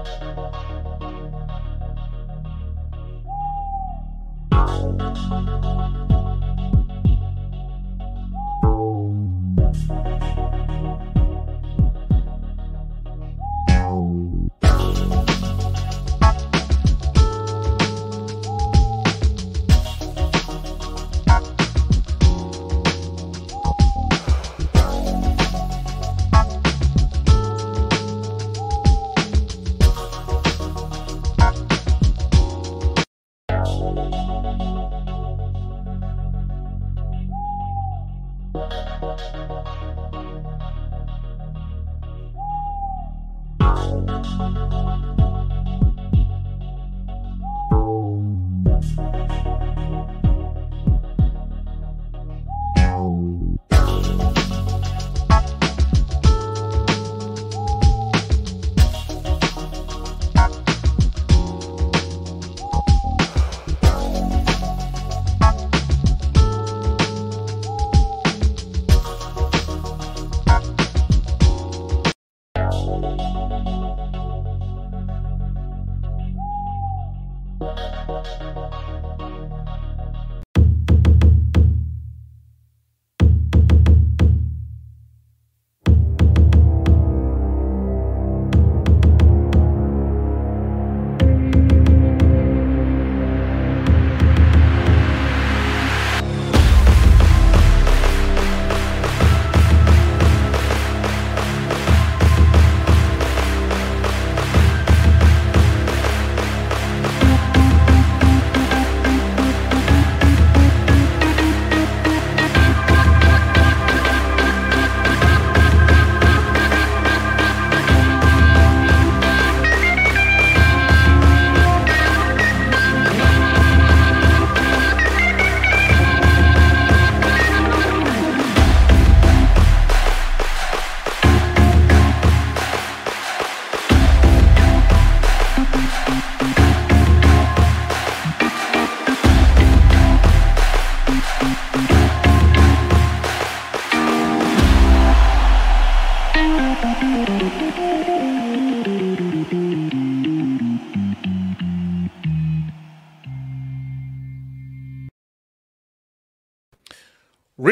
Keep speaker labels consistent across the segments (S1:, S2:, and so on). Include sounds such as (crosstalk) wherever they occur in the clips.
S1: Música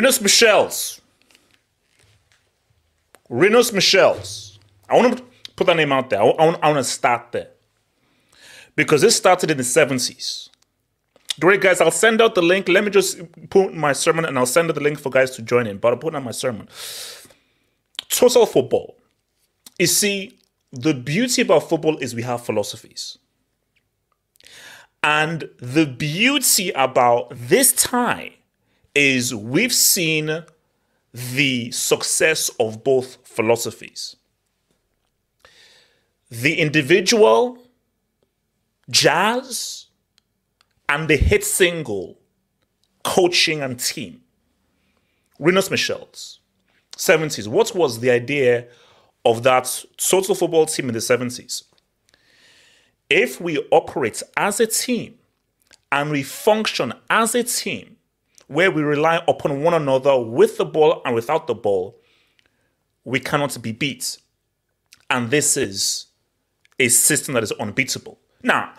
S1: Rinus Michels. Rinus Michels. I want to put that name out there. I want, I want to start there. Because this started in the 70s. Great, guys. I'll send out the link. Let me just put my sermon and I'll send out the link for guys to join in. But I'll put out my sermon. Total football. You see, the beauty about football is we have philosophies. And the beauty about this time is we've seen the success of both philosophies. The individual, jazz, and the hit single, coaching and team. Rinus Michels, 70s. What was the idea of that total football team in the 70s? If we operate as a team and we function as a team, where we rely upon one another with the ball and without the ball, we cannot be beat. And this is a system that is unbeatable. Now,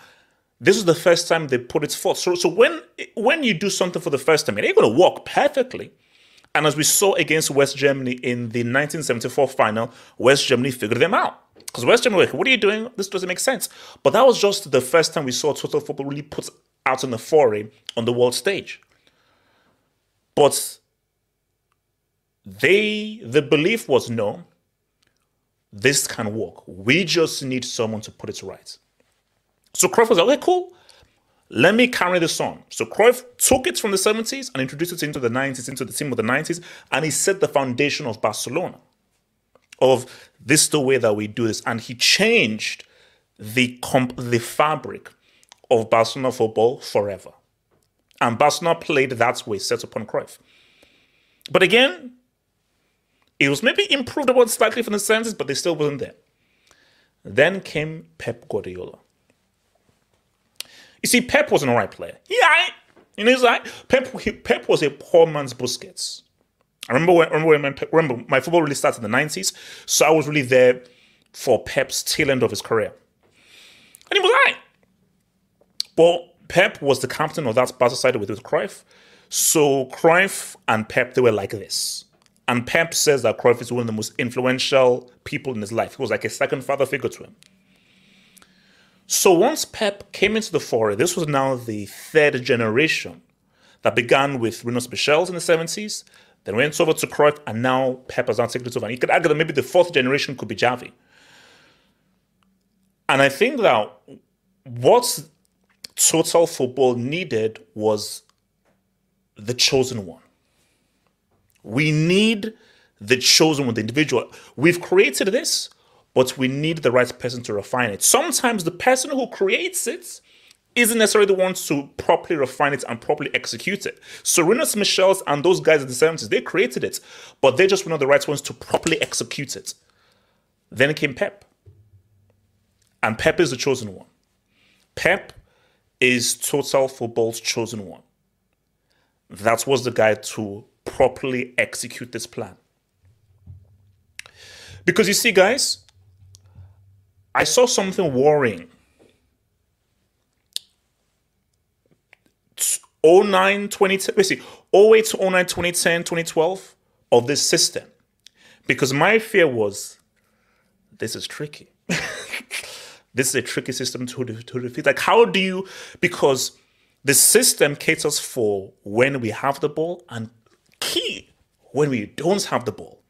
S1: this is the first time they put it forth. So, so when when you do something for the first time, it ain't going to work perfectly. And as we saw against West Germany in the 1974 final, West Germany figured them out. Because West Germany, like, what are you doing? This doesn't make sense. But that was just the first time we saw total football really put out in the foray on the world stage. But they, the belief was no, this can work. We just need someone to put it right. So Cruyff was like, okay, cool. Let me carry this on. So Cruyff took it from the 70s and introduced it into the 90s, into the team of the 90s, and he set the foundation of Barcelona. Of this the way that we do this. And he changed the comp- the fabric of Barcelona football forever. And Barcelona played that way, set upon Cruyff. But again, it was maybe improved about slightly from the senses, but they still wasn't there. Then came Pep Guardiola. You see, Pep was an alright player. Yeah, you know, he's like Pep. Pep was a poor man's Busquets. I remember when, remember when my, remember my football really started in the nineties, so I was really there for Pep's tail end of his career. And he was right. But Pep was the captain of that Barca side with, with Cruyff. So Cruyff and Pep, they were like this. And Pep says that Cruyff is one of the most influential people in his life. He was like a second father figure to him. So once Pep came into the foray, this was now the third generation that began with Rinus Michels in the 70s, then went over to Cruyff, and now Pep has now taken it over. And you could argue that maybe the fourth generation could be Xavi. And I think that what total football needed was the chosen one. We need the chosen one, the individual. We've created this, but we need the right person to refine it. Sometimes the person who creates it isn't necessarily the one to properly refine it and properly execute it. Serenos Michels and those guys in the 70s, they created it, but they just were not the right ones to properly execute it. Then came Pep. And Pep is the chosen one. Pep is total football's chosen one. That was the guy to properly execute this plan. Because you see, guys, I saw something worrying 09, 2010, basically 08 to 09, 2010, 2012 of this system. Because my fear was this is tricky. (laughs) this is a tricky system to, to defeat. Like, how do you, because the system caters for when we have the ball and key when we don't have the ball.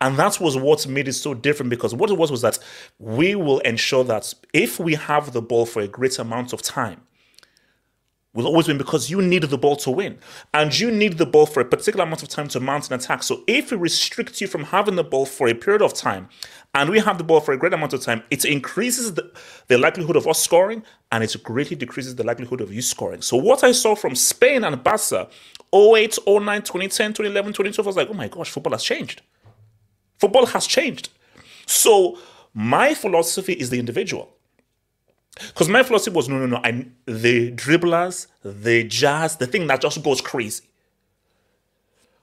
S1: And that was what made it so different because what it was was that we will ensure that if we have the ball for a great amount of time, will always win because you need the ball to win. And you need the ball for a particular amount of time to mount an attack. So if we restrict you from having the ball for a period of time, and we have the ball for a great amount of time, it increases the, the likelihood of us scoring and it greatly decreases the likelihood of you scoring. So what I saw from Spain and Barca 08, 09, 2010, 2011, 2012, I was like, oh my gosh, football has changed. Football has changed. So my philosophy is the individual. Because my philosophy was no, no, no. I, the dribblers, the jazz, the thing that just goes crazy.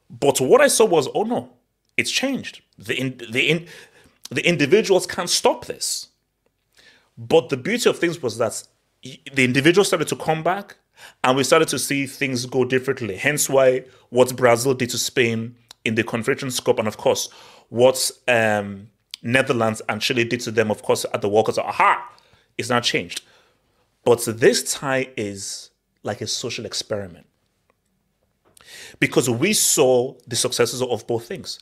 S1: But what I saw was, oh no, it's changed. The in, the in, the individuals can't stop this. But the beauty of things was that the individuals started to come back, and we started to see things go differently. Hence, why what Brazil did to Spain in the Confederation Cup, and of course, what um, Netherlands and Chile did to them, of course, at the World Cup. Aha! It's not changed. But this tie is like a social experiment. Because we saw the successes of both things.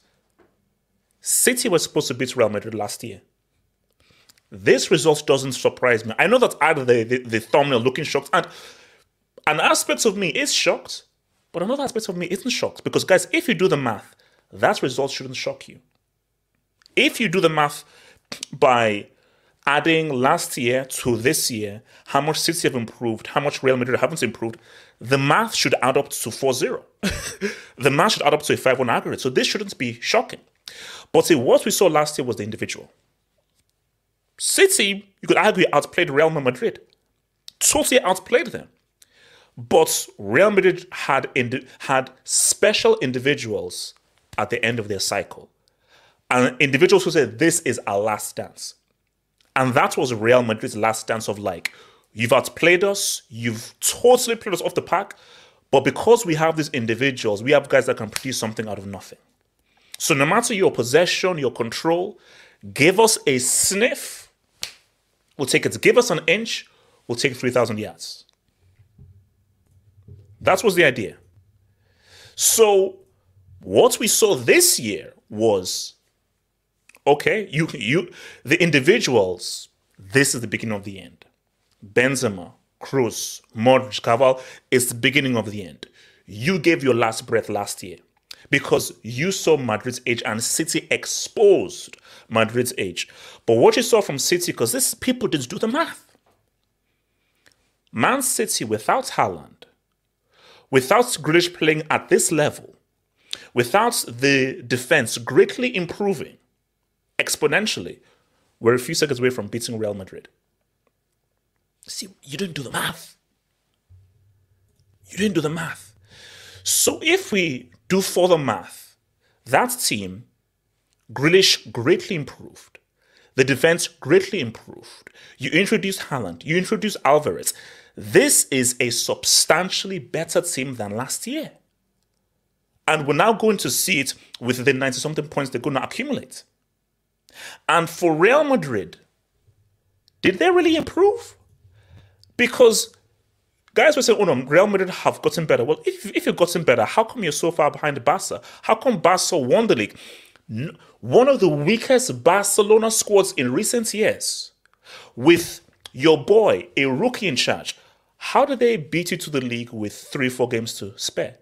S1: City was supposed to beat Real Madrid last year. This result doesn't surprise me. I know that out the, the, the thumbnail looking shocked, and an aspect of me is shocked, but another aspect of me isn't shocked. Because, guys, if you do the math, that result shouldn't shock you. If you do the math by adding last year to this year, how much City have improved, how much Real Madrid haven't improved, the math should add up to 4 0. (laughs) the math should add up to a 5 1 aggregate. So this shouldn't be shocking. But see, what we saw last year was the individual. City, you could argue, outplayed Real Madrid, totally outplayed them. But Real Madrid had, had special individuals at the end of their cycle. And individuals who said, This is our last dance. And that was Real Madrid's last dance of like, you've outplayed us, you've totally played us off the pack, but because we have these individuals, we have guys that can produce something out of nothing. So no matter your possession, your control, give us a sniff, we'll take it. Give us an inch, we'll take 3,000 yards. That was the idea. So what we saw this year was okay, you you the individuals, this is the beginning of the end. Benzema, Kroos, Modric, Caval is the beginning of the end. You gave your last breath last year because you saw Madrid's age and City exposed Madrid's age. But what you saw from City, because these people didn't do the math. Man City without Haaland, without Grealish playing at this level, without the defense greatly improving, exponentially, we're a few seconds away from beating Real Madrid. See, you didn't do the math. You didn't do the math. So if we do further math, that team, Grealish greatly improved. The defense greatly improved. You introduce Haaland, you introduce Alvarez. This is a substantially better team than last year. And we're now going to see it with the 90 something points they're going to accumulate. And for Real Madrid, did they really improve? Because guys were saying, oh no, Real Madrid have gotten better. Well, if, if you've gotten better, how come you're so far behind Barca? How come Barca won the league? One of the weakest Barcelona squads in recent years, with your boy, a rookie in charge. How did they beat you to the league with three, four games to spare?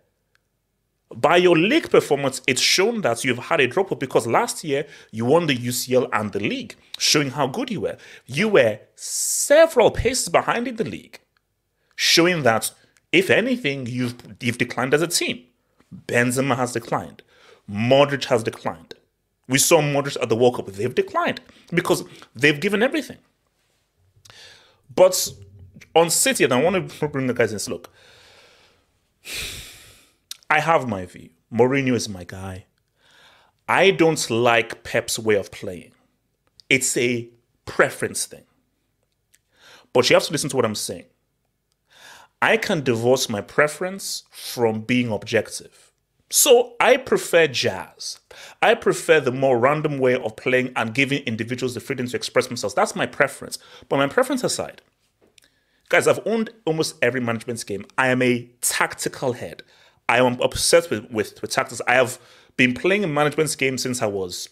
S1: By your league performance, it's shown that you've had a drop off because last year you won the UCL and the league, showing how good you were. You were several paces behind in the league, showing that if anything, you've you've declined as a team. Benzema has declined. Modric has declined. We saw Modric at the World Cup. They've declined because they've given everything. But on City, and I want to bring the guys in. Look, I have my view. Mourinho is my guy. I don't like Pep's way of playing. It's a preference thing. But you have to listen to what I'm saying. I can divorce my preference from being objective. So I prefer jazz. I prefer the more random way of playing and giving individuals the freedom to express themselves. That's my preference. But my preference aside, guys, I've owned almost every management game. I am a tactical head. I am obsessed with, with, with tactics. I have been playing a management game since I was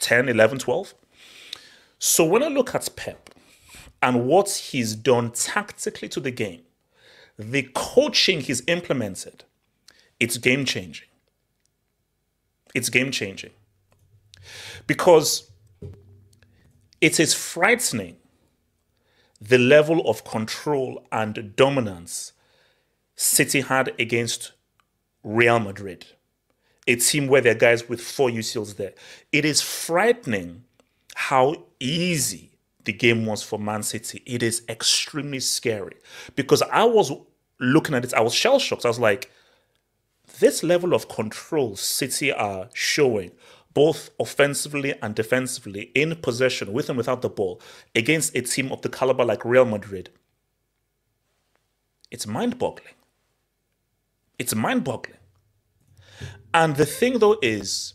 S1: 10, 11, 12. So when I look at Pep and what he's done tactically to the game, the coaching he's implemented, it's game changing. It's game changing. Because it is frightening the level of control and dominance City had against Real Madrid, a team where there are guys with four UCLs there. It is frightening how easy the game was for Man City. It is extremely scary because I was looking at it, I was shell shocked. I was like, this level of control City are showing, both offensively and defensively, in possession, with and without the ball, against a team of the caliber like Real Madrid, it's mind boggling. It's mind boggling. And the thing though is,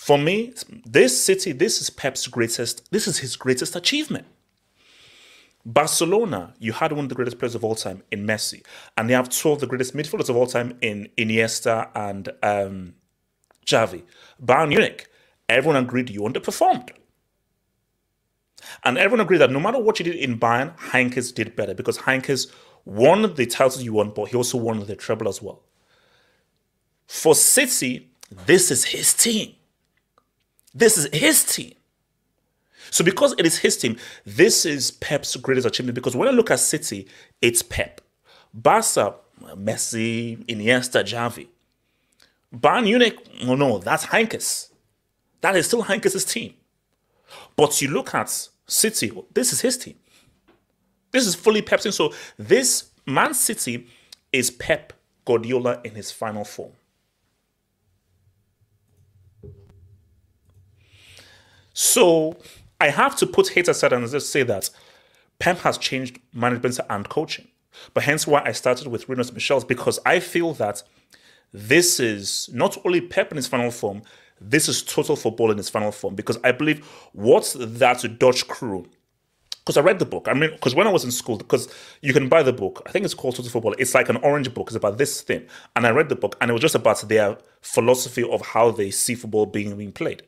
S1: for me, this city, this is Pep's greatest, this is his greatest achievement. Barcelona, you had one of the greatest players of all time in Messi, and they have two of the greatest midfielders of all time in Iniesta and um, Xavi. Bayern Munich, everyone agreed you underperformed. And everyone agreed that no matter what you did in Bayern, Heynckes did better because Heynckes won the titles you won, but he also won the treble as well. For City, this is his team. This is his team. So because it is his team, this is Pep's greatest achievement. Because when I look at City, it's Pep. Barca, Messi, Iniesta, Xavi. Bayern Munich, oh no, that's Heynckes. That is still Heynckes' team. But you look at City, this is his team. This is fully Pep's team. So this Man City is Pep Guardiola in his final form. So I have to put hate aside and just say that Pep has changed management and coaching. But hence why I started with Rinus Michels because I feel that this is not only Pep in his final form, this is total football in its final form. Because I believe what that Dutch crew, because I read the book. I mean, because when I was in school, because you can buy the book, I think it's called Total Football. It's like an orange book. It's about this thing, and I read the book, and it was just about their philosophy of how they see football being being played.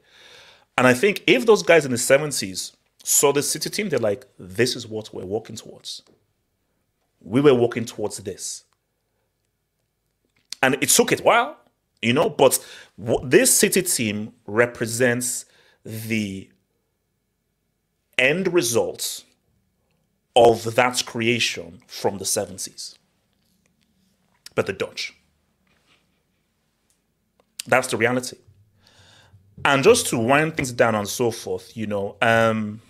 S1: And I think if those guys in the 70s saw the City team, they're like, this is what we're working towards. We were working towards this. And it took it a while, you know, but this City team represents the end results of that creation from the 70s. But the Dutch. That's the reality and just to wind things down and so forth, you know, um,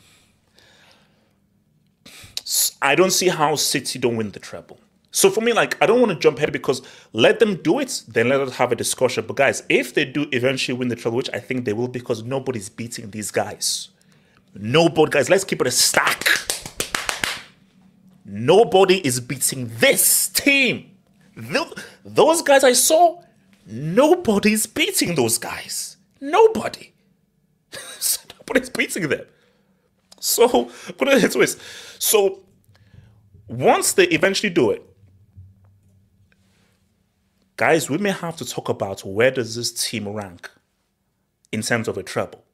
S1: I don't see how City don't win the treble. So for me, like, I don't want to jump ahead because let them do it, then let us have a discussion. But guys, if they do eventually win the treble, which I think they will, because nobody's beating these guys. Nobody, guys, let's keep it a stack. Nobody is beating this team. Those guys I saw, nobody's beating those guys. Nobody. (laughs) Nobody's beating them. So, (laughs) put it this way. So, once they eventually do it, guys, we may have to talk about where does this team rank in terms of a treble.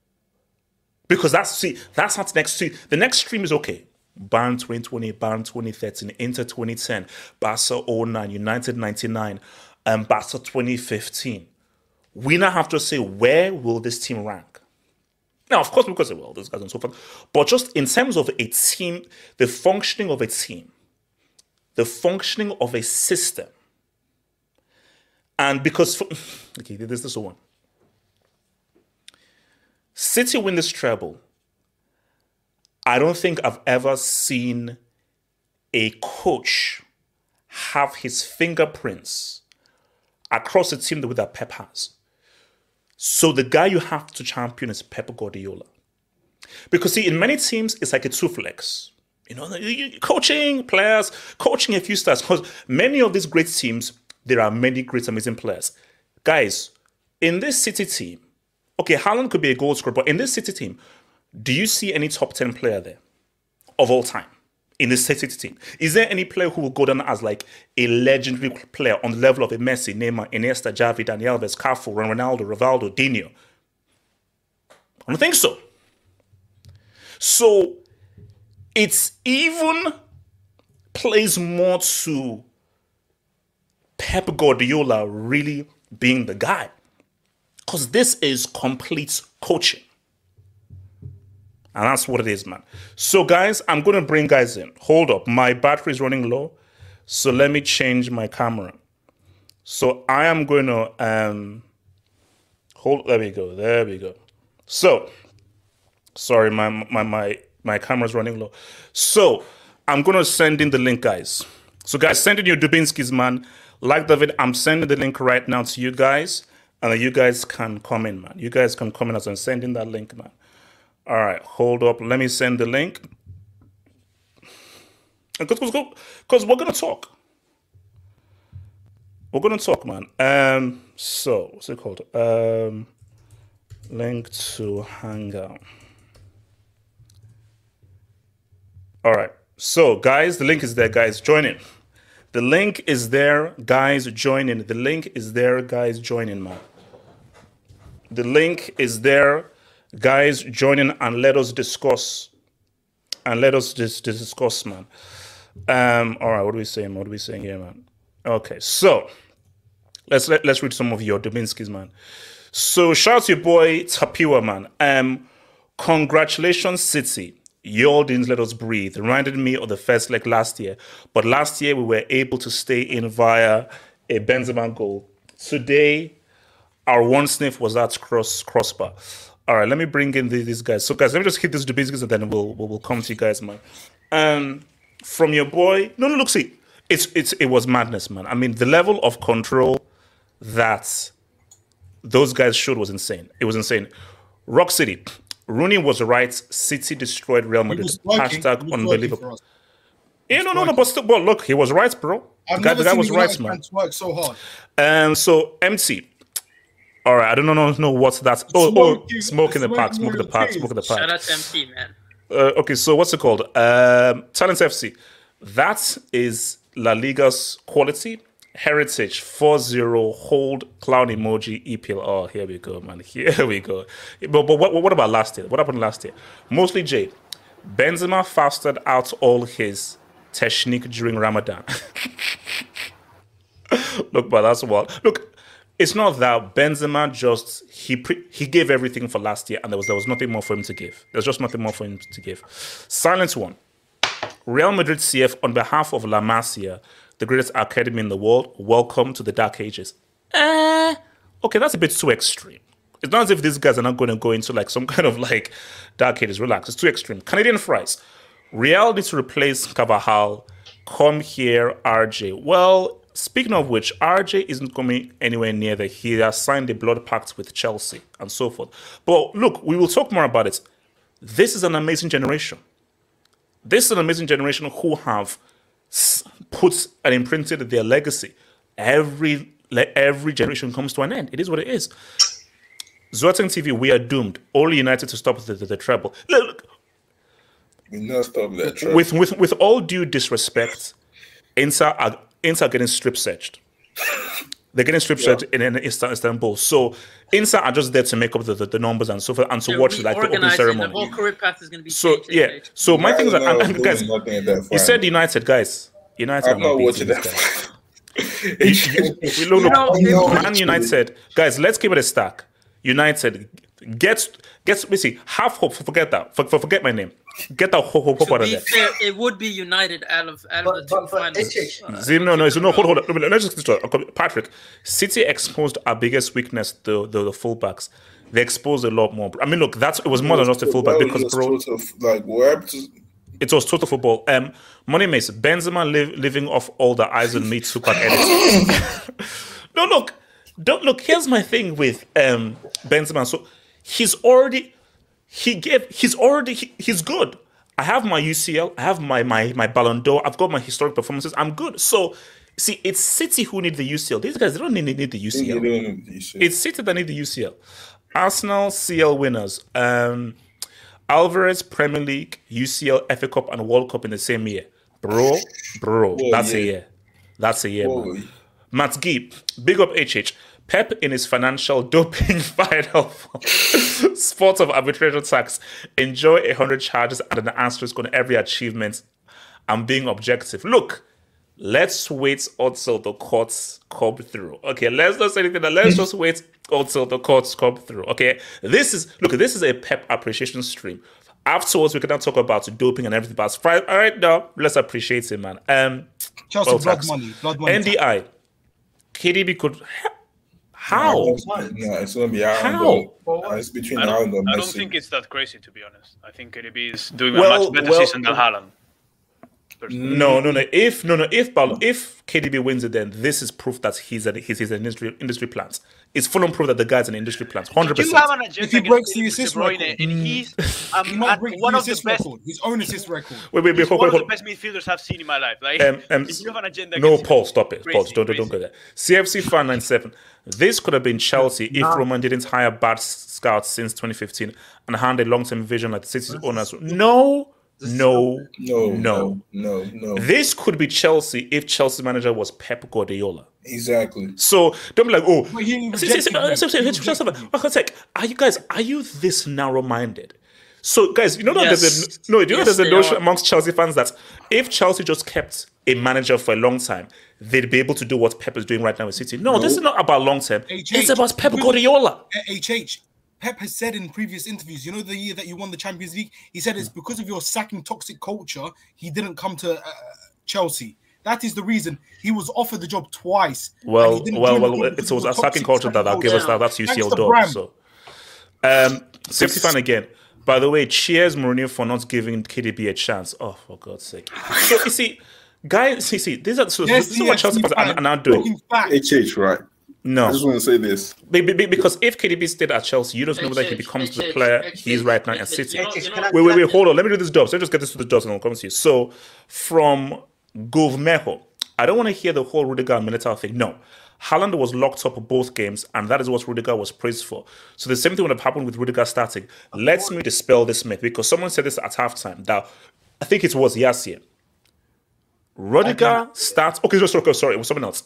S1: Because that's see, that's not the next see. The next stream is okay. Bayern 2020, Bayern 2013, Inter 2010, Barca 09, United 99, and Barca 2015. We now have to say where will this team rank? Now, of course, because well, those guys and so forth, but just in terms of a team, the functioning of a team, the functioning of a system, and because, (laughs) okay, this one. City win this treble. I don't think I've ever seen a coach have his fingerprints across a team the way that Pep has. So the guy you have to champion is Pep Guardiola. Because see, in many teams, it's like a two flex. You know, coaching players, coaching a few stars. Because many of these great teams, there are many great, amazing players. Guys, in this City team, okay, Haaland could be a goal scorer, but in this City team, do you see any top 10 player there of all time in the City team? Is there any player who will go down as like a legendary player on the level of a Messi, Neymar, Iniesta, Xavi, Dani Alves, Cafu, Ronaldo, Rivaldo, Dino? I don't think so. So it's even plays more to Pep Guardiola really being the guy. Because this is complete coaching. And that's what it is, man. So, guys, I'm going to bring guys in. Hold up. My battery is running low. So, let me change my camera. So, I am going to. um Hold. There we go. There we go. So, sorry, my, my, my, my camera's running low. So, I'm going to send in the link, guys. So, guys, send in your Dubinsky's, man. Like David, I'm sending the link right now to you guys, and you guys can comment, man. You guys can comment as I'm sending that link, man. All right, hold up. Let me send the link. Because we're gonna talk. We're gonna talk, man. Um, so what's it called? Um, link to Hangout. All right. So, guys, the link is there, guys. Join in. The link is there, guys, join in. The link is there, guys, join in, man. The link is there, guys, join in and let us discuss. And let us dis- discuss, man. Um, all right, what are we saying? What are we saying here, man? Okay, so let's let, let's read some of your Dubinsky's, man. So shout out to your boy Tapiwa, man. Um, congratulations, City. Y'all didn't let us breathe. Reminded me of the first leg last year. But last year we were able to stay in via a Benzema goal. Today, our one sniff was that cross crossbar. All right, let me bring in these guys. So, guys, let me just hit this the basics and then we'll, we'll, we'll come to you guys, man. Um, from your boy, no, no, look, see, it's it's it was madness, man. I mean, the level of control that those guys showed was insane. It was insane. Rock City, Rooney was right. City destroyed Real Madrid. Hashtag unbelievable. Yeah, no, no, no, but still, but look, he was right, bro.
S2: I've the guy, the guy was right, man. Work so hard.
S1: Um, so empty. All right, I don't know, know what's that. Oh, smoke, oh, smoke in the park, smoke in the park, smoke in the park.
S3: Shout out to MC, man. Uh,
S1: okay, so what's it called? Um, Talent FC. That is La Liga's quality Heritage 4-0 hold clown emoji EPL. Oh, here we go, man. (laughs) Here we go. But, but what, what about last year? What happened last year? Mostly Jay. Benzema fasted out all his technique during Ramadan. (laughs) Look, but that's what. Look, it's not that Benzema just he pre, he gave everything for last year, and there was there was nothing more for him to give. There's just nothing more for him to give. Silence one. Real Madrid CF on behalf of La Masia the greatest academy in the world. Welcome to the Dark Ages. Eh, okay, that's a bit too extreme. It's not as if these guys are not going to go into like some (laughs) kind of like Dark Ages. Relax, it's too extreme. Canadian fries. Real needs to replace Carvajal Come here, RJ. Well, speaking of which, RJ isn't coming anywhere near there. He has signed a blood pact with Chelsea and so forth. But look, we will talk more about it. This is an amazing generation. This is an amazing generation who have put and imprinted their legacy. Every every generation comes to an end. It is what it is. Zlatan TV, we are doomed. Only United to stop the, the, the treble. Look,
S3: we not stop that treble.
S1: With with with all due disrespect, Inter are Inter getting strip searched. They're getting strip searched yeah. in, in Istanbul. So Inter are just there to make up the, the, the numbers and so forth and to
S4: They're
S1: watch like the opening ceremony.
S4: The whole career path is going to be
S1: so yeah. Eh? So my thing is that guys, you said United guys. United.
S3: I'm not watching that. (laughs)
S1: we look, you know, Man United, guys. Let's keep it a stack. United gets gets basically half hope. Forget that. For, for, forget my name. Get that hope, hope, hope out of there.
S4: Fair, it would be United out of out of the two finals.
S1: no, no, no. Hold, hold on. Let's just Patrick. City exposed our biggest weakness, the the, the fullbacks. They exposed a lot more. I mean, look, that's it was more than just a fullback because bro,
S3: like where
S1: it was total football. Um, Money Mace, Benzema live, living off all the eyes on me super edits. (laughs) no, look, don't look. Here's my thing with um Benzema. So he's already he gave he's already he, he's good. I have my UCL, I have my my my Ballon d'Or, I've got my historic performances. I'm good. So see, it's City who need the UCL. These guys they don't need, need the UCL. Need the UCL. It's City that need the UCL. Arsenal CL winners. Um Alvarez Premier League, UCL, FA Cup, and World Cup in the same year. Bro, bro, (laughs) Whoa, that's yeah. a year. That's a year, Whoa. man. Matt Gibb, big up HH. Pep in his financial doping (laughs) final sports of arbitration tax. Enjoy a hundred charges and an asterisk on every achievement. I'm being objective. Look, let's wait until the courts come through. Okay, let's not say anything. Let's just (laughs) wait until the courts come through. Okay, this is look. This is a Pep appreciation stream. Afterwards, we can now talk about doping and everything. But all right, now let's appreciate it, man. Um,
S2: well, blood money, blood money.
S1: NDI, KDB could. How?
S3: No, it's gonna be How? Uh, it's between
S5: I don't,
S3: and
S5: I don't think it's that crazy, to be honest. I think KDB is doing well, a much better well, season than Haaland.
S1: No, no, no. If no, no. If if KDB wins it, then this is proof that he's a, he's, he's an industry industry plant. It's full on proof that the guy's an industry plant. Hundred percent.
S2: If he breaks the assist record,
S5: and he's um, he might break one
S2: the
S5: of the best,
S2: record. his own assist record.
S1: Wait, wait, wait.
S5: He's
S1: hold,
S5: one
S1: hold,
S5: of the best midfielders I've seen in my life. Like,
S1: um, um, if you have an agenda, no, Paul, stop it. Crazy, Paul, don't, don't go there. CFC fan nine seven. This could have been Chelsea if Roman didn't hire bad scouts since 2015 and had a long-term vision like the city's owners. No no,
S3: no, no, no, no.
S1: This could be Chelsea if Chelsea manager was Pep Guardiola.
S3: Exactly.
S1: So don't be like, oh, are you guys? Are you this narrow-minded? So, guys, you know that yes. there's a no, you know yes, there's a notion are. amongst Chelsea fans that if Chelsea just kept a manager for a long time, they'd be able to do what Pep is doing right now with City. No, no. this is not about long term. It's about Pep Guardiola.
S2: HH. Pep has said in previous interviews, you know, the year that you won the Champions League, he said it's because of your sacking toxic culture, he didn't come to uh, Chelsea. That is the reason he was offered the job twice.
S1: Well, well, well, it was a sacking culture that, that gave us that. That's UCL dog. So, um, safety fan again. By the way, cheers Mourinho for not giving KDB a chance. Oh, for God's sake! So you see, guys, you see, these are so yes, this is what Chelsea fans are, are now doing.
S3: It is right?
S1: No.
S3: I just want to say this.
S1: Because if KDB stayed at Chelsea, you don't know whether he becomes the player he is right now at City. Wait, wait, wait, hold on. Let me do this job. So let me just get this to the jobs and I'll come to you. So from Govmeho, I don't want to hear the whole Rudiger and Militao thing. No. Haaland was locked up both games, and that is what Rudiger was praised for. So the same thing would have happened with Rudiger starting. Let me dispel this myth because someone said this at halftime that I think it was Yassir. Rudiger starts. Okay, sorry, sorry, it was someone else.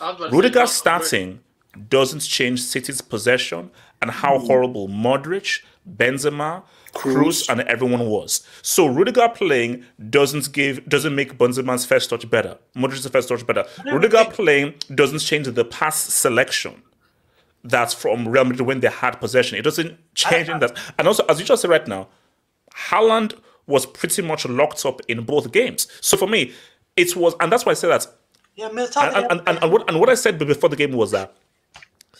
S1: Rudiger starting doesn't change City's possession and how mm. horrible Modric, Benzema, Kroos, and everyone was. So Rudiger playing doesn't give doesn't make Benzema's first touch better. Modric's first touch better. Rudiger playing doesn't change the pass selection. That's from Real Madrid when they had possession. It doesn't change in that. And also, as you just said right now, Haaland was pretty much locked up in both games. So for me, it was, and that's why I say that
S4: yeah,
S1: and, and, and, and, what, and what I said before the game was that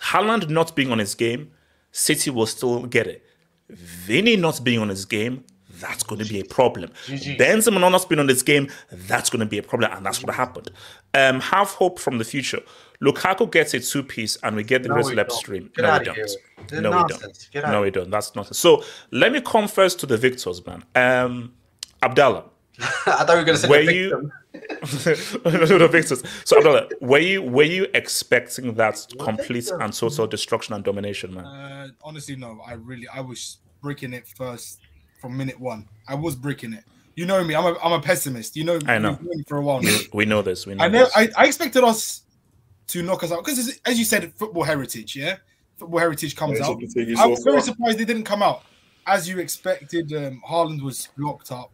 S1: Haaland not being on his game, City will still get it. Vinny not being on his game, that's going to be a problem. Benzema not being on his game, that's going to be a problem, and that's what happened. Um, have hope from the future. Lukaku gets a two piece, and we get the no, lip stream.
S6: Get no, we don't.
S1: No, nonsense. we don't. No, we don't. That's not. So let me come first to the victors, man. Um, Abdallah.
S6: I thought you were going to say
S1: were you the (laughs) victors. So Abdallah, were you were you expecting that complete and total destruction and domination, man?
S2: Uh, honestly, no. I really I was breaking it first from minute one. I was breaking it. You know me. I'm a I'm a pessimist. You know.
S1: I know.
S2: For a while.
S1: Now. We know this. We know.
S2: I
S1: know. This.
S2: I, I expected us to knock us out because, as you said, football heritage. Yeah, football heritage comes out. I was very surprised they didn't come out as you expected. Um, Haaland was locked up,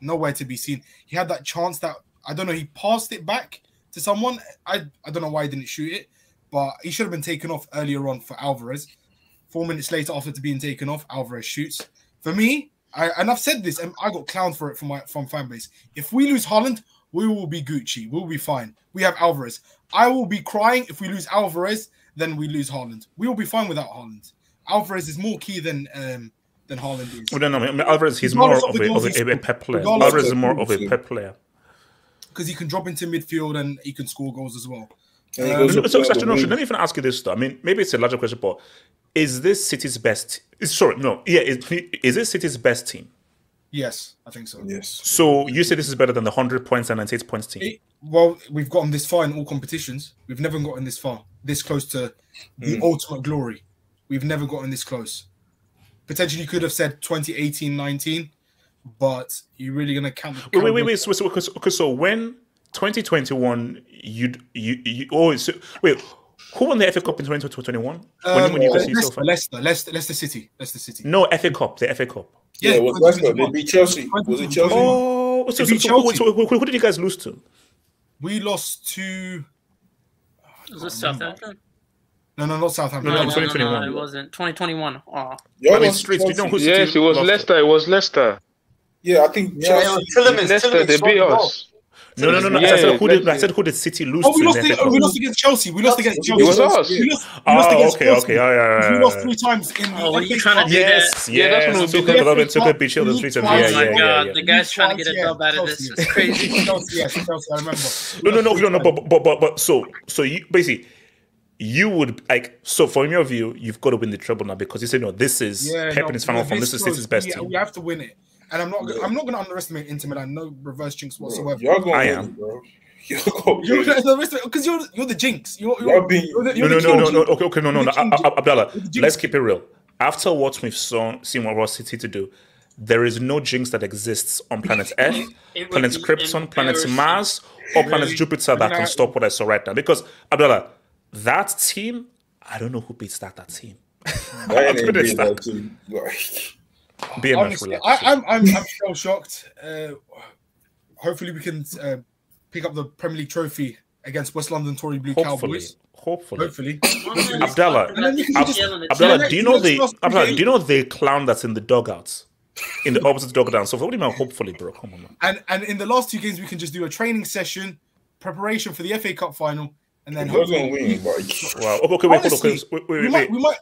S2: nowhere to be seen. He had that chance that I don't know. He passed it back to someone. I I don't know why he didn't shoot it, but he should have been taken off earlier on for Alvarez. Four minutes later, after being taken off, Alvarez shoots. For me, I, and I've said this, and I got clowned for it from my from fan base. If we lose Haaland, we will be Gucci. We'll be fine. We have Alvarez. I will be crying if we lose Alvarez, then we lose Haaland. We will be fine without Haaland. Alvarez is more key than um, than Haaland is.
S1: Well, no, no, I mean, Alvarez, he's more of, of, a, of a, a, pep player. Alvarez is more of a pep player.
S2: Because he can drop into midfield and he can score goals as well.
S1: Um, so, so, so, no, let me even ask you this though. I mean, maybe it's a larger question, but is this City's best? Sorry, no, yeah, is, is this City's best team?
S2: Yes, I think so.
S3: Yes.
S1: So you say this is better than the hundred points and ninety eight points team? It,
S2: well, we've gotten this far in all competitions. We've never gotten this far, this close to the mm. ultimate glory. We've never gotten this close. Potentially, you could have said 2018 19, but you're really going to count.
S1: Wait, wait, wait, wait. So, so, okay, so when 2021, you'd, you you oh, so, wait, who won the FA Cup in 2021? Um,
S2: when, when you Leicester, so Leicester, Leicester, Leicester City, Leicester City.
S1: No FA Cup, the FA Cup.
S3: Yeah, yeah it was Leicester. They beat Chelsea. Was it Chelsea?
S1: Oh, so, so, so, who, so who, who, did you guys lose to?
S2: We lost to.
S4: Was it Southampton?
S2: No, no, not Southampton.
S4: No, no, no, no, no it wasn't 2021. Oh. Ah.
S1: Yeah, I mean, streets. You know who's
S7: yes, it was Leicester. It was Leicester.
S3: Yeah, I think
S6: yeah, Chelsea.
S7: Leicester, they beat us.
S1: No, no, no, no. Yeah, I, said, who did, I said who did City lose
S2: oh, we
S1: to?
S2: Lost the, we lost against Chelsea. We lost against Chelsea.
S7: It was us.
S2: We lost,
S1: we lost oh, okay, Chelsea. okay. Oh, yeah, yeah,
S2: yeah, We lost three times in oh,
S4: the. Oh, are you trying to do
S1: yes,
S4: that?
S1: Yes, yeah. That's when we beat them. Took a beat Chelsea three times.
S4: Oh my god, the guy's trying to get a dub out of this. It's crazy.
S2: Chelsea, yes, Chelsea. I remember.
S1: No, no, no, no, no. But, but, but, but, so, so you basically you would like so from your view, you've got to win the treble now because you say no, oh, this is yeah, Pep no, in his final form. This is City's best
S2: yeah,
S1: team.
S2: We have to win it, and I'm not. Yeah. I'm not going to underestimate Inter Milan. No reverse jinx whatsoever. (laughs)
S3: You're going
S1: I am.
S3: bro.
S2: You're because you're you're the jinx. You're, you're,
S3: being,
S2: you're the,
S1: you're no, no, no, no, no. Okay, okay, no, no, no. Abdallah, let's keep it real. After what we've saw, seen what Ross City to do, there is no jinx that exists on planet Earth, planet Krypton, planet Mars, or planet Jupiter that can stop what I saw right now. Because Abdallah, that team I don't know who beats that that team. (laughs)
S3: That ain't beat that team.
S1: BMF
S2: Honestly, I, I'm, I'm I'm so shocked. Uh, hopefully, we can uh, pick up the Premier League trophy against West London Tory Blue
S1: hopefully,
S2: Cowboys.
S1: Hopefully,
S2: hopefully. (laughs)
S1: Abdallah, Ab- Abdallah, do you know the Abdallah, do you know the clown that's in the dugouts? In the opposite dog dugout. So what do you mean? Hopefully, bro. Come on, man.
S2: And and in the last two games, we can just do a training session, preparation for the FA Cup final, and then
S3: we're gonna win. Wow.
S1: Okay, wait, Honestly, hold on. Wait, wait,
S2: we. Might, we might.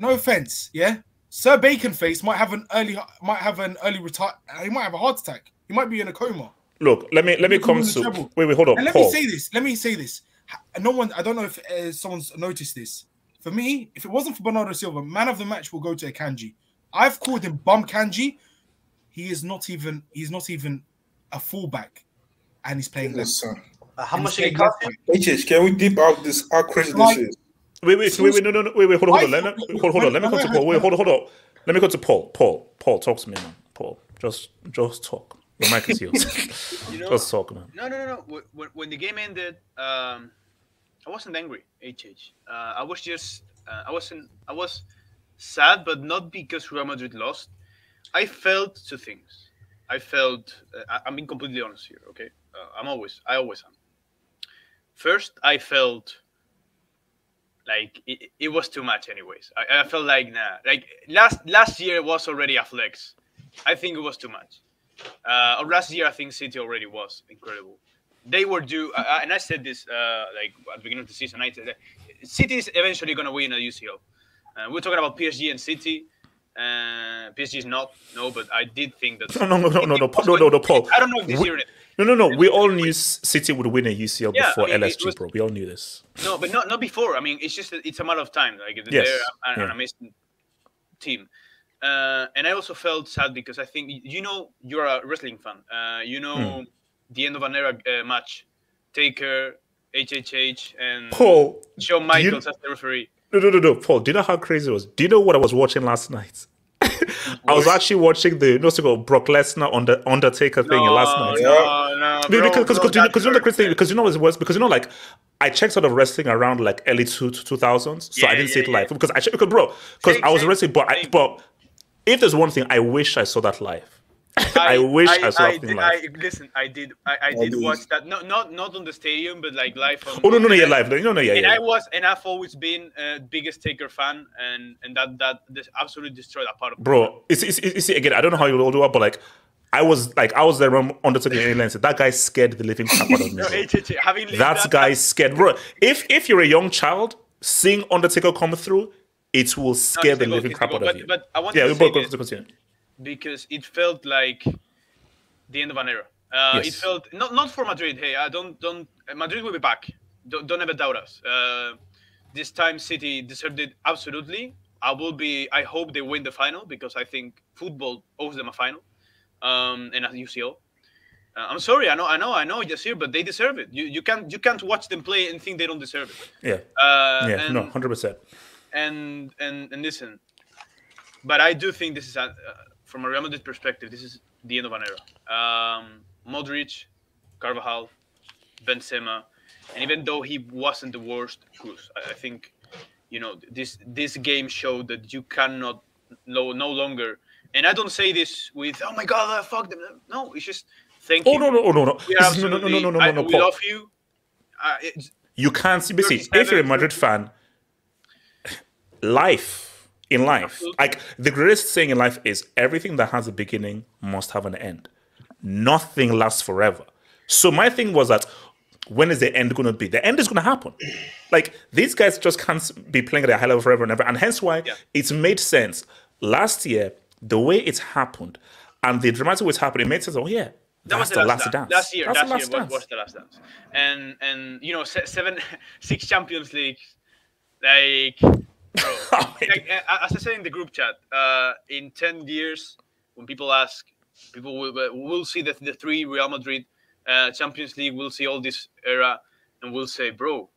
S2: No offense, yeah. Sir Baconface might have an early might have an early retire. He might have a heart attack. He might be in a coma.
S1: Look, let me let me come to. Wait, wait, hold on.
S2: And let Paul. me say this. Let me say this. No one. I don't know if uh, someone's noticed this. For me, if it wasn't for Bernardo Silva, man of the match will go to Kanji. I've called him Bum Kanji. He is not even. He's not even a fullback, and he's playing
S3: left.
S6: Uh, how much did it cost you?
S3: HH, can we deep out this how crazy like, this is?
S1: Wait, wait, wait, wait, no, no, no, wait, wait, hold on, hold on, let me, hold, hold on, let me come to Paul. Wait, hold on, hold on. Let me go to Paul. Paul, Paul, talk to me, man. Paul, just, just talk. The mic is yours. (laughs) (laughs) you know, just talk, man.
S5: No, no, no, no. When, when the game ended, um, I wasn't angry. HH. Uh, I was just, uh, I wasn't, I was sad, but not because Real Madrid lost. I felt two things. I felt, uh, I'm being completely honest here. Okay, uh, I'm always, I always am first I felt like it, it was too much anyways. I, I, felt like nah, like last last year was already a flex. I think it was too much. Uh, or last year I think City already was incredible. They were due, uh, and I said this uh, like at the beginning of the season. I said City is eventually going to win a UCL. Uh, we're talking about PSG and City. Uh, PSG is not, no, but I did think that.
S1: No, no, no, no, no, no, no, no, no, Paul.
S5: I don't know if this
S1: We-
S5: year.
S1: No, no, no. We all knew City would win a UCL
S5: Yeah,
S1: before
S5: I mean,
S1: LSG,
S5: was-
S1: bro. We all knew this.
S5: No, but not not before. I mean, it's just it's a matter of time. Like
S1: Yes,
S5: they're an,
S1: yeah.
S5: amazing team, uh, and I also felt sad because I think you know you're a wrestling fan. Uh, you know
S1: Hmm.
S5: the end of an era uh, match, Taker, HHH, and
S1: Paul,
S5: Shawn
S1: do you-
S5: Michaels as the referee.
S1: no, no, no, no, Paul. Do you know how crazy it was? Do you know what I was watching last night? I was actually watching the no, called Brock Lesnar on the Undertaker thing last night.
S5: No, no,
S1: because because you know, you know the crazy thing because you know what's worse? Because you know like I checked sort of wrestling around like early two two thousands so I didn't see it live. because I checked, because bro because I was wrestling but I, but if there's one thing I wish I saw that live I, wish I, saw
S5: I,
S1: that thing
S5: did, I listen. I did. I, I did
S3: did.
S5: watch that. No, not not on the stadium, but like live on.
S1: oh no no no
S5: on
S1: yeah
S5: the-
S1: live no no no yeah
S5: and
S1: yeah
S5: I was, and I've always been a biggest Taker fan, and and that that this absolutely destroyed that part of. Me.
S1: Bro it's, it's, it's, again I don't know how you all do it but like I was like I was there when Undertaker and that guy scared the living crap out of me (laughs)
S5: No,
S1: that
S5: that,
S1: guy scared bro if if you're a young child seeing Undertaker come through it will scare the
S5: it's
S1: living crap
S5: it's
S1: out
S5: goal.
S1: of you
S5: but I want
S1: yeah
S5: to
S1: we
S5: say
S1: both go
S5: this. Because it felt like the end of an era. Uh, It felt not not for Madrid. Hey, I don't don't Madrid will be back. Don't, don't ever doubt us. Uh, this time City deserved it absolutely. I will be. I hope they win the final because I think football owes them a final, um, and a UCL. Uh, I'm sorry. I know. I know. I know. Yasir, but they deserve it. You you can't you can't watch them play and think they don't deserve it.
S1: yeah
S5: Uh,
S1: yeah
S5: and,
S1: no 100%
S5: and and and listen, but I do think this is a, from a Real Madrid perspective, this is the end of an era. Um, Modric, Carvajal, Benzema, and even though he wasn't the worst, Kroos, I, I think you know this this game showed that you cannot no no longer. And I don't say this with oh my god, uh, fuck them. No, it's just thank
S1: Oh
S5: you.
S1: no no oh, no no
S5: are
S1: is- no no no no no no
S5: I-
S1: no
S5: we
S1: Paul.
S5: love you. Uh,
S1: You can't see basically if you're a Madrid fan, life in life,
S5: Absolutely.
S1: like the greatest saying in life is everything that has a beginning must have an end. Nothing lasts forever. So my thing was that when is the end going to be? The end is going to happen. Like these guys just can't be playing at a high level forever and ever, and hence why
S5: Yeah.
S1: it's made sense. Last year, the way it's happened and the dramatic way it's happened, it made sense. Oh yeah,
S5: that was the
S1: the
S5: last,
S1: last
S5: dance. Last year,
S1: That's
S5: last year was,
S1: dance.
S5: was the last dance, and and you know seven, (laughs) six Champions League, like, bro, (laughs) like uh, as I said in the group chat, uh, in ten years, when people ask, people will will see the the three Real Madrid uh, Champions League, we'll see all this era, and we'll say, bro,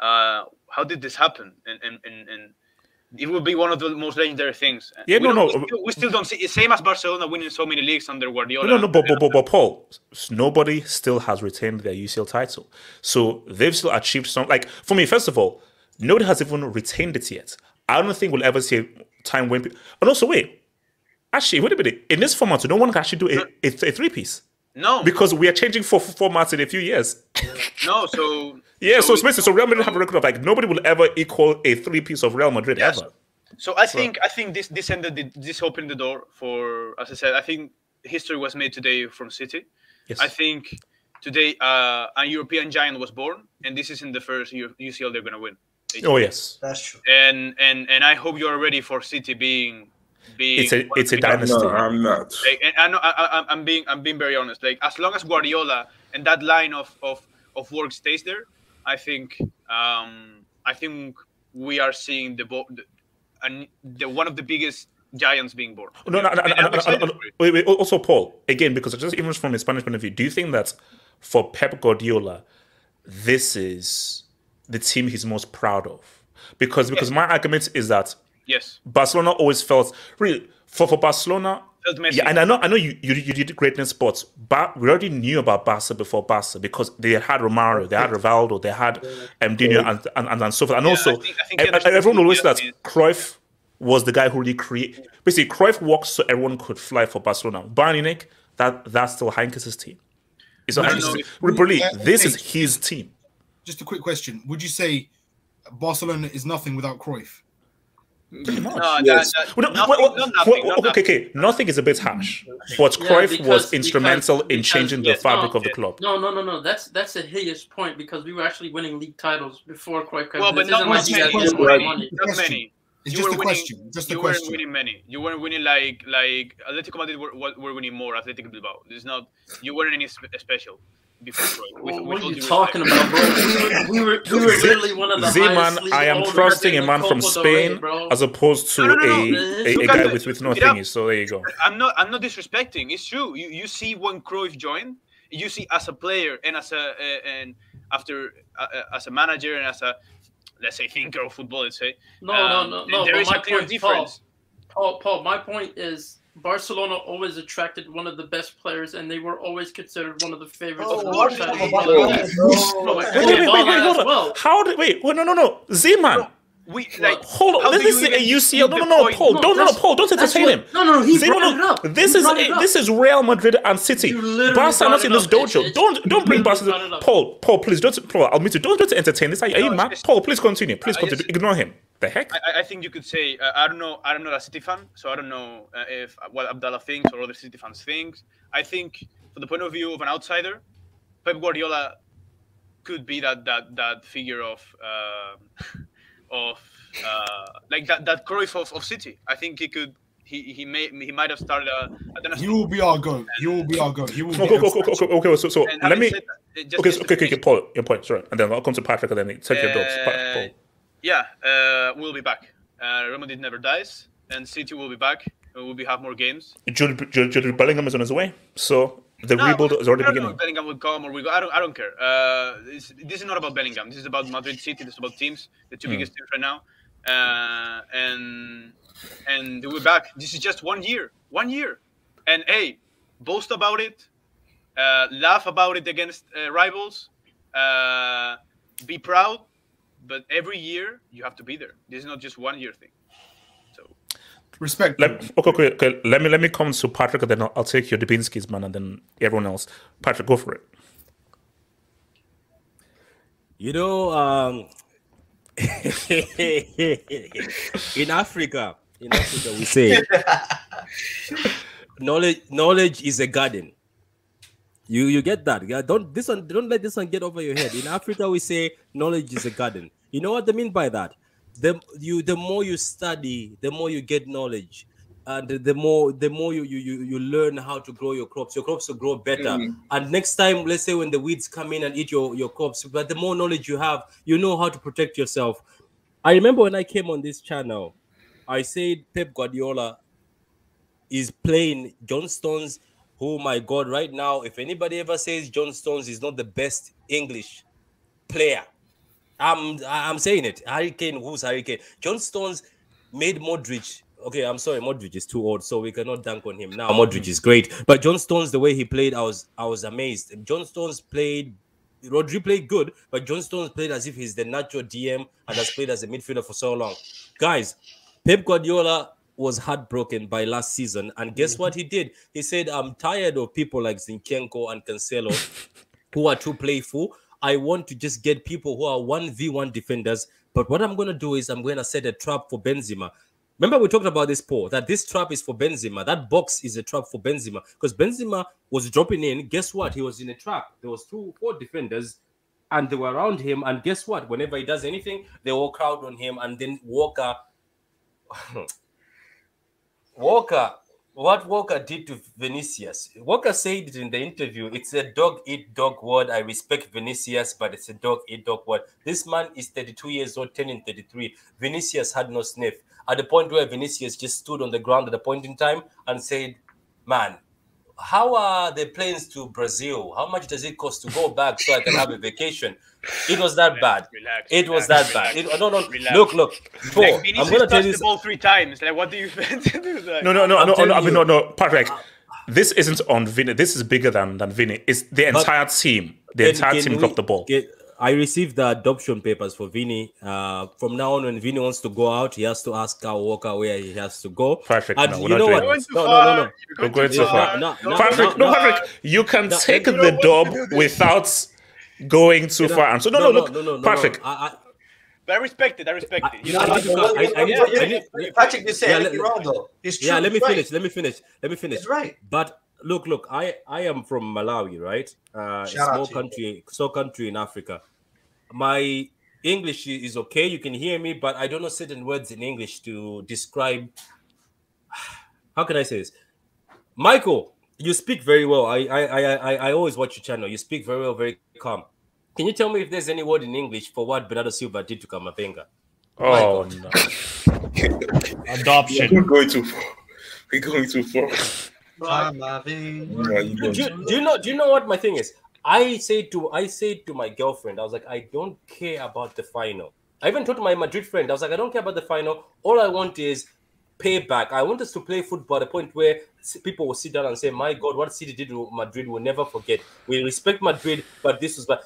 S5: uh, how did this happen? And and and. and it will be one of the most legendary things.
S1: Yeah,
S5: we
S1: no, no.
S5: We still, we still don't see same as Barcelona winning so many leagues under Guardiola.
S1: No, no, no, but, but, but, but Paul, nobody still has retained their UCL title. So they've still achieved some. Like, for me, first of all, nobody has even retained it yet. I don't think we'll ever see a time when. pe- And also, wait, actually, wait a minute. In this format, no one can actually do a, a, a three piece
S5: No,
S1: because we are changing for formats in a few years. (laughs)
S5: no. So (laughs)
S1: Yeah, so, so, basically, so Real Madrid have a record of like nobody will ever equal a three piece of Real Madrid
S5: Yes.
S1: ever.
S5: So I think I think this this ended the, this opened the door for as I said. I think history was made today from City.
S1: Yes.
S5: I think today uh, a European giant was born, and this isn't the first UCL they're gonna win.
S1: Oh yes,
S6: That's true.
S5: And and and I hope you're ready for City being being.
S1: it's a it's a dynasty.
S3: No, I'm not.
S5: Like, and I know I, I, I'm being I'm being very honest. Like as long as Guardiola and that line of of, of work stays there, I think um, I think we are seeing the, bo- the and the one of the biggest giants being born.
S1: No, no, no, no, no, no, no, no. Wait, wait. Also, Paul, again, because just even from a Spanish point of view, do you think that for Pep Guardiola, this is the team he's most proud of? Because because my argument is that
S5: Yes,
S1: Barcelona always felt really for for Barcelona. Yeah, and I know I know you you, you did great in sports, but we already knew about Barca before Barca because they had Romario, they had Rivaldo, they had um, Dino, and, and, and, and so forth. And also,
S5: I think- I think
S1: everyone always that
S5: Messi.
S1: Cruyff was the guy who really created. Basically, Cruyff walked so everyone could fly for Barcelona. Bayern that that's still Heynckes' team. It's not Heynckes'
S5: know
S1: team. Really, this is his team.
S2: Just a quick question: Would you say Barcelona is nothing without Cruyff?
S1: Pretty much.
S5: no, that,
S3: Yes.
S5: that,
S1: Well,
S5: nothing,
S1: well, well,
S5: nothing,
S1: well, okay,
S5: nothing.
S1: okay, nothing is a bit harsh, but
S4: Yeah,
S1: Cruyff
S4: because-
S1: was
S4: because-
S1: instrumental in
S4: because-
S1: changing the
S5: yes,
S1: fabric
S4: no,
S1: of the club.
S4: No, no, no, no. That's that's a hideous point because we were actually winning league titles before Cruyff came.
S5: Well, but not
S4: isn't like
S2: much
S4: you
S2: many.
S4: get more
S3: Right.
S4: money.
S5: Not many.
S2: It's
S5: you
S2: just
S5: were
S2: a
S5: winning,
S2: question. Just a
S5: you
S2: question.
S5: weren't winning many. You weren't winning like like Atletico Madrid were, were were winning more. Atletico Bilbao. It's not. You weren't any special before. Troy, with-
S4: What, are you talking
S5: respect.
S4: about, bro? We were, we were, we were literally one of the (laughs)
S1: Z-Man,
S4: highest
S1: I am
S4: owners
S1: trusting a man from
S4: Copa del Rey,
S1: Spain
S4: bro.
S1: as opposed to
S5: No, no, no,
S1: a,
S4: no.
S1: a, a guy with,
S5: it.
S1: with no
S5: Look it
S1: So there you go.
S5: I'm not. I'm not disrespecting. It's true. You you see when Cruyff joined, you see as a player and as a uh, and after uh, as a manager and as a let's say thinker of football. Let's say
S4: No,
S5: um,
S4: no, no, no.
S5: There
S4: but
S5: is
S4: my
S5: a clear
S4: point,
S5: difference.
S4: Paul, Paul, Paul, my point is Barcelona always attracted one of the best players, and they were always considered one of the favorites.
S6: Oh,
S4: of the? No, (laughs) well.
S1: How did wait? wait no, no, no. Z-Man,
S5: We like
S1: hold on. This is a UCL. No, no, no. Paul.
S4: No,
S1: don't, no, no, Paul. Don't entertain
S4: what-
S1: him.
S4: No, no, he
S1: Z-Man,
S4: brought it
S1: no,
S4: up.
S1: This
S4: He
S1: is a,
S4: up.
S1: this is Real Madrid and City.
S4: You
S1: Barca not in this
S4: up.
S1: dojo.
S4: It's- it's-
S1: Don't don't bring
S4: you
S1: Barca.
S4: brought it up.
S1: Paul, Paul, please don't. Paul, I'll meet you. Don't don't entertain this. Are, you- are you
S5: No,
S1: mad? Paul, please continue. Please continue. Ignore him. The heck?
S5: I, I- I think you could say uh, I don't know. I'm not a City fan, so I don't know uh, if what Abdallah thinks or other City fans think. I think, from the point of view of an outsider, Pep Guardiola could be that that that figure of uh, (laughs) of uh, like that that Cruyff of, of City. I think he could. He, he may he might have started a, a dynasty.
S2: He will be our goat. He will be our goat. He will
S1: Okay,
S2: be.
S1: okay, okay, okay, okay, okay, So, so let me.
S5: that, just-
S1: Okay, so- okay, okay, okay,
S5: finish-
S1: Paul, your point, sorry, and then I'll come to Patrick, and then take your dogs.
S5: Yeah, uh, we'll be back. Uh, Real Madrid never dies, and City will be back. We'll be have more games.
S1: Jude, Jude, Jude Bellingham is on his way, so the
S5: No,
S1: rebuild is already beginning.
S5: Bellingham will come or we go. I don't. I don't care. Uh, this, this is not about Bellingham. This is about Madrid City. This is about teams, the two
S1: Hmm.
S5: biggest teams right now. Uh, and and we're back. This is just one year. One year. And hey, boast about it. Uh, laugh about it against uh, rivals. Uh, be proud. But every year you have to be there. This is not just one year thing. So
S2: Respect.
S1: Let, okay, okay, okay, let me let me come to Patrick, and then I'll, I'll take your Dubinsky's man, and then everyone else. Patrick, go for it.
S8: You know, um, (laughs) in Africa, in Africa, we say (laughs) knowledge knowledge is a garden. You you get that? Yeah, don't this one don't let this one get over your head. In Africa, we say knowledge is a garden. You know what they mean by that? The you the more you study, the more you get knowledge. And the- the more the more you, you you you learn how to grow your crops, your crops will grow better.
S3: Mm.
S8: And next time, let's say when the weeds come in and eat your, your crops, but the more knowledge you have, you know how to protect yourself. I remember when I came on this channel, I said Pep Guardiola is playing John Stones, who my God, right now, if anybody ever says John Stones is not the best English player, I'm I'm saying it. Hurricane, who's Hurricane? John Stones made Modric. Okay, I'm sorry, Modric is too old, so we cannot dunk on him now. Modric is great, but John Stones, the way he played, I was I was amazed. John Stones played. Rodri played good, but John Stones played as if he's the natural DM and has played as a midfielder for so long. Guys, Pep Guardiola was heartbroken by last season, and mm-hmm. guess what he did? He said, "I'm tired of people like Zinchenko and Cancelo (laughs) who are too playful. I want to just get people who are 1v1 defenders. But what I'm going to do is I'm going to set a trap for Benzema. Remember, we talked about this, Paul, that this trap is for Benzema. That box is a trap for Benzema because Benzema was dropping in. Guess what? He was in a trap. There was two, four defenders, and they were around him. And guess what? Whenever he does anything, they all crowd on him. And then Walker, Walker, what Walker did to Vinicius. Walker said it in the interview. It's a dog eat dog word. I respect Vinicius, but it's a dog eat dog word. This man is 32 years old, 10 and 33. Vinicius had no sniff. At the point where Vinicius just stood on the ground at a point in time and said, Man, how are the planes to Brazil? How much does it cost to go back so I can have a vacation? It was that bad.
S5: relax,
S8: It was
S5: relax,
S8: that bad.
S5: relax,
S8: It, no, no,
S5: relax.
S8: look, look. Paul,
S5: like
S8: I'm gonna tell you.
S5: the ball three times. Like, what do you expect to do? Like,
S1: No, no, no,
S8: I'm
S1: no, no, I mean, no, no, Patrick. This isn't on Vinny. This is bigger than than Vinny. It's the
S8: But-
S1: entire team. The
S8: Can-
S1: entire
S8: can
S1: team
S8: we
S1: dropped the ball.
S8: get- I received the adoption papers for Vinny. Uh, from now on, when Vinny wants to go out, he has to ask Kyle Walker where he has to go.
S1: Perfect.
S8: And
S1: No, we're
S8: you
S1: not
S8: know
S1: doing
S8: what?
S5: You're going
S1: this.
S5: too
S8: No, no, no, no.
S5: You're
S1: We're going
S5: too
S1: so
S5: far.
S1: far.
S8: No, no,
S1: Patrick,
S8: no,
S1: no,
S8: no.
S1: Patrick, you can
S8: No,
S1: take
S5: you
S1: the
S5: don't want to
S1: dub without going too far. And so, no, no, look,
S8: no, no, no,
S1: Patrick.
S8: No. I, I,
S5: I respect it. I respect it. You
S8: I
S5: know,
S8: need to cut- I- I need- I need-
S6: Patrick didn't say
S8: Yeah,
S6: anything
S8: let-
S6: wrong though. It's true.
S8: yeah, let me
S6: right.
S8: finish. Let me finish. Let me finish.
S6: It's right.
S8: But look, look, I I am from Malawi, right? Uh, a
S6: Shout
S8: small
S6: to you.
S8: country, small country in Africa. My English is okay. You can hear me, but I don't know certain words in English to describe. (sighs) How can I say this? Michael, you speak very well. I I I I, I always watch your channel. You speak very well, very calm. Can you tell me if there's any word in English for what Bernardo Silva did to Kamavinga?
S1: Oh no. (laughs)
S9: Adoption.
S3: We're going too far. We're going too far.
S6: Kamavinga.
S3: Yeah,
S8: Do, do, you- do you know? Do you know what my thing is? I say to I say to my girlfriend, I was like, I don't care about the final. I even told my Madrid friend, I was like, I don't care about the final. All I want is payback. I want us to play football at a point where people will sit down and say, My God, what City did to Madrid, we'll never forget. We respect Madrid, but this was bad.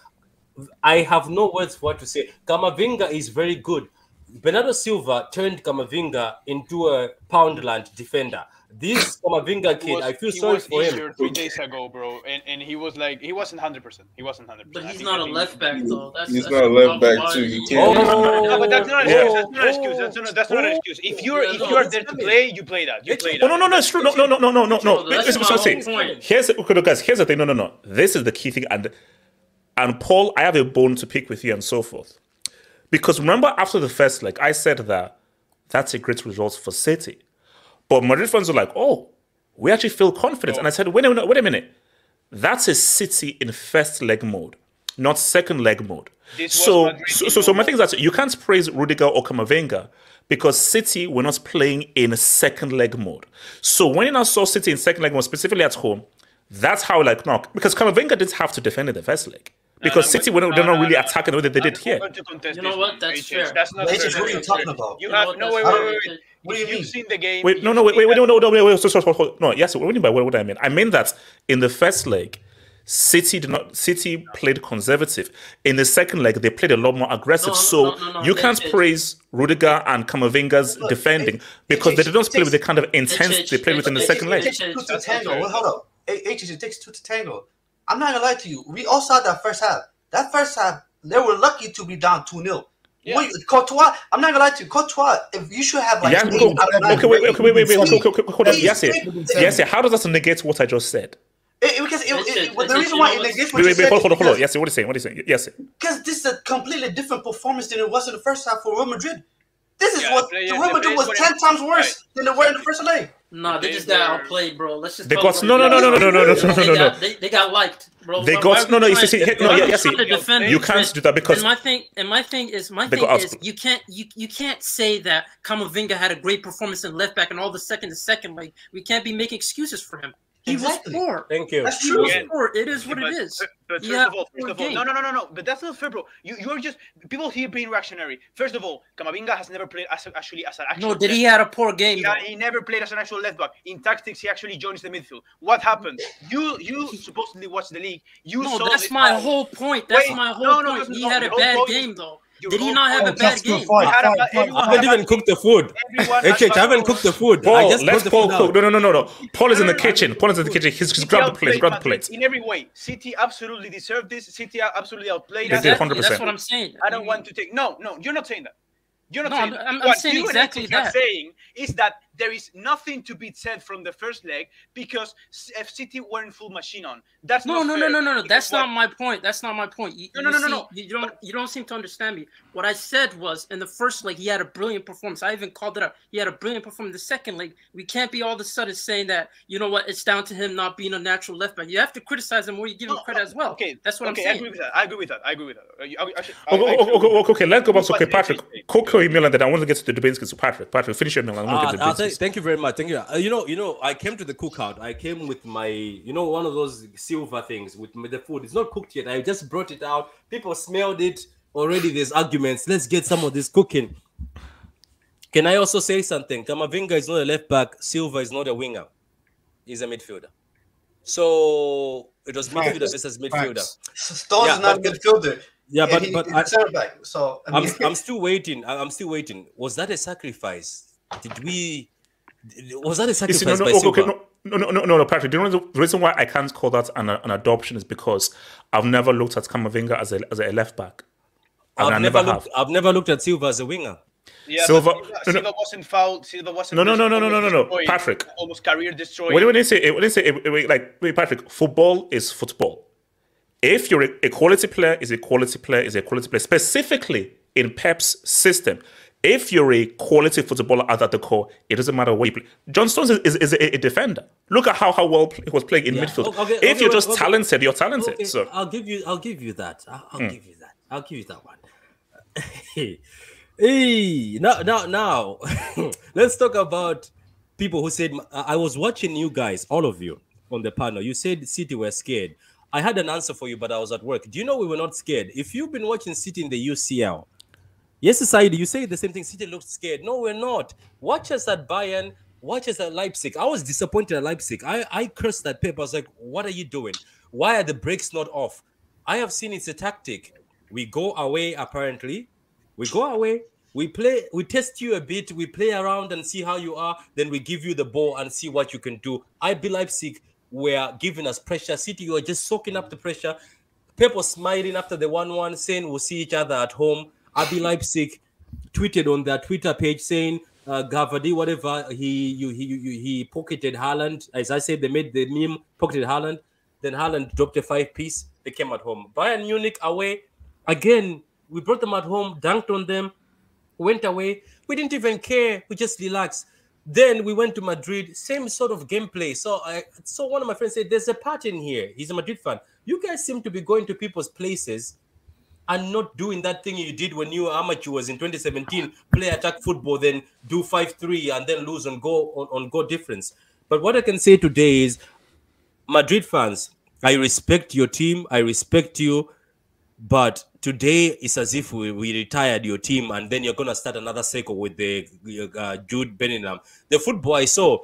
S8: I have no words for what to say. Kamavinga is very good. Bernardo Silva turned Kamavinga into a Poundland defender. This Kamavinga
S5: He
S8: kid,
S5: was-
S8: I feel sorry for him.
S5: three days ago, bro, and, and he was like he wasn't hundred percent. He wasn't hundred
S4: But
S5: percent.
S4: he's not a left back though. That's
S3: He's
S4: that's
S3: not a left
S4: problem.
S3: back, too. He can't-
S8: Oh,
S5: No, but that's not an
S1: Yeah.
S5: excuse. That's not an excuse. That's not, that's not an excuse. If you're if you are there to play, you play that. You play
S1: Oh
S5: that.
S1: no no no it's true no no no no no no no.
S4: That's
S1: Listen,
S4: my
S1: listen,
S4: whole
S1: listen.
S4: point.
S1: Here's okay, no, guys. Here's the thing. No no no. This is the key thing. And and Paul, I have a bone to pick with you and so forth. Because remember after the first leg, I said that that's a great result for City. But Madrid fans were like, oh, we actually feel confident. And I said, wait a minute, wait a minute. That's a City in first leg mode, not second leg mode. So, so, so, so my thing is that you can't praise Rudiger or Kamavinga because City were not playing in second leg mode. So when you now saw City in second leg mode, specifically at home, that's how like no, because Kamavinga didn't have to defend in the first leg because
S5: I'm
S1: City
S5: going-
S1: were not,
S5: no,
S1: they're not really
S5: no.
S1: attacking the way that they did here.
S5: going to contest
S4: You know what? That's
S5: HH.
S4: fair.
S5: That's not fair.
S6: what are you
S5: That's
S6: talking about?
S5: You
S4: You
S5: have no
S4: That's
S5: wait
S4: fair.
S5: wait wait wait.
S6: What do you
S5: If you've seen the game.
S1: Wait, no, no, wait, wait, wait, no, no, no, wait, so, no, yes, what do you mean by what, what I mean? I mean that in the first leg, City did not. City played conservative. In the second leg, they played a lot more aggressive.
S4: No,
S1: so
S4: no, no, no,
S1: you can't
S4: they-
S1: praise Rudiger and Kamavinga's
S6: Look,
S1: defending
S6: it-
S1: because
S6: it
S1: they did not play with the kind of
S4: intensity
S1: they played with in the
S4: it-
S1: second
S6: It
S1: leg.
S6: takes two to
S5: That's
S6: tango. hold up. H, H, it takes two to tango. I'm not gonna lie to you. We all saw that first half. That first half, they were lucky to be down 2 0.
S5: Yeah.
S6: Wait, Courtois, I'm not gonna lie to you. Courtois, if you should have like
S1: Yeah,
S6: eight
S1: go-
S6: out of nine
S1: okay, wait, wait, okay, wait, wait, wait, okay,
S6: ratings.
S1: okay, okay, hold on.
S6: Please,
S1: Yes,
S6: please,
S1: it- yes, it- how does that negate what I just said?
S6: It, it- because it,
S4: It's
S6: it,
S4: just-
S6: it- well, the
S4: it's
S6: reason
S4: just,
S6: why
S4: you know
S6: it
S4: what's-
S6: negates what
S1: Wait,
S6: you
S1: wait, wait,
S6: said
S1: hold on, hold on, hold on.
S6: is
S1: Yes, what are you saying? What are you saying? Yes,
S6: because this is a completely different performance than it was in the first half for Real Madrid. This is
S5: Yeah,
S6: what
S5: the player-
S6: the
S5: the
S6: Real was
S5: were-
S6: ten times worse
S5: Right.
S6: than they were in the first leg.
S4: Nah, they
S5: They
S4: just got
S5: were-
S4: outplayed, bro. Let's just
S1: They got- no, no, no, no, no, no, no, no, no,
S4: They
S1: no,
S4: got-
S1: no.
S4: They, they got liked, bro.
S1: They got-
S4: why are we
S1: no, no, you see- see, no,
S4: why are
S1: yeah,
S4: we
S1: yeah, see,
S4: trying defend
S1: you can't do that because
S4: and my thing and my thing is my thing is you can't you you can't say that Kamavinga had a great performance in left back and all the second to second like we can't be making excuses for him. He
S6: Exactly.
S4: was poor.
S8: Thank you.
S6: That's
S4: He
S6: true.
S4: was
S5: Again.
S4: poor. It is what
S5: but,
S4: it is.
S5: But, but first
S4: had
S5: of all, first of all, no, no, no, no, no. But that's not fair, bro. You you're just people here being reactionary. First of all, Kamavinga has never played as a, actually as an actual.
S4: No, did he had a poor game?
S5: He, he never played as an actual left back. In tactics, he actually joins the midfield. What happened? You you supposedly watch the league. You
S4: No,
S5: saw
S4: that's
S5: the-
S4: my whole point. That's
S5: Wait,
S4: my whole
S5: no, no,
S4: point.
S5: that's
S4: He
S5: not-
S4: had a bad
S5: point
S4: game though.
S5: Your
S4: Did he not have a bad game?
S2: fight.
S5: He had a
S2: Fight, fight,
S8: I haven't even cooked the food.
S5: Everyone
S8: Hey,
S5: has
S8: Chich, I haven't cooked the food. I
S1: Paul,
S8: just
S1: let's
S8: brought the
S1: Paul
S8: food
S1: cook. No, no, no, no, no. Paul is in the kitchen. Paul is in the kitchen. He's, he's
S5: City
S1: grabbed the plate.
S5: outplayed
S1: Grab the
S5: Madrid
S1: plate.
S5: In every way, City absolutely deserved this. City absolutely outplayed
S1: They
S5: us.
S4: Exactly,
S1: 100%.
S4: That's what I'm saying.
S5: I don't want to take. No, no, you're not saying that. You're not
S4: No,
S5: saying
S4: I'm-
S5: that.
S4: I'm- I'm
S5: what
S4: saying
S5: you and
S4: exactly
S5: Ethic are
S4: that.
S5: saying is that there is nothing to be said from the first leg because F City weren't full machine on. That's
S4: No,
S5: not
S4: no, no,
S5: fair
S4: no, no, no. That's not my point. That's not my point. You,
S5: No, no,
S4: you
S5: no, no,
S4: see-
S5: no.
S4: You don't. You don't seem to understand me. What I said was in the first leg he had a brilliant performance. I even called it out. He had a brilliant performance. The second leg, we can't be all of a sudden saying that you know what it's down to him not being a natural left back. You have to criticize him where you give him
S5: No,
S4: credit
S5: no,
S4: as well.
S5: Okay,
S4: that's what
S5: okay,
S4: I'm saying.
S5: I
S4: saying.
S5: agree with that. I agree with that. I agree with that. Uh,
S1: Okay, let's go back okay, Patrick.
S5: they say?
S1: Cook your meal and then I want to get to the debates. To Patrick, Patrick, finish your meal. And I want to get to
S8: I'll
S1: the
S8: thank, thank you very much. Thank you. Uh, you know, you know, I came to the cookout. I came with my, you know, one of those silver things with the food. It's not cooked yet. I just brought it out. People smelled it already. There's arguments. Let's get some of this cooking. Can I also say something? Kamavinga is not a left back. Silva is not a winger. He's a midfielder. So it was midfielder
S2: Facts.
S8: versus midfielder.
S6: Stones
S8: Yeah,
S6: not
S8: but-
S6: midfielder.
S8: Yeah,
S6: and
S8: but
S6: he-
S8: but
S6: he's
S8: I,
S6: a center back. So I
S8: I'm
S6: mean,
S8: I'm (laughs) still waiting. I'm still waiting. Was that a sacrifice? Did we? Was that a
S1: You
S8: sacrifice
S1: see, no, no,
S8: by
S1: okay,
S8: Silva?
S1: okay, no, no, no, no, no, Patrick. Do you the the reason why I can't call that an, an adoption is because I've never looked at Kamavinga as a as a left back. And
S8: I've
S1: I
S8: never
S1: never
S8: looked.
S1: have.
S8: I've never looked at Silva as a winger.
S5: Yeah,
S1: Silva-
S5: Silva,
S1: no, no.
S5: Silva wasn't fouled. Silva wasn't.
S1: No, no, no, no, no, no, no, no. Patrick.
S5: Almost career destroying.
S1: When, when they say when they say eh, like wait, Patrick, football is football. If you're a, a quality player, is a quality player, is a quality player. Specifically in Pep's system. If you're a quality footballer at the core, it doesn't matter what you play. John Stones is, is, is a, defender. Look at how, how well he was playing in
S8: Yeah.
S1: midfield.
S8: Okay, okay,
S1: if you're just
S8: okay.
S1: talented, you're talented. So
S8: I'll give you. I'll give you that. I'll, I'll
S1: Hmm.
S8: give you that. I'll give you that one. (laughs) hey, now, now, now, (laughs) let's talk about people who said I was watching you guys, all of you on the panel. You said City were scared. I had an answer for you, but I was at work. Do you know we were not scared? If you've been watching City in the UCL, yes, society, you say the same thing. City looked scared. No, we're not. Watch us at Bayern. Watch us at Leipzig. I was disappointed at Leipzig. I, I cursed that paper. I was like, what are you doing? Why are the brakes not off? I have seen it's a tactic. We go away, apparently. We go away. We play, we test you a bit, we play around and see how you are, then we give you the ball and see what you can do. RB Leipzig were giving us pressure. City, you are just soaking up the pressure. Was smiling after the 1 1, saying we'll see each other at home. RB Leipzig tweeted on their Twitter page saying, uh, Gvardiol, whatever, he you, he you, he pocketed Haaland. As I said, they made the meme, pocketed Haaland. Then Haaland dropped a five piece. They came at home. Bayern Munich away. Again, we brought them at home, dunked on them, went away. We didn't even care. We just relaxed. Then we went to Madrid, same sort of gameplay. So I so one of my friends said, There's a pattern here. He's a Madrid fan. You guys seem to be going to people's places and not doing that thing you did when you were amateurs in 2017, play attack football, then do 5-3 and then lose on goal on, on goal difference. But what I can say today is Madrid fans, I respect your team, I respect you, but today it's as if we, we retired your team and then you're gonna start another cycle with the uh, Jude Bellingham. The football I saw,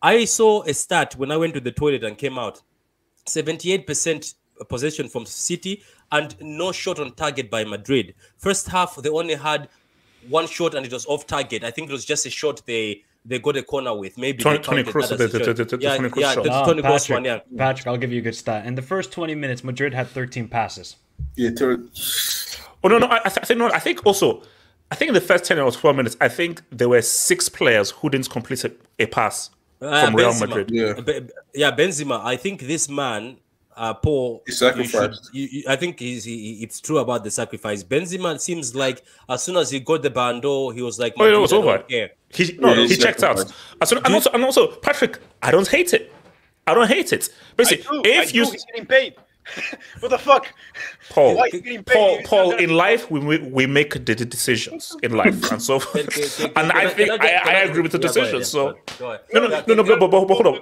S8: I saw a stat when I went to the toilet and came out. 78% possession from City and no shot on target by Madrid. First half, they only had one shot and it was off target. I think it was just a shot they they got a corner with. Maybe
S1: Tony-
S8: they
S1: Tony
S8: counted
S1: Kroos, the- the- the- the
S8: yeah,
S1: Tony Kroos
S8: yeah,
S1: shot.
S8: the Tony Kroos
S9: Patrick,
S8: one, yeah.
S9: Patrick, I'll give you a good stat. In the first 20 minutes, Madrid had 13 passes.
S3: Yeah, third.
S1: Oh no, no. I, I, think no. I think also, I think in the first ten or twelve minutes, I think there were six players who didn't complete a, a pass
S8: Uh,
S1: from Real
S8: Benzema.
S1: Madrid.
S3: Yeah.
S8: Be- yeah, Benzema. I think this man, uh, Paul,
S3: He
S8: you should- you- you- I think he's, he, it's true about the sacrifice. Benzema seems like as soon as he got the bando, he was like,
S1: Oh, it was over.
S8: care."
S1: He no,
S3: Yeah,
S1: he checked out.
S3: sacrificed.
S1: And, and also, and also, Patrick, I don't hate it. I don't hate it. Basically, if
S5: I
S1: you
S5: do, he's getting paid. (laughs) what the fuck?
S1: Paul,
S5: Why is he getting paid?
S1: Paul, Paul, in life we we, we make the the decisions in life, and so
S8: Can- can- can- (laughs)
S1: and I think
S8: just-
S1: I, I agree with the
S8: yeah, go ahead, yeah,
S1: So
S8: go ahead, go
S1: no, no, no, no, but, but, but hold on.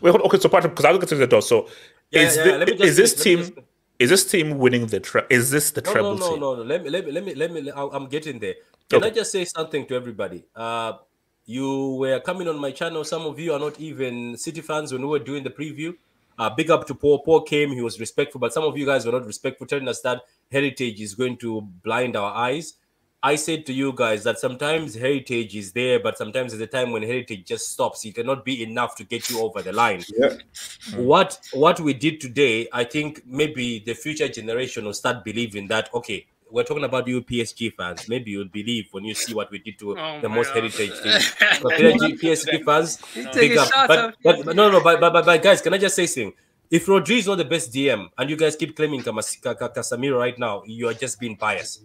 S1: Wait, hold. Okay, so Patrick, because I'll get to the door. So
S8: Yeah,
S1: is,
S8: yeah,
S1: thi-
S8: yeah, let me just
S1: is this
S8: finish, let me
S1: team
S8: just-
S1: is this team winning the tre- is this the
S8: No,
S1: treble
S8: no, no,
S1: team?
S8: no, no. Let me, let me, let me, let me. I- I'm getting there. Can I just say something to everybody? Uh, you were coming on my channel. Some of you are not even City fans when we were doing the preview. Uh, big up to Paul. Paul came. He was respectful, but some of you guys were not respectful, telling us that heritage is going to blind our eyes. I said to you guys that sometimes heritage is there, but sometimes there's a time when heritage just stops. It cannot be enough to get you over the line
S3: Yeah.
S8: what what we did today, I think maybe the future generation will start believing that okay, we're talking about you PSG fans. Maybe you'll believe when you see what we did to
S4: Oh
S8: the most
S4: God.
S8: heritage team. PSG, PSG fans,
S4: He's
S8: big
S4: taking
S8: up. But, but, but no, no, but, but, but, but guys, can I just say something? If Rodri is not the best DM and you guys keep claiming Kamas- Ka- Ka- Casemiro right now, you are just being biased.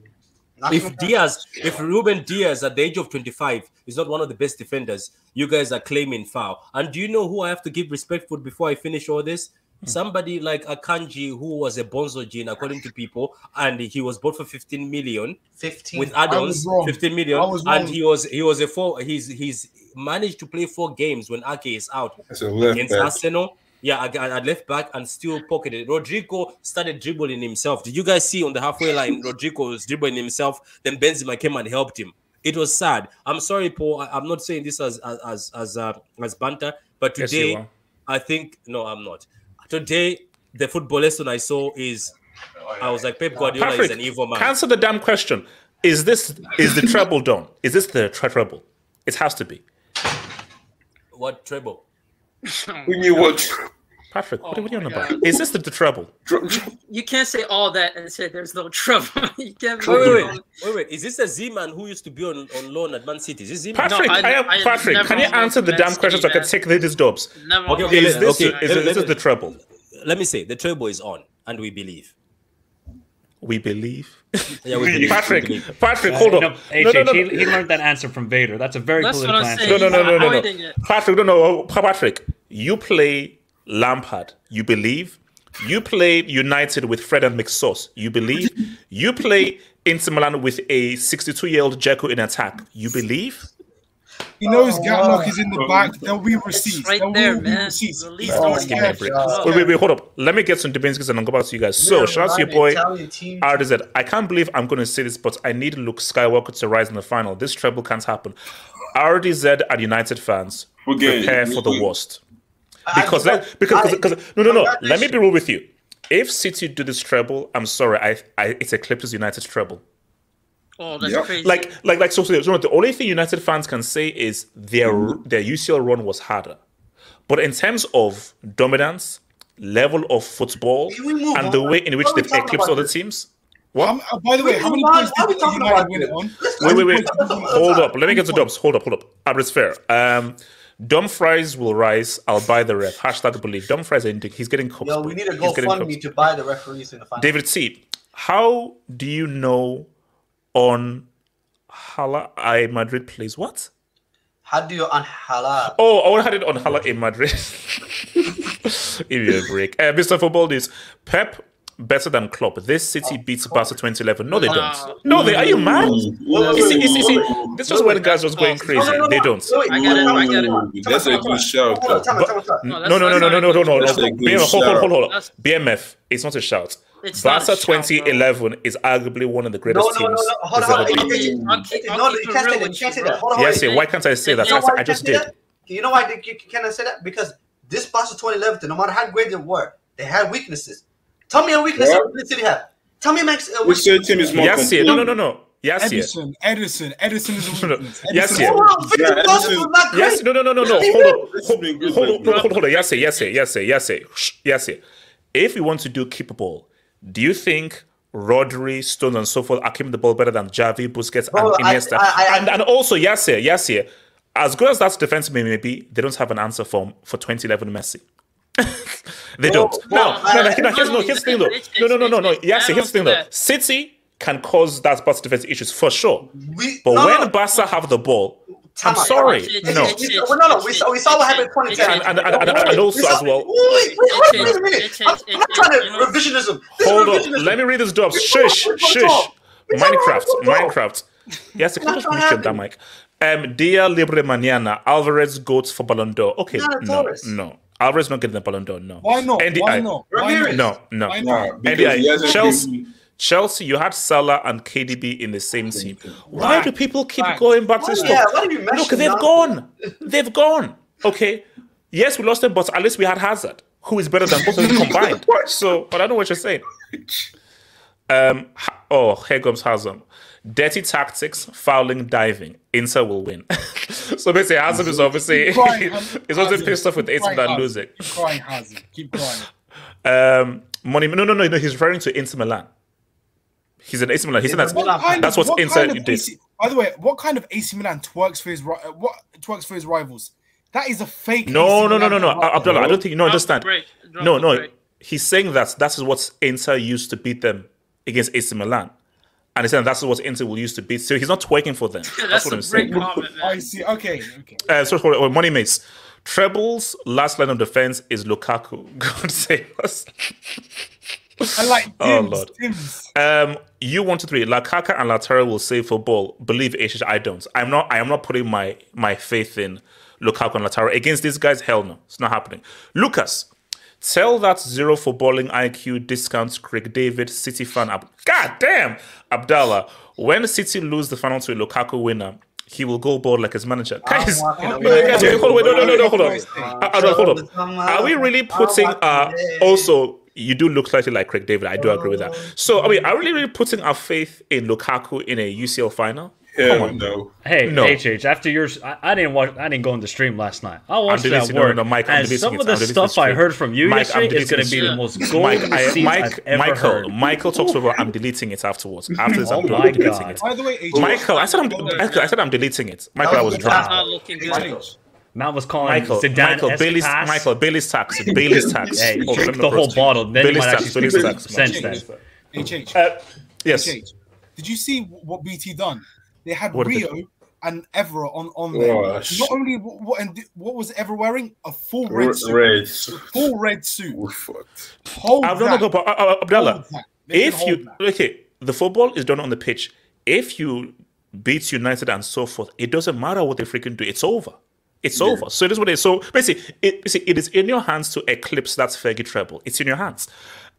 S6: Not
S8: If Dias, if Ruben Dias at the age of 25 is not one of the best defenders, you guys are claiming foul. And do you know who I have to give respect for before I finish all this? Hmm. Somebody like Akanji, who was a bonzo gene according to people, and he was bought for 15 million
S6: 15.
S8: with
S2: I
S8: add-ons, 15 million, and he was he was a four. He's he's managed to play four games when Ake is out
S3: That's left
S8: against
S3: back.
S8: Arsenal. Yeah, I, I left back and still pocketed. Rodrygo started dribbling himself. Did you guys see on the halfway line? (laughs) Rodrygo was dribbling himself. Then Benzema came and helped him. It was sad. I'm sorry, Paul. I, am not saying this as as as as, uh, as banter, but today
S1: are.
S8: I think no, I'm not. Today the football lesson I saw is I was like Pep Guardiola
S1: Patrick,
S8: is an evil man.
S1: answer the damn question. Is this is the (laughs) treble done? Is this the tre- treble? It has to be.
S8: What treble?
S3: Oh we knew what.
S1: Patrick, what,
S4: Oh
S1: what are you on
S4: my
S1: about?
S4: God.
S1: Is this the, the treble?
S4: You can't say all that and say there's no trouble. (laughs) you can't be
S8: Wait, wait, wait, wait, wait. Is this a Z-man who used to be on, on loan at Man City? Is this Z-man?
S1: Patrick,
S4: I-
S1: I, am
S4: I
S1: Patrick. Can you answer the damn questions so I
S4: City,
S1: can take these jobs?
S4: Never
S8: Okay, okay,
S1: Is
S8: let-
S1: this,
S8: okay,
S1: is,
S8: let-
S1: this
S8: let-
S1: the treble?
S8: Let me say the trouble is on, and we believe.
S1: We believe.
S8: Yeah, we believe,
S1: Patrick,
S8: we believe.
S1: Patrick,
S9: Uh,
S1: hold
S9: no,
S1: on.
S9: HH,
S1: No, no, no,
S9: He, he learned that answer from Vader. That's a very
S4: That's what
S9: political answer.
S1: No, no, no, no, no, no. Patrick, no, no, Patrick. You play Lampard. You believe. You play United with Fred and McSauce. You believe. You play Inter Milan with a 62-year-old Dzeko in attack. You believe.
S2: He knows
S6: Oh,
S2: Gatlock is in the back. There'll be receipts.
S4: right
S2: there
S4: there,
S2: be
S4: man.
S2: receipts.
S4: Release
S2: Oh,
S4: the
S2: yeah.
S4: receipts.
S1: Give me a break. Wait, wait, wait, hold up. Let me get some Dubinsky's and I'll go back to you guys. So, shout out to your boy
S6: Italian.
S1: RDZ. I can't believe I'm going to say this, but I need Luke Skywalker to rise in the final. This treble can't happen. RDZ and United fans,
S3: We're
S1: prepare for the worst. Because,
S6: I-
S1: let, because,
S6: I-
S1: because, no, no, no. Let me be real with you. If City do this treble, I'm sorry. I, I it's a Clippers United treble.
S4: Oh, that's
S3: Yep.
S4: crazy.
S1: Like, like, like. So, so, so the only thing United fans can say is their their UCL run was harder, but in terms of dominance, level of football,
S6: Can we move
S1: and the way in which
S6: Why are we
S1: they've eclipsed other
S6: this?
S1: teams.
S2: Um, uh, by the way, how many
S6: Why-
S2: points
S6: are we
S2: did
S6: talking about
S2: win it on?
S1: Wait, wait, wait. Hold up. Let me get to
S2: One
S1: Dubs. Hold up, hold up. Abris fair. Um, Dumfries will rise. I'll buy the ref. Hashtag believe. Dumfries, I think he's getting cooked.
S6: Yo, we need a
S1: He's getting
S6: GoFundMe to buy the referees in the final.
S1: David T. How do you know on Hala I Madrid plays what?
S6: How do you on Hala?
S1: Oh, I want to have it on Hala in Madrid. (laughs) Give you a break. Uh, Mr. Fobaldis, Pep better than Klopp. This City beats Barca 2011. No, they don't. No, they are you mad? You see, you see, see, this was when guys was going crazy. They don't.
S4: I get it. I get it.
S3: That's a good shout.
S4: No,
S1: no, no, no, no, no, no, no. BMF, hold, hold, hold, hold. BMF, it's not a shout.
S4: It's not a
S1: Barca
S4: shout,
S1: 2011 is arguably one of the greatest
S6: no, no,
S1: teams.
S6: no. Hold
S1: there's
S6: on,
S1: ever
S6: hold on.
S1: been.
S6: Okay,
S4: I'll keep- I'll
S6: No, you can't say that. You can't say that. Hold on,
S1: Yes,
S6: on.
S1: yeah, why can't I say that?
S6: You know
S1: I, I just
S6: can't
S1: did.
S6: that? You know why they, you cannot say that? Because this Barca 2011, no matter how great they were, they had weaknesses. Tell me a weakness
S3: Yeah.
S6: that City had. Tell me max. Uh,
S3: Which
S6: weakness.
S3: team is more
S1: Yes, yeah. No, no, no, no. Yes, yeah.
S2: Edison, Edison, Edison is a (laughs)
S1: No, no.
S2: weakness.
S1: Yes, yeah.
S6: Hold
S3: Yeah, Edison-
S6: was not great.
S1: Yes, no, no, no, no, no.
S6: Yes,
S1: Hold on. Hold, hold, on, hold, hold, hold on. Yes, yeah, yes, yeah, yes, yeah, yes, yeah. Yes. If we want to do keep ball, do you think Rodri, Stones, and so forth are keeping the ball better than Xavi, Busquets,
S6: Bro,
S1: and Iniesta?
S6: I- I-
S1: and, and also, yes, yeah, yes, yeah. As good as that defense may, may be, they don't have an answer for for 2011 Messi. (laughs) they don't.
S6: Bro,
S1: no,
S6: I-
S1: no, no, no, here's, no, here's the thing though. No, no, no, no, no. Yes, here's the thing though. City can cause that Barca defense issues for sure.
S6: We,
S1: But
S6: no,
S1: when
S6: no.
S1: Barca have the ball, I'm sorry, no.
S4: It's- it's-
S6: Well, no, no, we saw, we saw what happened in 2010.
S1: And- and- and- and- and also
S6: We saw-
S1: as well-
S6: Wait, wait, wait, wait a minute. I'm, I'm not trying to revisionism. This
S1: Hold
S6: is
S1: on, let me read this job. Shush,
S6: talk, we talk,
S1: shush.
S6: we talk. We talk,
S1: Minecraft. Minecraft. Yes, can you
S6: That's
S1: just
S6: not
S1: that,
S6: happening.
S1: Mike? Um, Dia Libre Mañana, Alvarez goes for Ballon d'Or. Okay, no, no. Alvarez not getting the Ballon d'Or, no.
S2: Why not?
S1: NDI.
S2: Why not? Why
S6: Ramirez.
S2: not?
S1: No, no.
S2: Why not?
S3: because he
S1: NDI.
S3: hasn't
S1: Chelsea,
S3: been-
S1: Chelsea, you had Salah and KDB in the same team. Why do people keep
S2: Fact.
S1: going back to this
S6: Yeah,
S1: stuff?
S6: what you
S1: Look, they've
S6: now?
S1: gone. They've gone. Okay. Yes, we lost them, but at least we had Hazard, who is better than both of them (laughs) combined. So, but I know what you're saying. Um. Oh, here comes Hazard. Dirty tactics, fouling, diving. Inter will win. (laughs) so basically, Hazard is obviously
S2: Crying,
S1: is (laughs) also pissed off with Inter
S2: Crying,
S1: than
S2: Hazard.
S1: losing.
S2: Keep crying, Hazard. Keep crying.
S1: Um, money. No, no, no, no. He's referring to Inter Milan. He's an AC Milan. He's in that.
S6: Inter
S1: That's
S2: of-
S1: what
S2: what kind
S1: Inter
S2: of
S1: did.
S2: AC By the way, what kind of AC Milan twerks for his uh, what twerks for his rivals? That is a fake.
S1: No,
S2: AC
S1: no, no,
S2: Milan
S1: no, no. Abdullah, I don't think you don't understand.
S4: break.
S1: No, no. He's saying that that is what Inter used to beat them against AC Milan. And he's saying that's what Inter will use to beat. So he's not twerking for them. (laughs) That's,
S4: That's
S1: what I'm saying.
S4: comment,
S2: I see. Okay, okay.
S1: Uh, so for money mates, Treble's last line of defense is Lukaku. (laughs) God save us. (laughs)
S2: I like (laughs)
S1: Oh.
S2: Tim's.
S1: Um, you one two three. Lukaku and Lautaro will save football. Believe HH, I don't. I'm not. I am not putting my my faith in Lukaku and Lautaro against these guys. Hell no, it's not happening. Lucas, tell that zero for footballing IQ discounts Craig David City fan. Ab- God damn, Abdallah. When City lose the final to a Lukaku winner. He will go board like his manager. Guys,
S6: away. (laughs)
S1: guys, wait, hold on, no, no, no, hold on.
S2: Uh,
S1: uh, hold on. Are we really putting uh also you do look slightly like Craig David. I do agree with that. Oh. So I mean, are we really, really putting our faith in Lukaku in a UCL final?
S3: Hell no.
S9: Hey,
S1: No.
S9: HH, after yours, I, I didn't watch. I didn't go on the stream last night. I watched
S1: deleting-
S9: that
S1: no,
S9: work.
S1: no, Mike,
S9: and some
S1: it.
S9: of the
S1: I'm
S9: stuff
S1: the
S9: I heard from you
S1: Mike, I'm
S9: yesterday is going to be
S1: the
S9: the most
S1: stream.
S9: golden
S1: Mike, I, Mike,
S9: I've ever
S1: Michael,
S9: heard.
S1: Michael talks about. I'm deleting it afterwards. After this,
S9: Oh
S1: I'm,
S9: my
S1: deleting
S9: God.
S1: it.
S2: By the way, H-
S1: Michael, I said I'm. Uh, I said I'm deleting it. Michael, I was
S6: That
S1: drunk.
S4: It's not looking good.
S2: H-
S9: Matt was calling
S1: Michael,
S9: Zidane
S1: Michael, Bailey's,
S9: pass.
S1: Michael, Bailey's tax, Bailey's tax.
S9: Hey,
S1: Hold on,
S9: drink the whole
S1: approach.
S9: bottle, then you
S1: Bailey's
S9: might
S1: tax,
S9: actually
S1: Bailey's
S9: speak
S1: tax.
S9: sense. Then
S2: HH.
S1: Uh, yes.
S2: HH. Did you see what BT done? They had
S1: What did they
S2: Rio and Evra on on there.
S3: Oh,
S2: Not only what what, and what was Evra wearing? A full red
S3: R-
S2: suit.
S3: red.
S2: Full red suit.
S3: We're.
S2: Hold
S1: I've done
S2: that.
S1: no, uh, uh, Abdallah,
S2: Hold
S1: if you
S2: that.
S1: okay, the football is done on the pitch. If you beat United and so forth, it doesn't matter what they freaking do. It's over. It's over. So it is what it is. So basically, it, basically, it is in your hands to eclipse that Fergie treble. It's in your hands.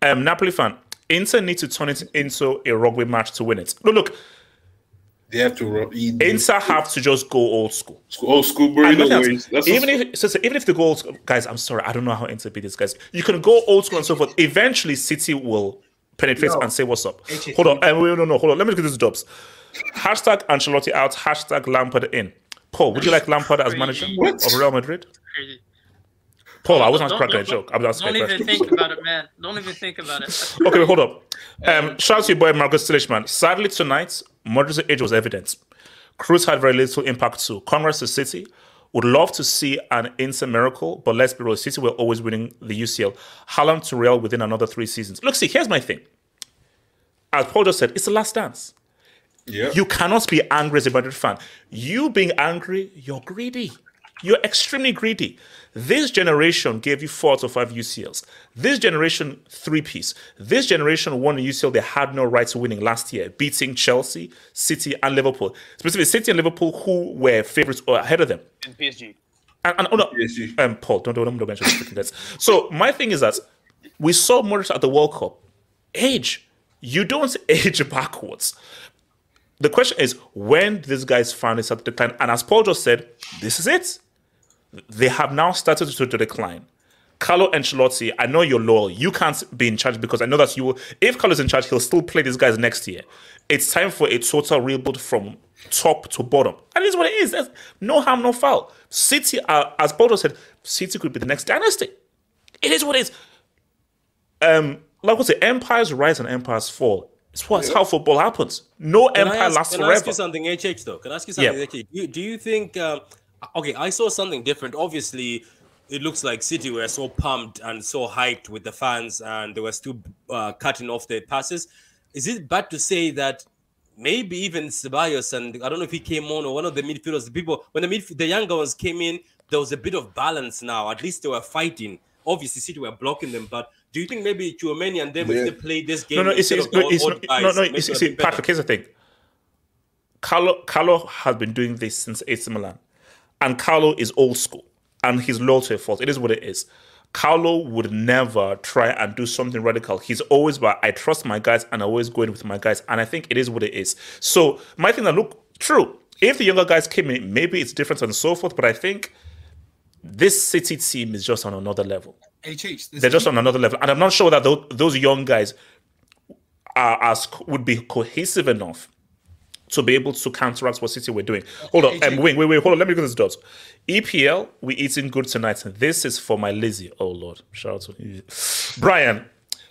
S1: Um, Napoli fan, Inter need to turn it into a rugby match to win it. No, look,
S3: They have to rub. eat-
S1: Inter have to just go old school.
S3: Old school
S1: And
S3: burrito ways. That's
S1: even if so, so even if the goals, guys, I'm sorry, I don't know how Inter beat these guys. You can go old school and so forth. Eventually, City will penetrate
S6: No.
S1: and say what's up.
S6: HSP.
S1: Hold on, um, wait, no, no, hold on. Let me get these jobs. Hashtag Ancelotti out. Hashtag Lampard in. Paul, would you like Lampard as manager of Real Madrid?
S4: Crazy.
S1: Paul, I wasn't cracking a joke. I was
S4: Don't even think about it, man. Don't even think about it. (laughs)
S1: Okay, hold up. Um, shout out to your boy Marcus Tillishman. Sadly, tonight, Modric's age was evident. Kroos had very little impact too. Congress to City. Would love to see an instant miracle, but let's be real. City were always winning the UCL. Haaland to Real within another three seasons. Look, see, here's my thing. As Paul just said, it's the last dance.
S3: Yeah.
S1: You cannot be angry as a Madrid fan. You being angry, you're greedy. You're extremely greedy. This generation gave you four to five UCLs. This generation, three piece. This generation won a UCL they had no right to winning last year, beating Chelsea, City, and Liverpool. Specifically, City and Liverpool, who were favorites or ahead of them.
S5: in PSG.
S1: And, and oh no,
S3: PSG.
S1: um, Paul, don't, don't, don't mention the freaking guys. So my thing is that we saw Modric at the World Cup. Age, you don't (laughs) age backwards. The question is when these guys finally start to decline, and as Paul just said, this is it. They have now started to, to decline. Carlo Ancelotti, I know you're loyal. You can't be in charge because I know that you will. If Carlo's in charge, he'll still play these guys next year. It's time for a total rebuild from top to bottom. And it's what it is. There's no harm, no foul. City, uh, as Paul just said, City could be the next dynasty. It is what it is. Um, like I say, empires rise and empires fall. It's what it's how football happens. No
S8: Can
S1: empire
S8: ask,
S1: lasts
S8: can I ask
S1: forever.
S8: you something, HH though? Can I ask you
S1: Yeah.
S8: something, HH? Do you, do you think? Um, okay, I saw something different. Obviously, it looks like City were so pumped and so hyped with the fans, and they were still uh, cutting off their passes. Is it bad to say that maybe even Ceballos and I don't know if he came on or one of the midfielders, the people when the midf- the younger ones came in, there was a bit of balance now. At least they were fighting. Obviously, City were blocking them, but do you think maybe Tchouameni and them if
S3: Yeah.
S8: they played this game
S1: No, no, it's, it's,
S8: of the
S1: no, it's, not-
S8: guys,
S1: no, no,
S8: maybe
S1: it's, it's,
S8: would have been better?
S1: Patrick, here's the thing. Carlo, Carlo has been doing this since AC Milan. And Carlo is old school. And he's loyal to a fault. It is what it is. Carlo would never try and do something radical. He's always about, I trust my guys and I always go in with my guys. And I think it is what it is. So my thing that look true. If the younger guys came in, maybe it's different and so forth. But I think this City team is just on another level.
S2: HH.
S1: They're just on another level, and I'm not sure that those, those young guys are as would be cohesive enough to be able to counteract what City were doing. Hold on, um, wait, wait, wait, hold on. Let me get this dots. EPL, we eating good tonight. This is for my Lizzie. Oh Lord, shout out to you. Brian.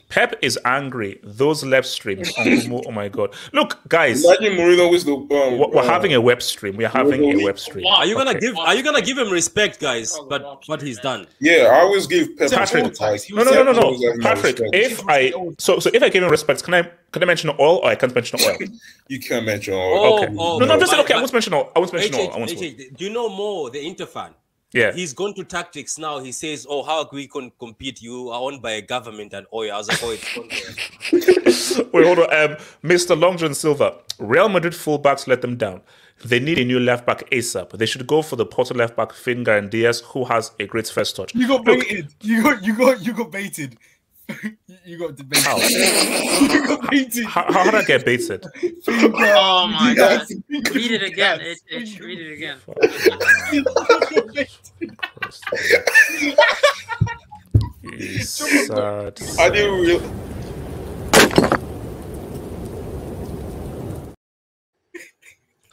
S1: Pep is angry. Those left streams. Uncle (laughs) oh my god! Look, guys,
S3: Imagine Mourinho is the. Um,
S1: we're we're
S3: uh,
S1: having a web stream. We're having a web stream.
S8: Are you gonna
S1: Okay.
S8: give? Are you gonna give him respect, guys? But what he's done.
S3: Yeah, I always give Pep
S1: Patrick, No, no, no, no, no.
S3: always have my
S1: Patrick, if I so so if I give him respect, can I can I mention oil or I can't mention oil? (laughs)
S3: you can't mention
S8: Oh,
S1: okay.
S8: oh,
S1: no, no, I'm just saying, okay. I
S8: my-
S1: won't mention oil. I won't mention oil. I
S8: HH,
S1: won't.
S8: HH, do you know more the Interfan?
S1: Yeah.
S8: He's gone to tactics now. He says, "Oh, how can we can compete? You are owned by a government and oil." I was like, "Oh, it's gone. (laughs)
S1: Wait, hold on. Um, Mr. Long John Silver, Real Madrid fullbacks let them down. They need a new left back ASAP. They should go for the Porto left back Finger and Diaz, who has a great first touch.
S2: You got
S1: Look,
S2: baited. You got you got you got baited. (laughs) you got debated.
S1: How? (laughs)
S2: you got baited.
S1: How, how did I get baited?
S4: Oh my god.
S2: Yes.
S4: Read it again. It, it, read it again.
S1: You sad.
S3: I didn't real.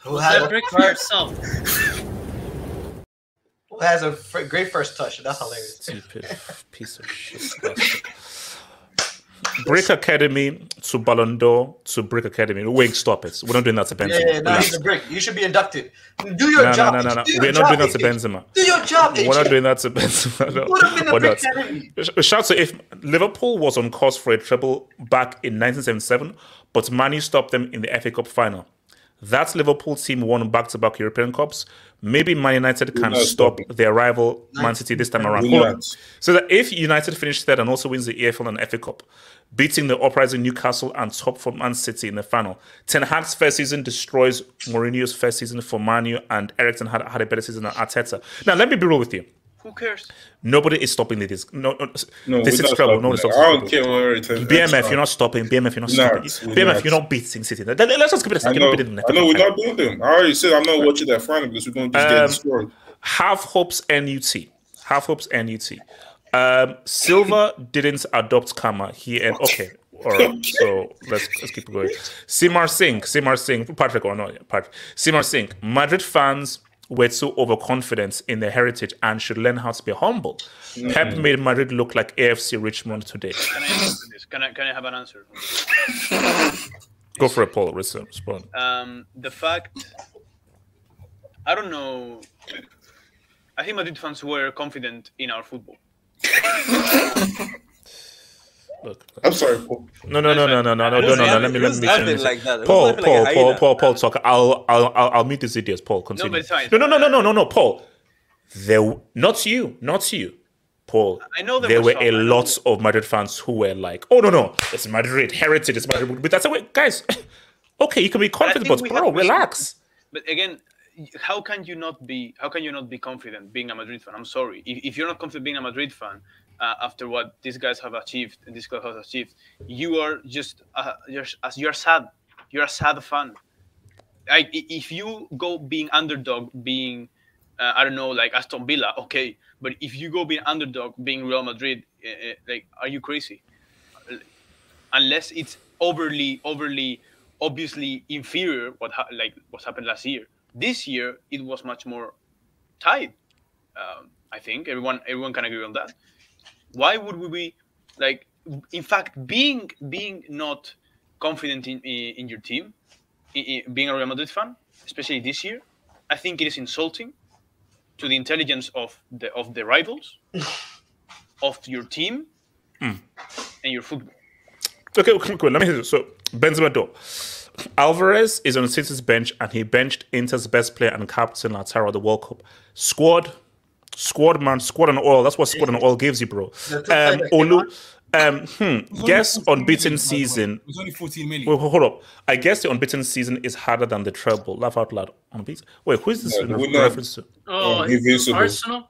S6: Who has,
S4: Cedric, for
S6: a,
S4: yourself.
S6: who has a (laughs) fr- great first touch? That's hilarious.
S1: Stupid (laughs) piece of shit. Brick Academy to Ballon d'Or to Brick Academy. Wait, stop it. We're not doing that to Benzema.
S6: Yeah, yeah, no, he's a brick. You should be inducted. Do your
S1: No, no,
S6: job.
S1: no, no, no.
S6: Do
S1: We're not
S6: job,
S1: doing that to Benzema.
S6: Do your job,
S1: We're not doing that to Benzema. No,
S6: him in the
S1: we're
S6: brick
S1: not.
S6: academy.
S1: Shout to if Liverpool was on course for a treble back in 1977, but Manu stopped them in the FA Cup final. That Liverpool team won back-to-back European Cups. Maybe Man United can
S3: not
S1: stop
S3: stopping.
S1: their rival Man City this time around.
S3: We're
S1: Hold on.
S3: not.
S1: So that if United finish third and also wins the EFL and FA Cup, beating the uprising Newcastle and top for Man City in the final, Ten Hag's first season destroys Mourinho's first season for Manu, and Ericsson had, had a better season than Arteta. Now, let me be real with you.
S5: Who cares?
S1: Nobody is stopping this. No, no,
S3: No,
S1: this is trouble.
S3: stopping
S1: No one
S3: that.
S1: is stopping
S3: I don't care what Everton-
S1: BMF, you're not stopping. BMF, you're not stopping.
S3: not.
S1: BMF, you're not beating City. Let- Let's just give it a
S3: I
S1: second.
S3: know,
S1: Beat it in the
S3: I know, we're
S1: final.
S3: not doing them. I already said I'm not watching that final because we're going to just get
S1: Um,
S3: destroyed.
S1: Half hopes NUT. Half hopes NUT. Um, Silva (laughs) didn't adopt Kama. He and okay. All right, (laughs) so let's let's keep going. Simar Singh, Simar Singh, Patrick or not, Patrick. Simar Singh. Madrid fans were too overconfident in their heritage and should learn how to be humble. Pep made Madrid look like AFC Richmond today.
S5: Can I this? Can I can I have an answer? (laughs)
S1: Go for it, Paul. Respond.
S5: Um, the fact, I don't know. I think Madrid fans were confident in our football. (laughs)
S1: Look.
S3: I'm sorry, Paul.
S1: No, no, no, no, no, no, no, no, no, no. Let me let me
S8: laughing
S1: finish.
S8: like that?
S1: Paul, Paul, Paul. Paul, Paul, talk. I'll, I'll, I'll, I'll mute these idiots. Paul, continue.
S5: but it's fine.
S1: No, no, no, no, no, no, no, Paul. There, not you, not you, Paul.
S5: I know there
S1: there
S5: were
S1: were
S5: some,
S1: a
S5: I know.
S1: lot of Madrid fans who were like, "Oh no, no, it's Madrid heritage, it's Madrid." But that's a way, guys. Okay, you can be confident,
S5: think
S1: but bro, relax.
S5: But again, how can you not be? How can you not be confident being a Madrid fan? I'm sorry. If, if you're not confident being a Madrid fan uh, after what these guys have achieved and this club has achieved, you are just uh, you're as you're sad. You're a sad fan. Like if you go being underdog, being uh, I don't know, like Aston Villa, okay. But if you go being underdog, being Real Madrid, uh, uh, like, are you crazy? Unless it's overly, overly, obviously inferior, what ha- like what happened last year. This year, it was much more tight. Um, I think everyone, everyone can agree on that. Why would we be like? In fact, being being not confident in in, in your team, i- i- being a Real Madrid fan, especially this year, I think it is insulting to the intelligence of the of the rivals, (sighs) of your team, hmm. and your football.
S1: Okay, okay, cool. Let me hear this. So Benzema door. Alvarez is on City's bench and he benched Inter's best player and captain Lautaro at the World Cup. Squad, squad man, squad and oil. That's what squad and oil gives you, bro. Um, Olu, um, hmm, guess unbeaten season.
S2: It was only 14 million.
S1: Wait, hold up. I guess the unbeaten season is harder than the treble. Laugh out loud. Unbeaten. Wait, who is this
S3: No,
S1: in reference to?
S4: Oh,
S3: Invincible.
S4: Arsenal?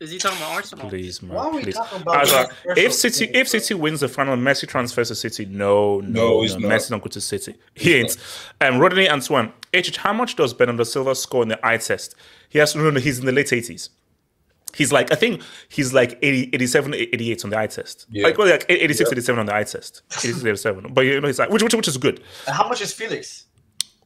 S4: Is he talking about Arsenal?
S1: Please, man.
S6: Why are we
S1: please.
S6: talking about
S1: As a-
S6: this
S1: if City if City wins the final, Messi transfers to City. No, no,
S3: No,
S1: no.
S3: he's not.
S1: Messi don't go to City. He ain't. Um, Rodney Antoine. HH, how much does Bernardo Silva score in the eye test? He has no, no, he's in the late 80s. He's like, I think he's like 80, 87, 88 on the eye test.
S3: Yeah.
S1: Like, well, like 86,
S3: Yeah.
S1: 87 on the eye test. 86, 87. But you know, he's like, which, which, which is good.
S6: And how much is Felix?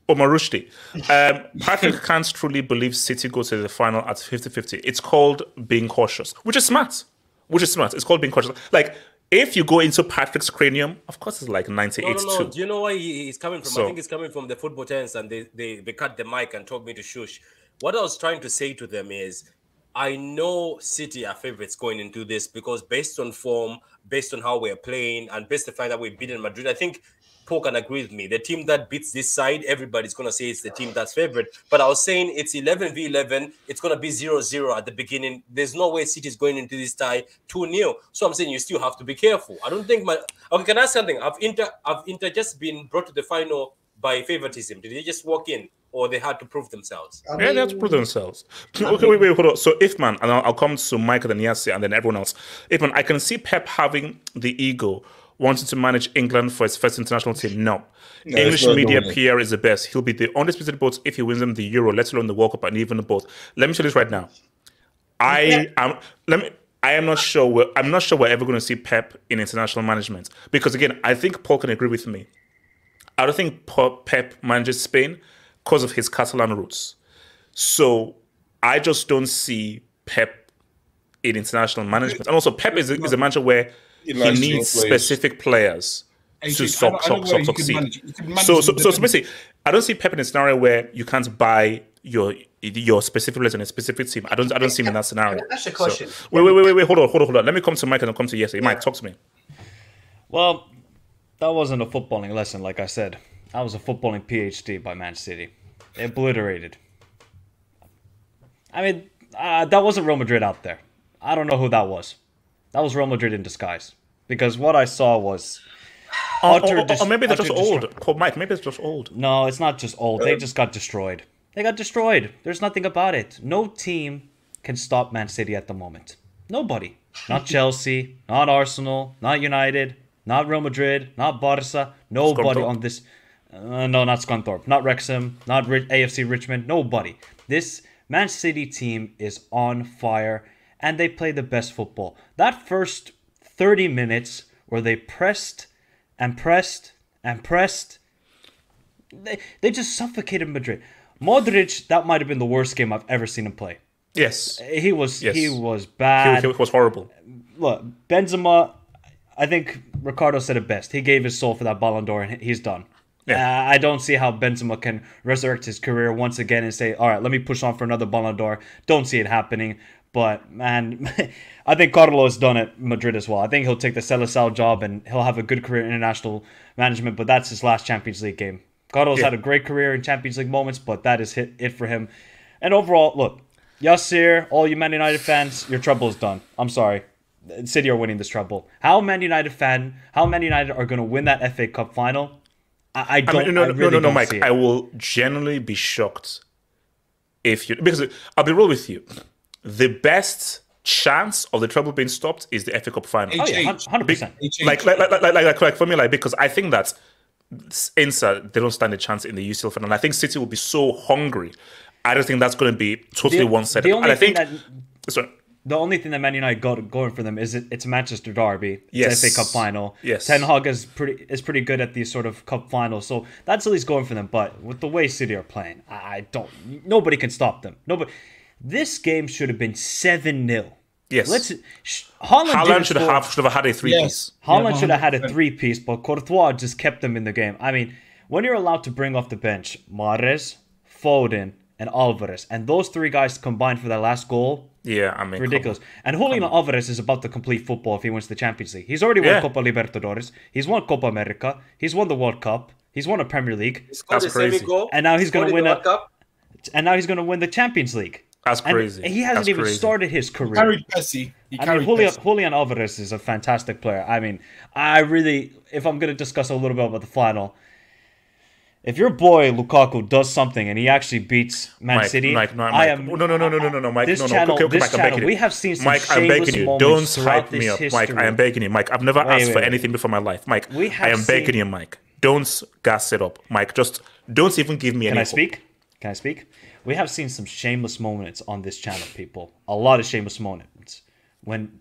S1: Omar Rushdie. Um, Patrick can't truly believe City go to the final at 50 50. It's called being cautious, which is smart. Which is smart. It's called being cautious. Like, if you go into Patrick's cranium, of course it's like 98
S8: No, no, no. Do you know why he's coming from?
S1: So-
S8: I think he's coming from the football tenants, and they, they they cut the mic and told me to shush. What I was trying to say to them is, I know City are favorites going into this because based on form, based on how we're playing, and based on the fact that we've beaten Madrid, I think Paul can agree with me. The team that beats this side, everybody's gonna say it's the team that's favorite. But I was saying it's 11 v 11. It's gonna be 0-0 at the beginning. There's no way City's going into this tie 2 0 So I'm saying you still have to be careful. I don't think my okay. Can I ask something? I've Inter I've Inter just been brought to the final by favoritism? Did they just walk in, or they had to prove themselves?
S6: I
S1: Yeah, they had to prove themselves. (laughs) Okay, wait, wait, hold on. So, Ifman, and I'll, I'll come to Michael and Yassi and then everyone else. Ifman, I can see Pep having the ego, wanting to manage England for his first international team. No.
S3: No,
S1: English media
S3: doing it.
S1: PR is the best. He'll be the only undisputed boat if he wins them the Euro, let alone the World Cup and even the both. Let me tell you this right now. I am. Let me. I am not sure. We're, I'm not sure we're ever going to see Pep in international management because again, I think Paul can agree with me. I don't think Pep manages Spain because of his Catalan roots. So I just don't see Pep in international management. And also, Pep is a, is a manager where
S3: He
S1: he needs specific players
S2: Hey,
S1: to
S2: Jake, I
S1: suc-
S2: know- I know
S1: suc-
S2: where
S1: suc-
S2: you could
S1: succeed.
S2: manage it. You could manage
S1: So, so, so, so basically, I don't see Pep in a scenario where you can't buy your your specific players in a specific team. I don't, I don't see him in that scenario.
S6: That's I ask a
S1: So-
S6: question?
S1: wait, wait, wait, wait, wait, hold on, hold on, hold on. Let me come to Mike and I'll come to Yesi. Mike, talk to me.
S9: Well, that wasn't a footballing lesson, like I said. That was a footballing PhD by Man City. Obliterated. I mean, uh, that wasn't Real Madrid out there. I don't know who that was. That was Real Madrid in disguise. Because what I saw was.
S1: Or,
S9: utter
S1: or- or
S9: dis-
S1: maybe they're just old. Call Mike, maybe it's just old.
S9: No, it's not just old. They just got destroyed. They got destroyed. There's nothing about it. No team can stop Man City at the moment. Nobody. Not (laughs) Chelsea, not Arsenal, not United, not Real Madrid, not Barca. Nobody on this. Uh, no, not Scunthorpe, not Wrexham, not AFC Richmond. Nobody. This Man City team is on fire, and they play the best football. That first 30 minutes where they pressed and pressed and pressed they, they just suffocated Madrid. Modric, that might have been the worst game I've ever seen him play.
S1: Yes.
S9: He was
S1: Yes.
S9: he was
S1: He,
S9: bad.
S1: he was horrible.
S9: Look, Benzema, I think Ricardo said it best. He gave his soul for that Ballon d'Or, and he's done.
S1: Yeah.
S9: Uh, I don't see how Benzema can resurrect his career once again and say, "All right, let me push on for another Ballon d'Or." Don't see it happening. But man, (laughs) I think Carlo's done at Madrid as well. I think he'll take the Seleção job and he'll have a good career in international management. But that's his last Champions League game. Carlos
S1: Yeah.
S9: had a great career in Champions League moments, but that is hit it for him. And overall, look, Yassir, all you Man United fans, your treble is done. I'm sorry. City are winning this treble. How Man United fan, how Man United are going to win that FA Cup final? I, I
S1: I
S9: don't.
S1: mean, no,
S9: I
S1: no,
S9: really
S1: no, no,
S9: don't
S1: Mike. I will genuinely be shocked if you because I'll be real with you. The best chance of the treble being stopped is the FA Cup final.
S9: Oh yeah, hundred percent.
S1: like, like, like, like, like, like, like for me, like because I think that Inter they don't stand a chance in the UCL final. And I think City will be so hungry. I don't think that's going to be totally
S9: The-
S1: one-sided.
S9: the
S1: And
S9: only
S1: I think
S9: thing that
S1: sorry,
S9: the only thing that Man United got going for them is it, it's Manchester derby. It's
S1: Yes.
S9: FA Cup final.
S1: Yes.
S9: Ten Hag is pretty is pretty good at these sort of cup finals, so that's at least going for them. But with the way City are playing, I I don't. Nobody can stop them. Nobody. This game should have been seven 0
S1: Yes.
S9: Let's. Sh- Holland,
S1: Haaland
S9: didn't
S1: should have
S9: score-
S1: have, should have had a three-piece.
S9: Haaland
S2: Yeah,
S9: should have had a three piece, but Courtois just kept them in the game. I mean, when you're allowed to bring off the bench Mahrez, Foden, and Alvarez, and those three guys combined for that last goal,
S1: Yeah, I mean,
S9: ridiculous. And Julian Alvarez is about to complete football if he wins the Champions League. He's already won
S1: Yeah.
S9: Copa Libertadores. He's won Copa America. He's won the World Cup. He's won a Premier League,
S8: Scored
S1: That's
S8: the
S1: crazy.
S9: And now he's gonna win
S8: the
S9: a-
S8: Cup.
S9: and now he's going to win the Champions League.
S1: That's
S9: And
S1: crazy.
S9: he hasn't
S1: That's
S9: even
S1: crazy.
S9: started his career.
S2: carried Pessi. He
S9: I mean, Julian, Julian Alvarez is a fantastic player. I mean, I really, if I'm going to discuss a little bit about the final, if your boy Lukaku does something and he actually beats Man
S1: Mike,
S9: City,
S1: Mike, no, Mike,
S9: I am.
S1: no, no, no, no, no, no, no, Mike,
S9: This
S1: no, no,
S9: channel,
S1: okay, okay,
S9: this
S1: Mike, I'm
S9: channel,
S1: begging you.
S9: we have seen some
S1: Mike, I'm begging you. Don't hype me up, Mike. I am begging you, Mike. I've never
S9: Wait,
S1: asked
S9: wait,
S1: for
S9: wait.
S1: anything before my life, Mike.
S9: We
S1: I
S9: have
S1: am begging you, Mike. Don't gas it up, Mike. Just don't even give me any. Can.
S9: I speak? Can I speak? We have seen some shameless moments on this channel, people. A lot of shameless moments. When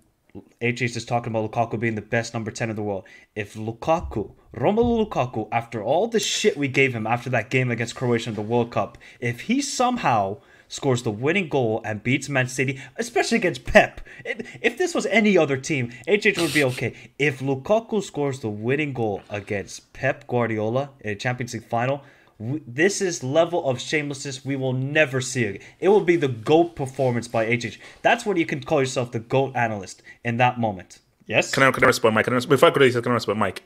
S9: HH is talking about Lukaku being the best number 10 in the world. If Lukaku, Romelu Lukaku, after all the shit we gave him after that game against Croatia in the World Cup, if he somehow scores the winning goal and beats Man City, especially against Pep, if this was any other team, HH would be okay. If Lukaku scores the winning goal against Pep Guardiola in a Champions League final, this is level of shamelessness we will never see again. It will be the GOAT performance by HH. That's when you can call yourself the GOAT analyst in that moment. Yes?
S1: Can I, can I respond, Mike? Can I, before I to can I respond, Mike?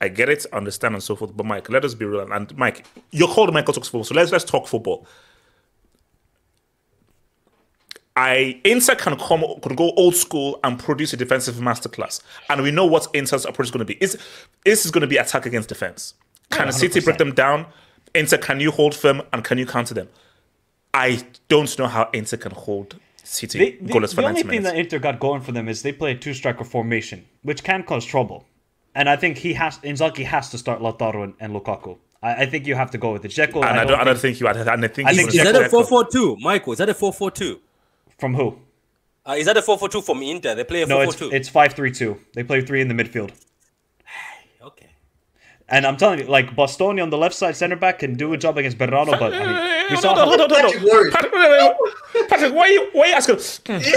S1: I get it, understand, and so forth. But Mike, let us be real. And, Mike, you're called Michael talks football, so let's let's talk football. I Inter can come could go old school and produce a defensive masterclass, and we know what Inter's approach is going to be. Is this is going to be attack against defense? Can City break them down? Inter, can you hold firm and can you counter them? I don't know how Inter can hold City
S9: The, the,
S1: goalless for
S9: the only
S1: 90
S9: thing
S1: minutes.
S9: that Inter got going for them is they play a two striker formation, which can cause trouble. And I think he has Inzaghi has to start Lautaro and, and Lukaku. I, I think you have to go with it. Dzeko,
S1: and I don't, I don't think you. I, I think
S9: I think
S1: gonna
S8: Is that a 4
S1: Dzeko.
S8: 4 2? Michael, is that a 4 4 2?
S9: from who?
S8: Uh, is that a 4 4 2 from Inter? They play a
S9: No,
S8: 4
S9: it's
S8: 4 2.
S9: it's five three two. They play three in the midfield.
S8: Okay.
S9: And I'm telling you, like Bastoni on the left side center back can do a job against Berrano, but I mean, we
S1: No,
S9: saw
S1: no, no, no, no, no.
S6: Patrick.
S1: Patrick. Patrick, why are you, why are you asking? Hmm.
S6: Yeah.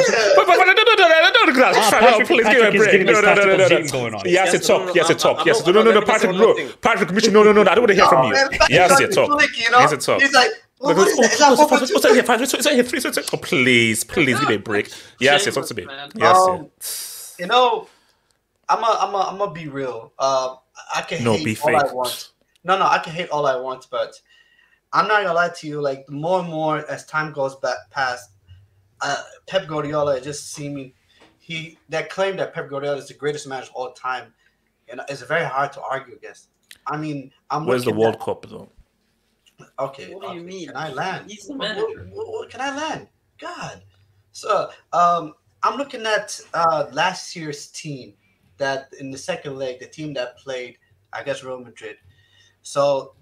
S9: Ah,
S1: no,
S9: Patrick-
S1: please give me a
S9: Patrick is
S1: break.
S9: giving
S1: No,
S9: his
S1: no, no, no, no,
S9: tactical
S1: no.
S9: gene going on.
S1: Yes,
S8: Yes,
S1: it's
S8: no,
S1: talk.
S8: no,
S1: Yes,
S8: no,
S1: it's talk.
S8: I'm
S1: Yes,
S8: not-
S1: no, no,
S8: I'm
S1: no,
S8: not
S1: no,
S8: letting
S1: Patrick,
S8: this
S1: no,
S8: thing.
S1: Patrick, Mitchell, no, no, no, I don't want to hear from
S6: Oh,
S1: you.
S6: man, Patrick
S1: Yes,
S6: got
S1: it's
S6: me
S1: talk.
S6: flicky, you know?
S1: Yes, it's talk.
S6: He's like, well,
S1: Like,
S6: what is
S1: oh,
S6: that? Is that
S1: what's-
S6: four
S1: what's-
S6: foot
S1: what's that here? Five, what's that here? Three, six, Oh, please, please, give me a break. Yes, yes, talk to me. Yes,
S6: Um,
S1: yes.
S6: You know, I'm a, I'm a, I'm gonna be real. Uh, I can
S1: No,
S6: hate
S1: be
S6: all I want. No, no, I can hate all I want, but I'm not gonna lie to you. Like more and more as time goes back past, uh, Pep Guardiola is just seeming he that claim that Pep Guardiola is the greatest manager of all time, and it's very hard to argue against. I mean, I'm
S1: Where's the World
S6: at-
S1: Cup though?
S6: Okay.
S4: What do you mean?
S6: Can I land?
S4: He's the
S6: What-
S4: manager.
S6: what- what- what- can I land? God. So um, I'm looking at uh, last year's team that in the second leg, the team that played, I guess, Real Madrid. So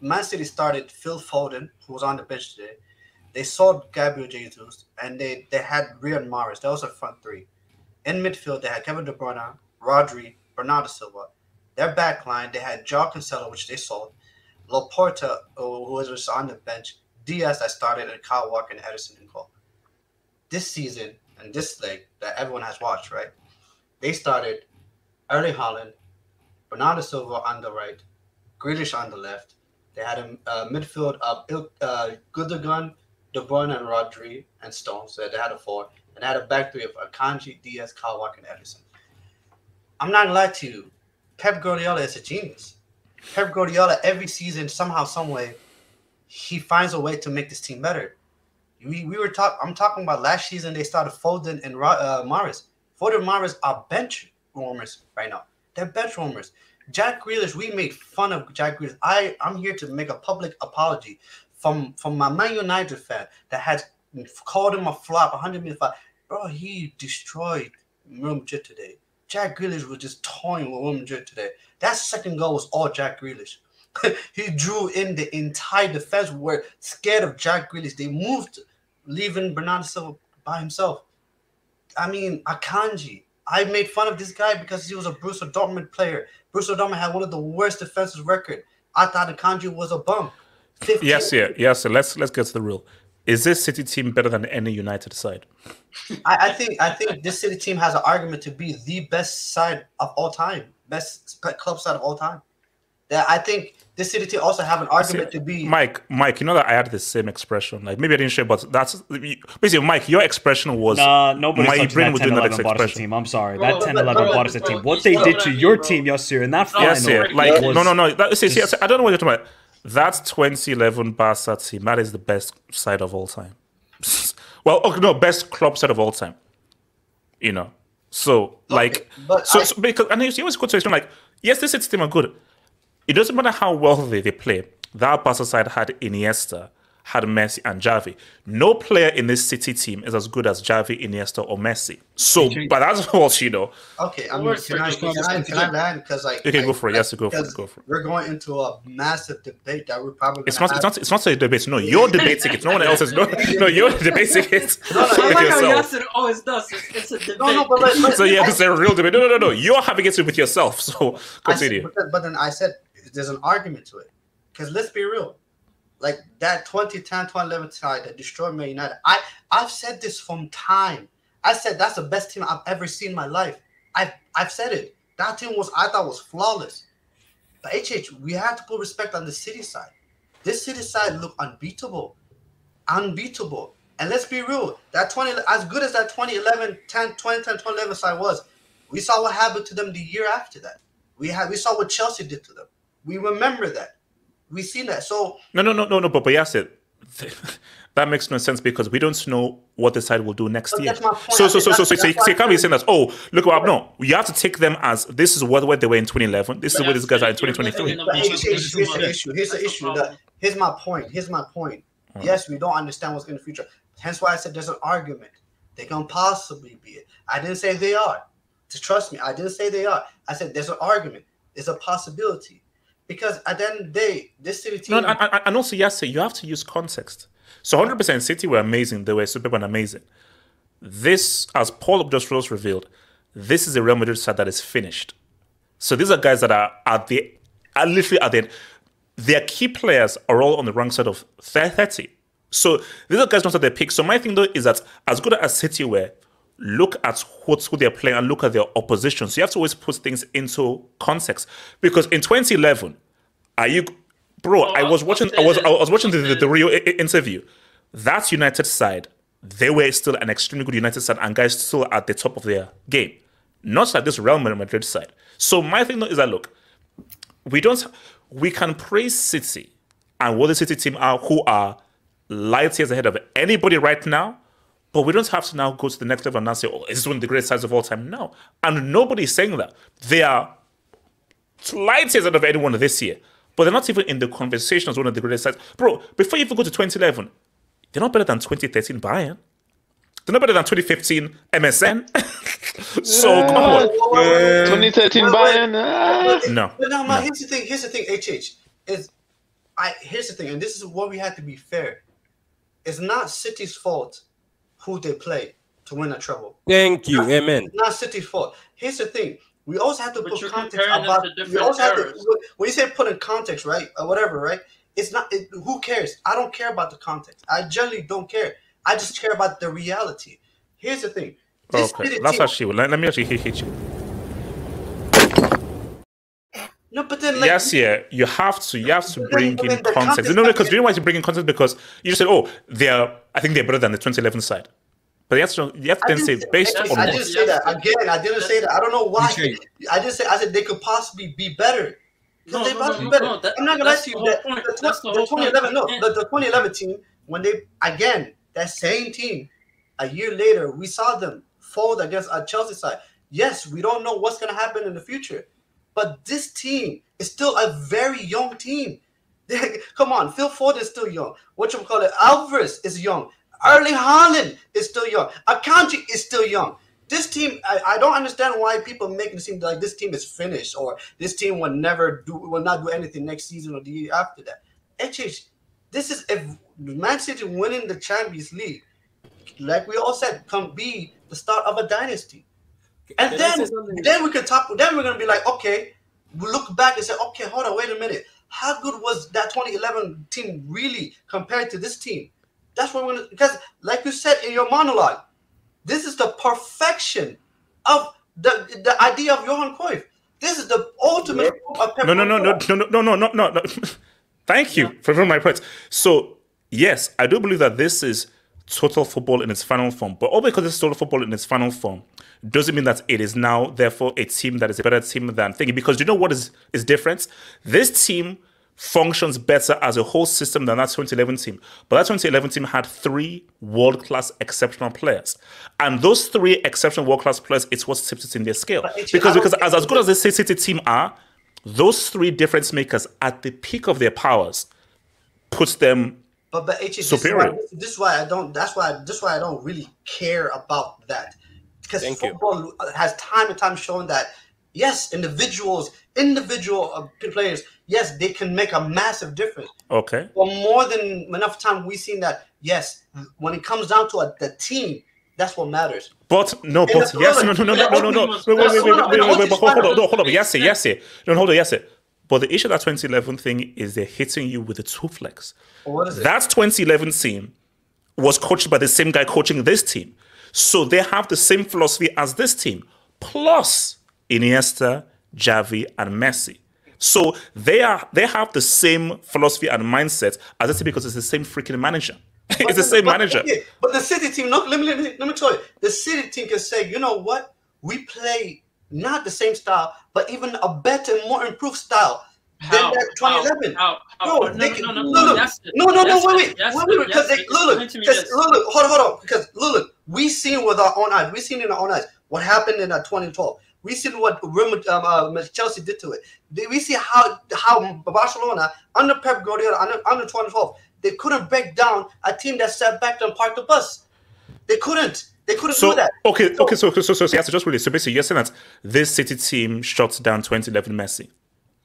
S6: Man City started Phil Foden, who was on the bench today. They sold Gabriel Jesus, and they, they had Riyad Mahrez. That was a front three. In midfield, they had Kevin De Bruyne, Rodri, Bernardo Silva. Their back line, they had Joao Cancelo, which they sold. Laporte, who was on the bench, Dias that started, and Kyle Walker and Ederson and Cole. This season and this leg that everyone has watched, right? They started Erling Haaland, Bernardo Silva on the right, Grealish on the left. They had a, a midfield of uh, Gundogan, De Bruyne, and Rodri, and Stones. So they had a four. And they had a back three of Akanji, Dias, Kyle Walker, and Ederson. I'm not gonna lie to you. Pep Guardiola is a genius. Pep Guardiola every season somehow, some way, he finds a way to make this team better. We, we were talking. I'm talking about last season. They started Foden and uh, Mahrez. Foden and Mahrez are bench warmers right now. They're bench warmers. Jack Grealish. We made fun of Jack Grealish. I I'm here to make a public apology from from my Man United fan that has called him a flop, 100 million flop. Bro, he destroyed Real Madrid today. Jack Grealish was just toying with Real Madrid today. That second goal was all Jack Grealish. (laughs) he drew in the entire defense. Were scared of Jack Grealish. They moved, leaving Bernardo Silva by himself. I mean, Akanji. I made fun of this guy because he was a Borussia Dortmund player. Borussia Dortmund had one of the worst defensive record. I thought the Akanji was a bum. 15
S1: Yes, yeah, yes. So let's let's get to the real. Is this City team better than any United side?
S6: I, I think I think this City team has an argument to be the best side of all time, best club side of all time. That I think this City also have an argument to be.
S1: Mike, Mike, you know that I had the same expression. Like maybe I didn't share, but that's basically Mike. Your expression was
S9: Nah, nobody's
S1: my
S9: touching
S1: brain
S9: that
S1: was
S9: 10
S1: doing that
S9: 11 Barca
S1: expression.
S9: team. I'm sorry.
S4: Bro,
S9: that 10
S4: bro,
S9: 11 Barca team.
S4: you
S9: What they did to your
S4: bro?
S9: team yesterday in that final.
S1: Yes, yeah.
S4: Right.
S1: Like
S9: was-
S1: no, no, no. That, see, see, I don't know what you're talking about. That 2011 Barca team. That is the best side of all time. (laughs) well, okay, no, best club side of all time. You know. So like,
S6: but
S1: so,
S6: I-
S1: so because and you see always go to explain like, yes, this City team are good. It doesn't matter how well they, they play. That Barca side had Iniesta, had Messi and Xavi. No player in this City team is as good as Xavi, Iniesta, or Messi. So, but that's (laughs) what you know.
S6: Okay, I mean,
S4: Words
S6: can
S4: for
S6: I, can I, can I land? Because like,
S1: Okay,
S6: like,
S1: go for it. Yes, go for it, go for it.
S6: We're going into a massive debate that we're probably.
S1: It's
S6: gonna
S1: not, it's not. It's not a debate. No, you're debating it. No one else is. No, (laughs) no, you're debating it (laughs)
S6: no,
S4: I
S1: with
S4: like how
S1: yourself.
S4: Yasser always does. It's, it's a debate.
S6: No, no, but, but, but
S1: So yeah,
S6: I-
S1: this is a real debate. No, no, no, no. You're having it with yourself. So
S6: I said-
S1: continue.
S6: but, then, but then I said there's an argument to it. Because let's be real. Like that 2010, 2011 side that destroyed Man United. I, I've said this from time. I said that's the best team I've ever seen in my life. I've, I've said it. That team was, I thought, was flawless. But HH, we have to put respect on the City side. This City side looked unbeatable. Unbeatable. And let's be real, that 20, as good as that 2011, 10, 2010, 2011 side was, we saw what happened to them the year after that. We had we saw what Chelsea did to them. We remember that. We seen that. So
S1: No, no, no, no, no. But but yes, it. (laughs) That makes no sense because we don't know what the side will do next
S6: But
S1: year.
S6: that's my point.
S1: So, so, so, so, so,
S6: That's-
S1: so,
S6: that's
S1: so you can't be saying that. Oh, look what no. You have to take them as this is what, what they were in 2011. This is what these guys are in 2023.
S6: here's, here's, here's the issue. Here's the issue. That, here's my point. Here's my point. Yes, we don't understand what's in the future. Hence why I said there's an argument. They can possibly be it. I didn't say they are. Just trust me. I didn't say they are. I said there's an argument. There's a possibility. Because at the end of the day, this city team.
S1: No, and, and, also, yes, you have to use context. So 100% City were amazing. They were superb and amazing. This, as Paul just Rose revealed, this is a Real Madrid side that is finished. So these are guys that are at the are literally at the end. Their key players are all on the wrong side of 30. So these are guys not at their peak. So my thing though is that as good as City were, look at what, who they're playing and look at their opposition. So you have to always put things into context. Because in 2011, are you, bro?
S4: Oh,
S1: I was watching. I was. I was watching the, the, the Rio interview. That United side, they were still an extremely good United side, and guys still at the top of their game. Not like this Real Madrid side. So my thing though is that look, we don't. We can praise City and what the City team are, who are light years ahead of anybody right now. But we don't have to now go to the next level and now say, "Oh, is this one of the greatest sides of all time?" No, and nobody's saying that. They are light years ahead of anyone this year, but they're not even in the conversation as one of the greatest sides. Bro, before you even go to 2011, they're not better than 2013 Bayern. They're not better than 2015 MSN. (laughs) so come on.
S7: 2013
S6: Wait, wait.
S7: Bayern. ah.
S1: No,
S6: But now, man,
S1: no.
S6: here's the thing. Here's the thing. HH is, I here's the thing, and this is what we have to be fair. It's not City's fault who they play to win a treble.
S8: Thank you. Amen.
S6: It's not City's fault. Here's the thing. We also have to
S4: But
S6: put context about. We
S4: different
S6: also have to when you say put in context, right, or whatever, right? It's not. It, who cares? I don't care about the context. I generally don't care. I just care about the reality. Here's the thing. This
S1: Okay,
S6: City
S1: that's
S6: team-
S1: actually. Let, let me actually hit, hit you.
S6: No, but then like
S1: yes, yeah, you have to you have to bring
S6: then-
S1: in
S6: but
S1: context.
S6: context
S1: No, no, because
S6: to
S1: you know why you bring in context because you just said, oh, they're I think they're better than the 2011 side, but you have to you have to
S6: I
S1: then say
S6: didn't,
S1: based
S6: I,
S1: on
S6: I
S1: what?
S6: didn't say that again. I didn't say that. I don't know why. I just said I said they could possibly be better.
S4: No,
S6: they
S4: no, no,
S6: be better.
S4: no, that-
S6: I'm not gonna lie to you.
S4: whole
S6: That, the,
S4: the
S6: the 2011, no, the, the 2011 team when they again that same team a year later we saw them fold against a Chelsea side. Yes, we don't know what's gonna happen in the future, but this team is still a very young team. (laughs) Come on, Phil Foden is still young. What you call it? Alvarez is young. Erling Haaland is still young. Akanji is still young. This team, I, I don't understand why people make it seem like this team is finished or this team will never do, will not do anything next season or the year after that. HH, this is if Man City winning the Champions League, like we all said, can be the start of a dynasty. And
S8: Can
S6: then, then we can talk. Then we're gonna be like, okay, we look back and say, okay, hold on, wait a minute. How good was that 2011 team really compared to this team? That's what we're gonna because, like you said in your monologue, this is the perfection of the the idea of Johan Cruyff. This is the ultimate form of Pep
S1: No, no, no, no, no, no, no, no, no, no. Thank you for for my points. So yes, I do believe that this is total football in its final form. But all because it's total football in its final form doesn't mean that it is now therefore a team that is a better team than thinking. Because you know what is is different? This team functions better as a whole system than that 2011 team. But that 2011 team had three world class exceptional players, and those three exceptional world class players it's what tips it in their scale. Because because as as good as the City team are, those three difference makers at the peak of their powers puts them
S6: But but HH, this is, why,
S1: Superior.
S6: this is why I don't. That's why. This is why I don't really care about that because
S8: Thank you.
S6: football has time and time shown that yes, individuals, individual uh, players, yes, they can make a massive difference.
S1: okay.
S6: For more than enough time, we've seen that yes, when it comes down to a, the team, that's what matters.
S1: But no,
S6: In
S1: but yes, no, no, no, no, no, no, no. Wait, wait, wait, wait, wait, wait, wait, but hold on, hold on, hold on. Yes, it, yes, it. No, no hold on, yes, it. But the issue of that 2011 thing is they're hitting you with a two flex.
S6: What is it?
S1: That 2011 team was coached by the same guy coaching this team. So they have the same philosophy as this team, plus Iniesta, Xavi, and Messi. So they are they have the same philosophy and mindset as this team because it's the same freaking manager. (laughs) it's the same
S6: but,
S1: manager.
S6: okay, But the city team, no, let me, let me let me tell you, the city team can say, you know what, we play not the same style, but even a better, more improved style than
S4: How?
S6: that 2011.
S4: How? How?
S6: Bro,
S4: No, no, no, no, no,
S6: look, no, no, no, wait, wait,
S4: That's
S6: wait, wait, because
S4: That's
S6: they, look, look,
S4: Explain to me
S6: because
S4: this.
S6: look, look, hold on, hold on, because look, look, we seen with our own eyes, we seen in our own eyes what happened in uh, 2012. We seen what um, uh, Chelsea did to it. We see how how Barcelona under Pep Guardiola under, under 2012 they couldn't break down a team that sat back and parked the bus. They couldn't. They couldn't
S1: So
S6: do that.
S1: okay, okay, so so so, so, yeah, so just really so basically you're saying that this City team shut down 2011 Messi.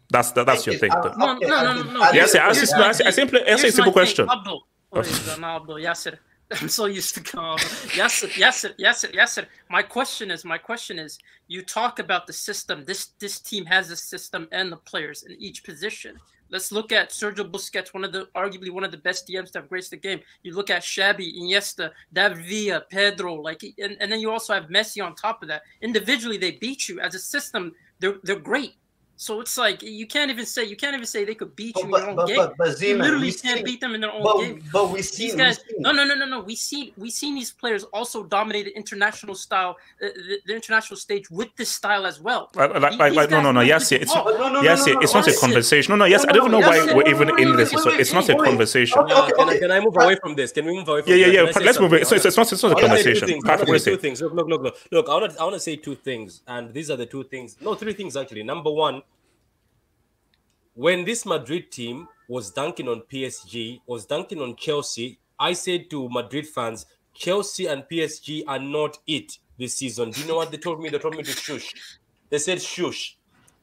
S1: That's that, that's your thing.
S6: I-
S1: though.
S4: No,
S6: okay,
S4: no, no, no, no.
S1: Yes, I ask
S4: Here's
S1: you-
S4: my
S1: I ask you- I
S4: thing.
S1: simply- I ask you a
S4: Here's
S1: simple
S4: my thing,
S1: question.
S4: Abdul. Wait, uh, not Abdul, Yasser. I'm (laughs) so used to calm. Yes, it, yes, it, yes, it, yes. it. My question is, my question is, you talk about the system. This this team has a system and the players in each position. Let's look at Sergio Busquets, one of the arguably one of the best DMs to have graced the game. You look at Xavi, Iniesta, David Villa, Pedro, like, and, and then you also have Messi on top of that. Individually, they beat you. As a system, they're they're great. So it's like you can't even say you can't even say they could beat you in
S6: But-
S4: your own
S6: but-
S4: game.
S6: but- but
S4: you literally
S6: we
S4: can't
S6: see-
S4: beat them in their own
S6: But,
S4: game.
S6: but we see
S4: These guys,
S6: see-
S4: no, no, no, no, no. We see, we seen these players also dominated international style, uh, the, the international stage with this style as well.
S1: Like, like,
S4: These
S1: like, like no, no, no. Yes, it's
S4: ball.
S6: No, no,
S1: yes,
S6: no,
S1: yeah,
S6: no,
S1: it's
S6: no,
S1: not a conversation. No, no, yes,
S6: No,
S1: I don't know
S6: no,
S1: why
S6: yes,
S1: we're
S6: wait,
S1: even
S6: wait,
S1: in
S6: wait,
S1: this.
S6: wait,
S1: So
S6: wait,
S1: it's not a
S6: wait, wait.
S1: conversation.
S6: Okay, okay,
S8: can, I,
S6: okay.
S8: can I move away from this? Can we move away from
S1: this? Yeah,
S8: yeah,
S1: yeah.
S8: Can I
S1: but
S8: say
S1: Let's move it. So it's, it's not. It's not a
S8: I wanna say two
S1: conversation.
S8: things. I
S1: Patrick,
S8: wanna
S1: what do you
S8: say two things. Look, look, look, look. Look, I want to I want to say two things, and these are the two things. No, three things actually. Number one, when this Madrid team was dunking on PSG, was dunking on Chelsea, I said to Madrid fans, Chelsea and PSG are not it this season. Do you know what they told me? They told me to shush. They said shush.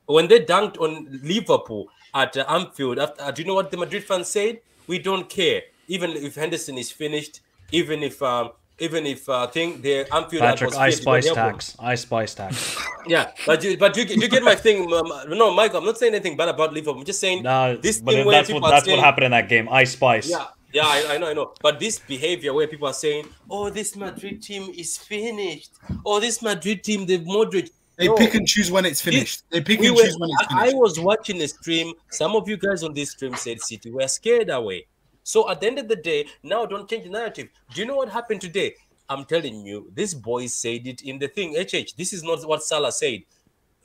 S8: When they dunked on Liverpool at uh, Anfield, after, uh, do you know what the Madrid fans said? We don't care. Even if Henderson is finished, even if um, even if uh, thing the Anfield
S9: Patrick,
S8: atmosphere
S9: I
S8: is
S9: spice
S8: not helpful.
S9: tax. I spice tax. (laughs)
S8: Yeah, but you, but you, you get my thing. um, No, Michael, I'm not saying anything bad about Liverpool. I'm just saying
S9: No,
S8: this
S9: but
S8: thing where
S9: that's
S8: people
S9: what that's
S8: saying,
S9: what happened in that game. I spice.
S8: Yeah, yeah, I, I know, I know. But this behavior where people are saying, "Oh, this Madrid team is finished," "Oh, this Madrid team, they've Modric."
S2: They
S8: No.
S2: pick and choose when it's finished. They pick
S8: We
S2: and
S8: were-
S2: choose when it's
S8: I, I was watching a stream. Some of you guys on this stream said City were scared away. So at the end of the day, now don't change the narrative. Do you know what happened today? I'm telling you, this boy said it in the thing. HH, this is not what Salah said.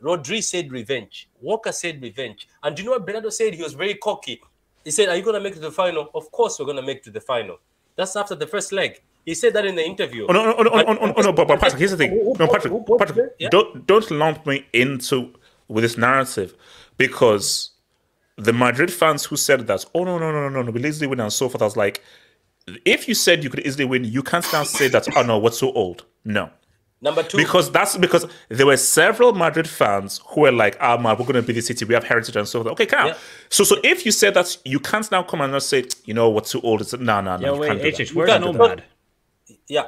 S8: Rodri said revenge. Walker said revenge. And do you know what Bernardo said? He was very cocky. He said, Are you going to make it to the final? Of course, we're going to make it to the final. That's after the first leg. He said that in the interview.
S1: Oh, no, no, no, no, no, no, no, but, but Patrick, here's the thing. No, Patrick, Patrick.
S8: Yeah.
S1: don't don't lump me into with this narrative because the Madrid fans who said that, oh no, no, no, no, no, no, we'll easily win and so forth. I was like, if you said you could easily win, you can't now say that, oh no, we're so old. No.
S8: Number two.
S1: Because that's because there were several Madrid fans who were like, ah man, we're gonna be the city, we have heritage and so forth. Okay, come on.
S8: Yeah.
S1: So so if you said that you can't now come and not say, you know, we're too old. It's no, no, no.
S9: Yeah,
S1: you
S9: wait,
S1: can't do
S9: HH,
S1: that.
S9: where's
S8: can't
S1: do that.
S9: Nomad?
S8: yeah.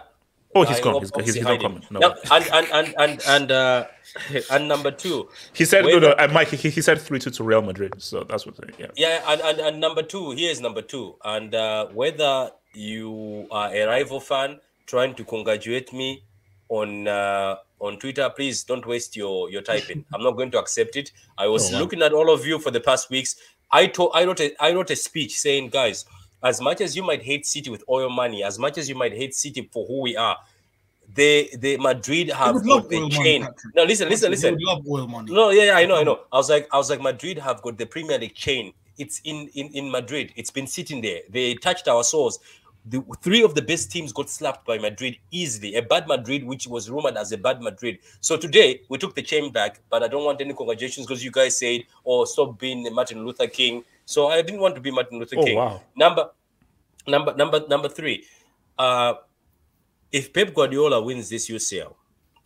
S1: Oh, he's gone. He's, gone. he's, he's not coming. No.
S8: Now, and and and and and uh, (laughs) and number two,
S1: He said no, no. Uh, Mike, he, he said three two to Real Madrid. So that's what. Yeah.
S8: yeah, and, and and number two, here's number two, and uh, whether you are a rival fan trying to congratulate me on uh, on Twitter, please don't waste your your typing. (laughs) I'm not going to accept it. I was
S1: Oh, wow.
S8: looking at all of you for the past weeks. I told I wrote a I wrote a speech saying, guys, as much as you might hate City with oil money, as much as you might hate City for who we are, they the Madrid have got the
S2: money,
S8: chain.
S2: Patrick.
S8: No, listen, listen, listen.
S2: love oil money.
S8: No, yeah, yeah, I know, I know. I was like, I was like, Madrid have got the Premier League chain. It's in in in Madrid. It's been sitting there. They touched our souls. The three of the best teams got slapped by Madrid easily. A bad Madrid, which was rumored as a bad Madrid. So today we took the chain back, but I don't want any congratulations because you guys said, "Oh, stop being Martin Luther King." So I didn't want to be Martin Luther
S1: Oh,
S8: King.
S1: wow.
S8: Number, number, number, number three. Uh, if Pep Guardiola wins this UCL,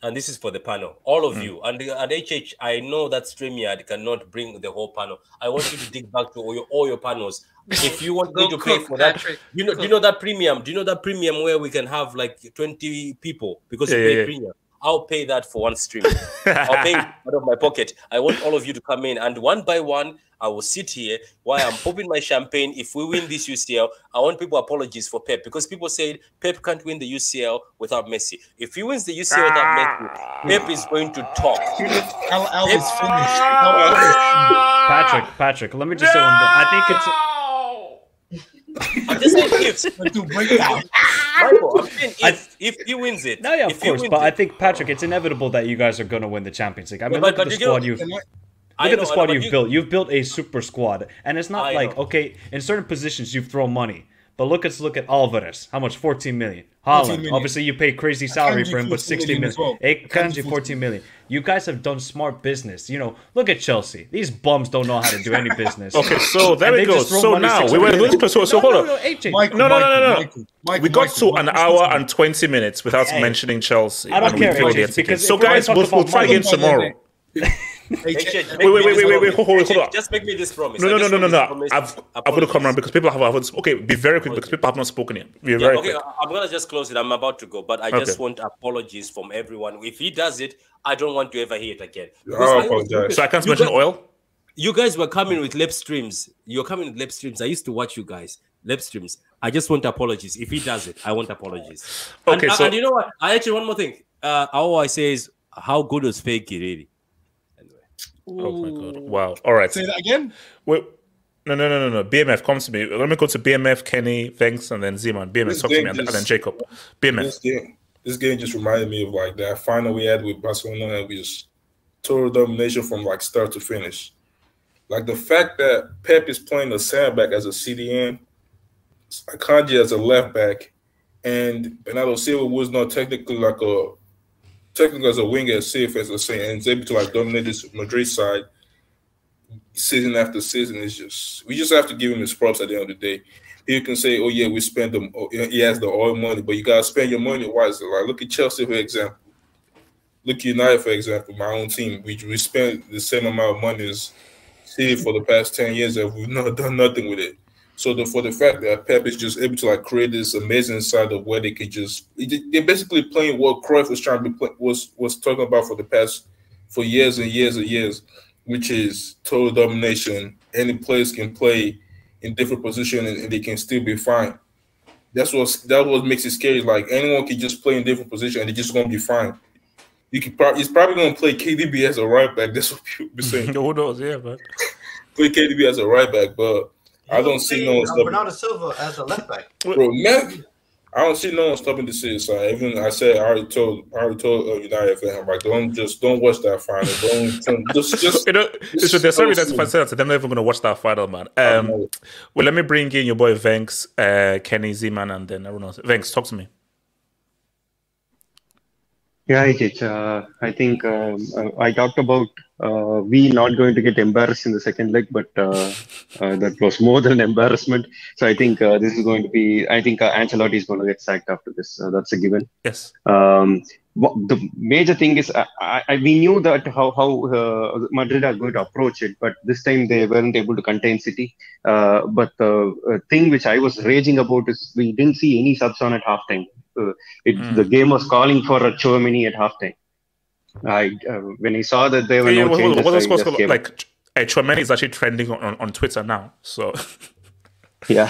S8: and this is for the panel, all of you, and at HH, I know that StreamYard cannot bring the whole panel. I want you to dig back to all your all your panels. If you want me
S4: Go
S8: to pay
S4: cook,
S8: for that,
S4: Patrick.
S8: you know, do you know that premium? Do you know that premium where we can have like twenty people because
S1: Yeah,
S8: we
S1: yeah,
S8: pay
S1: yeah.
S8: premium? I'll pay that for one stream. I'll pay out of my pocket. I want all of you to come in, and one by one, I will sit here while I'm popping my champagne. If we win this UCL, I want people apologies for Pep because people said Pep can't win the UCL without Messi. If he wins the UCL without ah. Messi, Pep is going to talk.
S2: Al, Al is finished. Al, Al is
S9: Patrick, Patrick, let me just say one thing. I think it's
S8: I'm just saying if
S2: finished. To break down.
S8: Michael, I'm saying if, if he wins it.
S9: no, yeah, of course,
S8: wins
S9: but I think Patrick, it's inevitable that you guys are going to win the Champions League. I mean,
S8: but-
S9: look
S8: but
S9: at the squad you've look
S2: I-
S8: I
S9: at
S8: know,
S9: the squad
S8: but
S9: you've
S8: you-
S9: built. You've built a super squad, and it's not
S8: I
S9: like
S8: know.
S9: okay, in certain positions you've thrown money. But look, let's look at Alvarez. How much? 14 million.
S2: 14
S9: Haaland.
S2: million.
S9: Obviously, you pay crazy salary
S2: Akanji
S9: for him, but
S2: 14
S9: 60
S2: million
S9: million.
S2: as well.
S9: Hey,
S2: Akanji
S9: Kanji, 14 million. You guys have done smart business. You know, look at Chelsea. These bums don't know how to do any (laughs) business.
S1: Okay, so there
S9: And
S1: we go. So now we
S9: 600
S1: were
S9: million.
S1: so so, so
S9: No,
S1: hold
S9: no,
S1: on.
S9: no, AJ.
S2: Michael,
S1: No, no, no, no, no.
S2: Michael, Michael,
S1: We got
S2: Michael,
S1: to an
S2: Michael,
S1: hour
S2: listen
S1: and 20 minutes without
S9: Hey.
S1: mentioning Chelsea.
S9: I don't
S1: and we
S9: care,
S1: filled
S9: AJ,
S1: the
S9: because.
S1: So
S9: if we're gonna
S1: guys, we'll, we'll try again tomorrow. (laughs)
S8: HH, make
S1: Wait, wait, wait, wait, wait, wait, hold, hold, hold on.
S8: Just make me this promise.
S1: No, no, no, no, no, no. I've. I've got to come around because people haven't. Okay, be very quick because people have not spoken yet. Be
S8: Yeah,
S1: very
S8: okay,
S1: quick.
S8: I'm gonna just close it. I'm about to go, but I
S1: Okay.
S8: just want apologies from everyone. If he does it, I don't want to ever hear it again. Because
S3: I'll
S8: I always
S3: apologize.
S1: So I can't mention
S8: guys-
S1: oil.
S8: You guys were coming with lip streams. You're coming with lip streams. I used to watch you guys lip streams. I just want apologies. If he does it, I want apologies.
S1: Okay,
S8: and,
S1: so-
S8: and you know what? I actually one more thing. Uh, all I say is how good was fake really.
S1: Oh my god! Wow. All right.
S2: Say that again.
S1: Wait. No, no, no, no, no. BMF, come to me. Let me go to BMF, Kenny, thanks, and then Zeman. BMF,
S3: This
S1: talk to me, and, and then Jacob. BMF.
S3: This game, this game just reminded me of like that final we had with Barcelona, and we just total domination from like start to finish. Like the fact that Pep is playing the sandback as a CDM, Akanji as a left back, and Bernardo Silva was not technically like a technically as a winger safe as I say, and is able to like dominate this Madrid side season after season. Is just we just have to give him his props at the end of the day. You can say, "Oh yeah, we spend them. Oh, he has the oil money," but you gotta spend your money wisely. Like look at Chelsea for example. Look at United for example. My own team, we we spent the same amount of money as City for the past ten years, and we've not done nothing with it. So the, for the fact that Pep is just able to like create this amazing side of where they could just they're basically playing what Cruyff was trying to be play, was was talking about for the past for years and years and years, which is total domination. Any players can play in different position and, and they can still be fine. That's what that what makes it scary. Like anyone can just play in different position and they're just gonna be fine. You can probably he's probably gonna play KDB as a right back. (laughs) That's what people be saying. (laughs)
S1: Who knows? Yeah, man.
S3: play KDB as a right back, but I don't see no one stopping.
S6: Bernardo Silva as a left back.
S3: Bro, man, I don't see no one stopping the city side. Even I said I already told I already told uh, United fan like don't just don't watch that final. Don't, don't (laughs) just just
S1: You know, it's just, there's so many that's fans they're never going to watch that final, man. Um, well, let me bring in your boy Venks, uh, Kenny Zeman, and then everyone else. Venks, talk to me.
S10: Yeah, Hich, uh, I think um, uh, I talked about uh, we not going to get embarrassed in the second leg, but uh, uh, that was more than (laughs) embarrassment. So I think uh, this is going to be. I think uh, Ancelotti is going to get sacked after this. Uh, that's a given.
S1: Yes.
S10: Um, the major thing is, I, I, we knew that how how uh, Madrid are going to approach it, but this time they weren't able to contain City. Uh, but the uh, thing which I was raging about is we didn't see any subs on at halftime. Uh, it,
S1: Mm.
S10: The game was calling for a Tchouameni at halftime. I uh, when he saw that there were
S1: Yeah,
S10: no
S1: what,
S10: changes,
S1: what,
S10: I
S1: what's what's
S10: just
S1: called,
S10: gave up.
S1: like uh, Tchouameni is actually trending on, on, on Twitter now. So
S10: Yeah.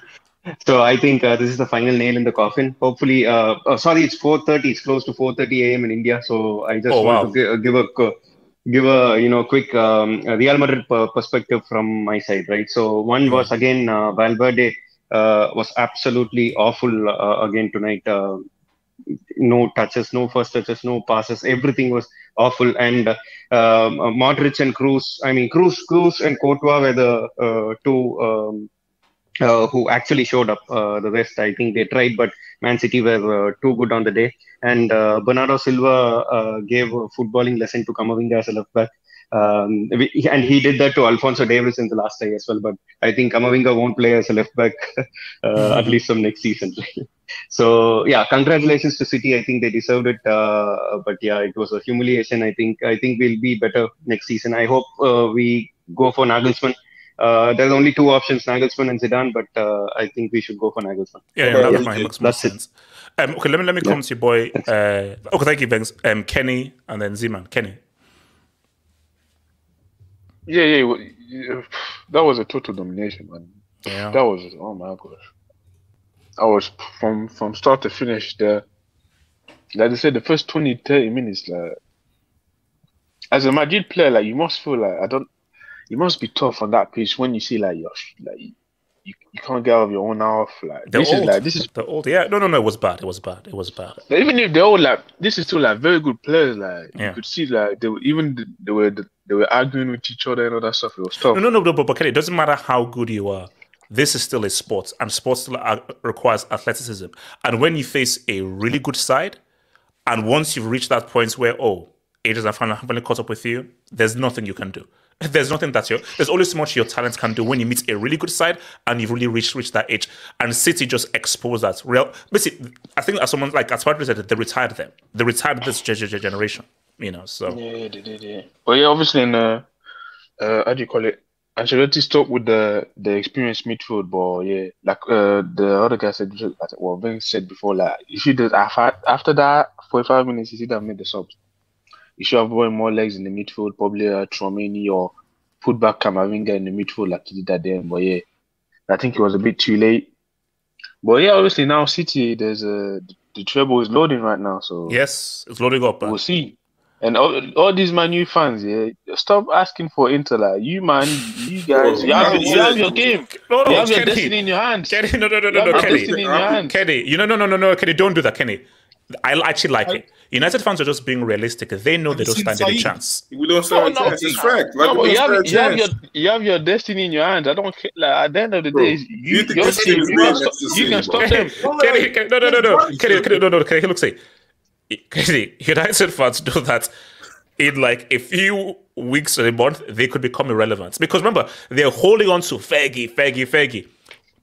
S10: (laughs) so I think uh, this is the final nail in the coffin. Hopefully, uh, oh, sorry, it's 4:30. It's close to 4:30 a.m. in India. So I just
S1: Oh,
S10: want
S1: wow.
S10: to give a give a you know quick um, Real Madrid perspective from my side, right? So one was again uh, Valverde uh, was absolutely awful uh, again tonight. No touches, no first touches, no passes. Everything was awful. And um, uh, Modric and Kroos, I mean Kroos, Kroos and Courtois were the uh, two um, uh, who actually showed up. Uh, the rest, I think they tried, but Man City were uh, too good on the day. And uh, Bernardo Silva uh, gave a footballing lesson to Camavinga as a left back. Um, and he did that to Alphonso Davies in the last day as well. But I think Camavinga won't play as a left back (laughs) at least from next season. (laughs) so yeah, congratulations to City. I think they deserved it. Uh, but yeah, it was a humiliation. I think I think we'll be better next season. I hope uh, we go for Nagelsmann. Uh, there's only two options, Nagelsmann and Zidane, but uh, I think we should go for Nagelsmann.
S1: yeah, yeah, that, that makes more
S10: That's it.
S1: sense. Um, okay, let me let me come
S10: Yeah.
S1: to your boy. Uh, okay, thank you, Venks. Um, Kenny, and then Zeman. Kenny.
S7: Yeah, yeah, yeah, (sighs) that was a total domination, man.
S1: Yeah.
S7: That was oh my gosh. I was from from start to finish the like I said, the first 20, 30 minutes, like as a Madrid player, like you must feel like I don't you must be tough on that pitch when you see like you're like you, you, can't get out of your own half. Like
S1: They're
S7: this
S1: old.
S7: is like this is
S1: the old. Yeah, no, no, no. It was bad. It was bad. It was bad.
S7: like, even if they're all like this is still like very good players. Like
S1: Yeah.
S7: you could see like they were even they were they were arguing with each other and all that stuff. It was tough.
S1: No, no, no, no, but, but Kenny, it doesn't matter how good you are. This is still a sport, and sports still requires athleticism. And when you face a really good side, and once you've reached that point where, oh, ages have finally, caught up with you, there's nothing you can do. (laughs) There's nothing that you there's only so much your talents can do when you meet a really good side and you've really reached reached that age. And City just exposed that real. Basically, I think as someone like as Patrick said, they retired them. They retired this ge- ge- generation. you know. So
S7: Yeah, yeah. But yeah, obviously in uh, uh, how do you call it? Ancelotti stuck with the the experienced midfield, but yeah, like uh, the other guy said, well, Vince said before, like you should have after after that forty five minutes, you should have made the subs. You should have put more legs in the midfield, probably uh, Tchouameni or put back Camavinga in the midfield like he did that then. But yeah, I think it was a bit too late. But yeah, obviously now City, there's a the treble is loading right now, so
S1: yes, it's loading up.
S7: we'll see. And all, all these my new fans, yeah, stop asking for Inter. Like you, man, you guys, you have, you have your game.
S1: No, no,
S7: You have your destiny in your hands.
S1: Kenny, no, no, no, no, no, Kenny.
S7: destiny in your hands.
S1: Kenny, you know, no, no, no, no, Kenny, don't do that, Kenny. I actually like it. United fans are just being realistic. They know they don't
S2: seen
S1: stand any chance.
S3: We don't stand a
S7: No, no.
S3: It's fact. Like
S7: No, you have, you have your you have your destiny in your hands. I don't care. Like at the end of the
S3: Bro,
S7: day,
S3: you
S7: you, your team,
S3: team
S7: you can stop, you can stop them.
S1: Kenny, Kenny, no, no, no, no, Kenny, Kenny, no, no, Kenny, look, say, Kenny, United fans know that in like a few weeks or a month, they could become irrelevant. Because remember, they're holding on to Fergie, Fergie, Fergie.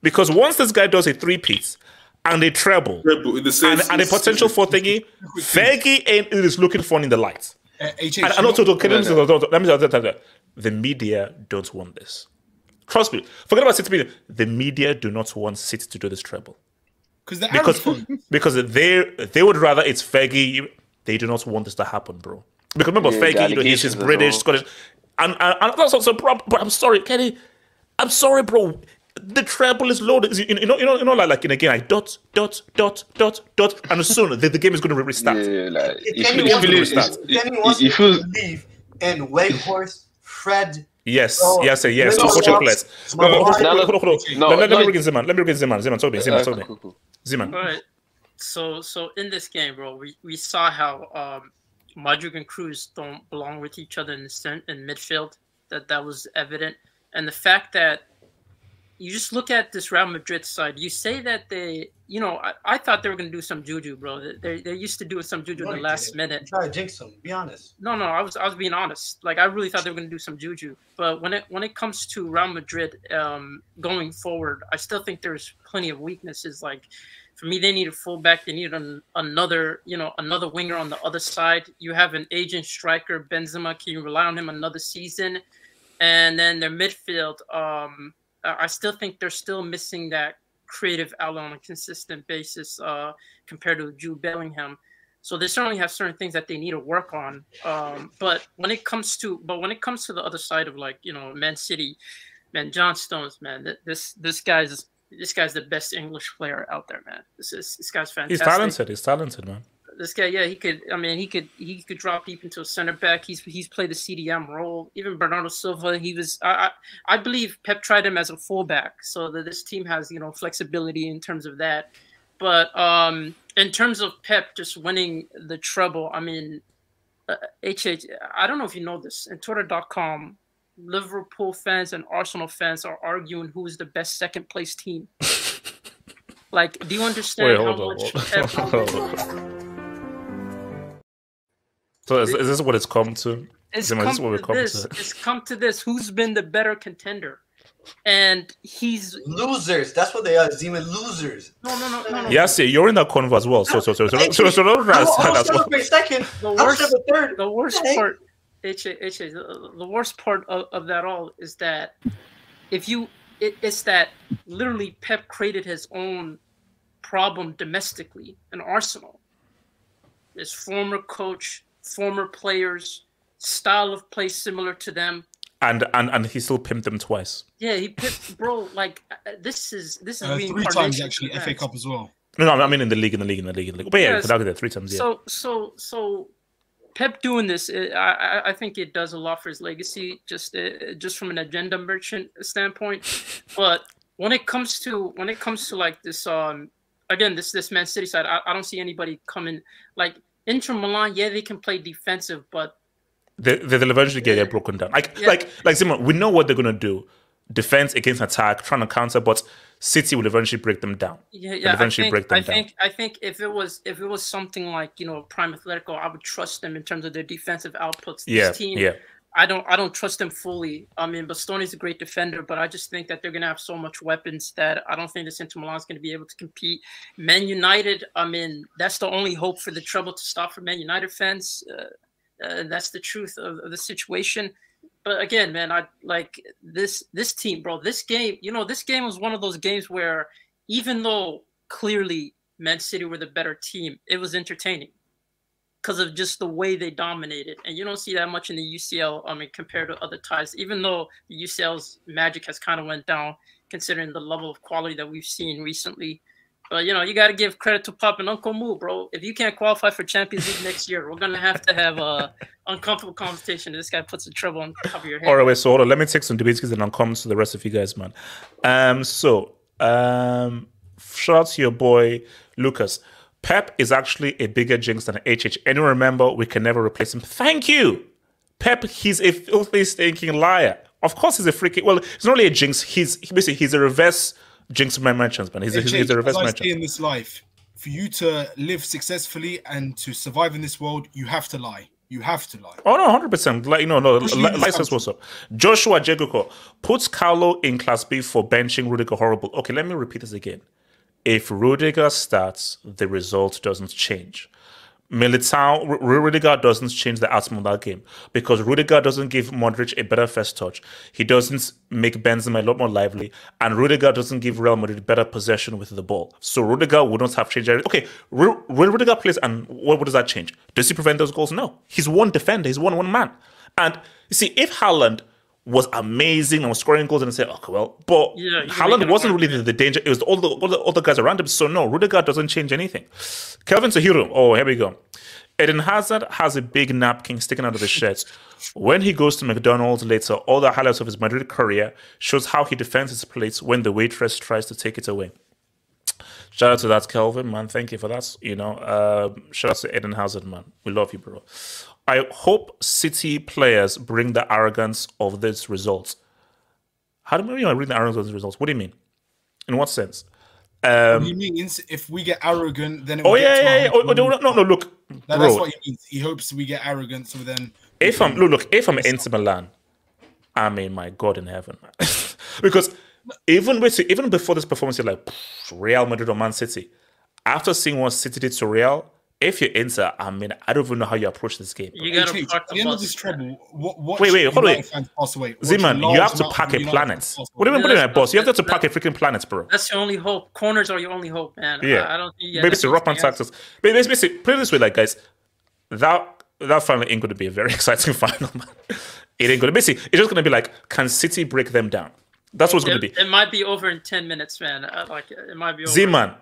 S1: Because once this guy does a three-piece and a treble
S3: Treble in the same
S1: and, and a potential for thingy, Fergie ain't it is looking fun in the light.
S2: Uh, HH,
S1: And, and also,
S2: know-
S1: don't- let me say- don't- let me the media don't want this. Trust me. Forget about City. The media do not want City to do this treble
S2: because the
S1: because
S2: Arab fans- (laughs)
S1: because they they would rather it's Fergie. They do not want this to happen, bro. Because remember,
S7: Yeah, the
S1: Fergie, you know, he's, he's British,
S7: well.
S1: Scottish, and, and, and that's also a problem. But I'm sorry, Kenny. I'm sorry, bro. The treble is loaded. You know, you know, you know, like, like in a game, like dot, dot, dot, dot, dot, and soon the, the game is going to restart.
S7: Yeah, like
S6: If
S7: it
S6: Kenny
S7: feels,
S6: wants
S7: it
S6: to
S7: feels,
S1: restart.
S7: it,
S6: Kenny
S7: it,
S6: wants
S7: it
S6: to
S7: feels
S6: believe in Wakehorse, Fred.
S1: Yes,
S6: Oh,
S1: yes, yes.
S6: no,
S1: Two
S6: no,
S1: triplets.
S6: no,
S1: No, hold on,
S6: no,
S1: hold on, hold on, hold on.
S7: no,
S1: Let- Let let me
S7: like-
S1: bring in Zeman. Let me bring in Zeman. Zeman, talk to me. Zeman,
S7: uh,
S1: talk to
S7: cool,
S1: me.
S7: cool, cool.
S1: Zeman.
S4: All right. So so in this game, bro, we, we saw how um Modric and Kroos don't belong with each other in the cent- in midfield. That that was evident, and the fact that you just look at this Real Madrid side. You say that they, you know, I, I thought they were going to do some juju, bro. They they they used to do some juju in the last minute.
S6: Try to jinx him. Be honest.
S4: No, no, I was I was being honest. Like I really thought they were going to do some juju, but when it when it comes to Real Madrid um, going forward, I still think there's plenty of weaknesses. Like for me, they need a fullback. They need an, another, you know, another winger on the other side. You have an agent striker, Benzema. Can you rely on him another season? And then their midfield. Um, I still think they're still missing that creative outlet on a consistent basis uh, compared to Jude Bellingham. So they certainly have certain things that they need to work on. Um, but when it comes to but when it comes to the other side of like you know Man City, man John Stones, man, this this guy's this guy's the best English player out there, man. This is this guy's fantastic.
S1: He's talented. He's talented, man.
S4: This guy, yeah, he could. I mean, he could he could drop deep into a center back. He's he's played the CDM role. Even Bernardo Silva, he was. I I, I believe Pep tried him as a fullback, so that this team has you know flexibility in terms of that. But um, in terms of Pep just winning the treble, I mean, uh, HH, I don't know if you know this. In Twitter.com, Liverpool fans and Arsenal fans are arguing who is the best second place team. like, do you understand
S1: Wait,
S4: how
S1: on.
S4: much
S1: hold on, hold. So is, is this what it's come to?
S4: It's
S1: Zeman,
S4: come
S1: this is what we
S4: to
S1: come
S4: this.
S1: to.
S4: It's come to this. Who's been the better contender? And he's
S6: Losers. That's what they are. Demon losers.
S4: no, no, no, no, no.
S1: Yes, yeah, you're in that convo as well. So, so, so, so, so, so, so don't
S6: I
S1: try to
S6: will, I
S1: stand
S6: will
S1: as well.
S6: celebrate second.
S4: The
S6: I'll
S4: worst,
S6: celebrate third.
S4: the worst
S6: Hey.
S4: part, H, H, the, the worst part of, of that all is that if you, it, it's that literally Pep created his own problem domestically in Arsenal. His former coach, former players, style of play similar to them.
S1: And, and and he still pimped them twice.
S4: Yeah, he picked, bro. Like uh, this is this is
S2: Uh, three times actually,
S4: that.
S2: FA Cup as well.
S1: No, no, I mean in the league, in the league, in the league, in the league. But yeah,
S4: Yes.
S1: you could argue that three times. Yeah.
S4: So so so Pep doing this, I I- I think it does a lot for his legacy, just uh, just from an agenda merchant standpoint. (laughs) But when it comes to when it comes to like this, um, again, this this Man City side, I, I don't see anybody coming like Inter Milan. Yeah, they can play defensive, but
S1: they, they- they'll eventually get, get broken down. Like
S4: Yeah.
S1: like like Simon, we know what they're gonna do. Defense against attack, trying to counter, but City will eventually break them down.
S4: Yeah,
S1: They'll
S4: yeah. I
S1: eventually
S4: think,
S1: break them
S4: I
S1: down.
S4: think I think if it was if it was something like you know Prime Atletico, I would trust them in terms of their defensive outputs. This
S1: Yeah,
S4: team,
S1: yeah.
S4: I don't I don't trust them fully. I mean, Bastoni's a great defender, but I just think that they're gonna have so much weapons that I don't think this Inter Milan's gonna be able to compete. Man United, I mean, that's the only hope for the treble to stop for Man United fans. Uh, uh, that's the truth of, of the situation. But again, man, I like this this team, bro. This game, you know, this game was one of those games where even though clearly Man City were the better team, it was entertaining because of just the way they dominated. And you don't see that much in the UCL. I mean, compared to other ties, even though the UCL's magic has kind of went down, considering the level of quality that we've seen recently. But you know, you got to give credit to Pop and Uncle Moo, bro. If you can't qualify for Champions League next year, we're gonna have to have a (laughs) uncomfortable conversation. This guy puts the trouble on top of your head.
S1: All right, wait. So hold on. Let me take some debates and then I'll come to the rest of you guys, man. Um, so um, shout out to your boy Lucas. Pep is actually a bigger jinx than HH. Anyone remember we can never replace him? Thank you. Pep, he's a filthy, stinking liar. Of course, he's a freaking. Well, he's not really a jinx. He's he basically he's a reverse jinx merchant, man. He's, a, he's, he's a reverse
S2: as I in this life, for you to live successfully and to survive in this world, you have to lie. You have to lie.
S1: Oh no, hundred percent. Like no, no. Li- license what's up. Joshua Jeguko puts Carlo in Class B for benching Rudiger. Horrible. Okay, let me repeat this again. If Rudiger starts, the result doesn't change. Militao, Ru- Rudiger doesn't change the outcome of that game because Rudiger doesn't give Modric a better first touch. He doesn't make Benzema a lot more lively, and Rudiger doesn't give Real Madrid better possession with the ball. So Rudiger would not have changed. Okay, when Rudiger plays, and what, what does that change? Does he prevent those goals? No. He's one defender. He's one one man. And you see, if Haaland was amazing and was scoring goals, and say, okay, well, but
S4: Yeah,
S1: Haaland wasn't really the, the danger. It was all the all the other guys around him. So no, Rudiger doesn't change anything. Kelvin Sahiro. Oh, here we go. Eden Hazard has a big napkin sticking out of his shirt. When he goes to McDonald's later, all the highlights of his Madrid career shows how he defends his plates when the waitress tries to take it away. Shout out to that, Kelvin, man. Thank you for that. You know, uh, shout out to Eden Hazard, man. We love you, bro. I hope City players bring the arrogance of this result. How do you mean? I bring the arrogance of these results? What do you mean? In what sense? Um,
S2: he means if we get arrogant, then it
S1: oh
S2: will
S1: yeah, yeah, yeah. Oh, no, no, no, look,
S2: That- that's what he means. He hopes we get arrogant, so then
S1: If I'm look, look, if I'm Inter Milan, I mean, my God in heaven, (laughs) because even with even before this performance, you're like "Pff, Real Madrid or Man City. After seeing what City did to Real, if you're Inter, I mean, I don't even know how you approach this game. bro.
S4: You gotta
S2: Hey, Chase,
S4: park
S2: at
S4: the
S2: the end of this treble, what, what
S1: Wait, wait, hold on.
S2: Fans pass away. Watch
S1: Zeman, you have to pack a planet. What do you mean,
S4: Yeah,
S1: put in a boss? You have to pack a freaking planet, bro.
S4: That's your only hope. Corners are your only hope, man.
S1: Yeah.
S4: I, I don't. Yeah,
S1: Maybe it's a rock on taxes. But it's basically put it this way, like guys, that that final ain't going to be a very (laughs) exciting final, man. It ain't going to. Basically, it's just going to be like, can City break them down? That's what's going to be.
S4: it might be over in ten minutes, man. Uh, like it might be over.
S1: Z-Man,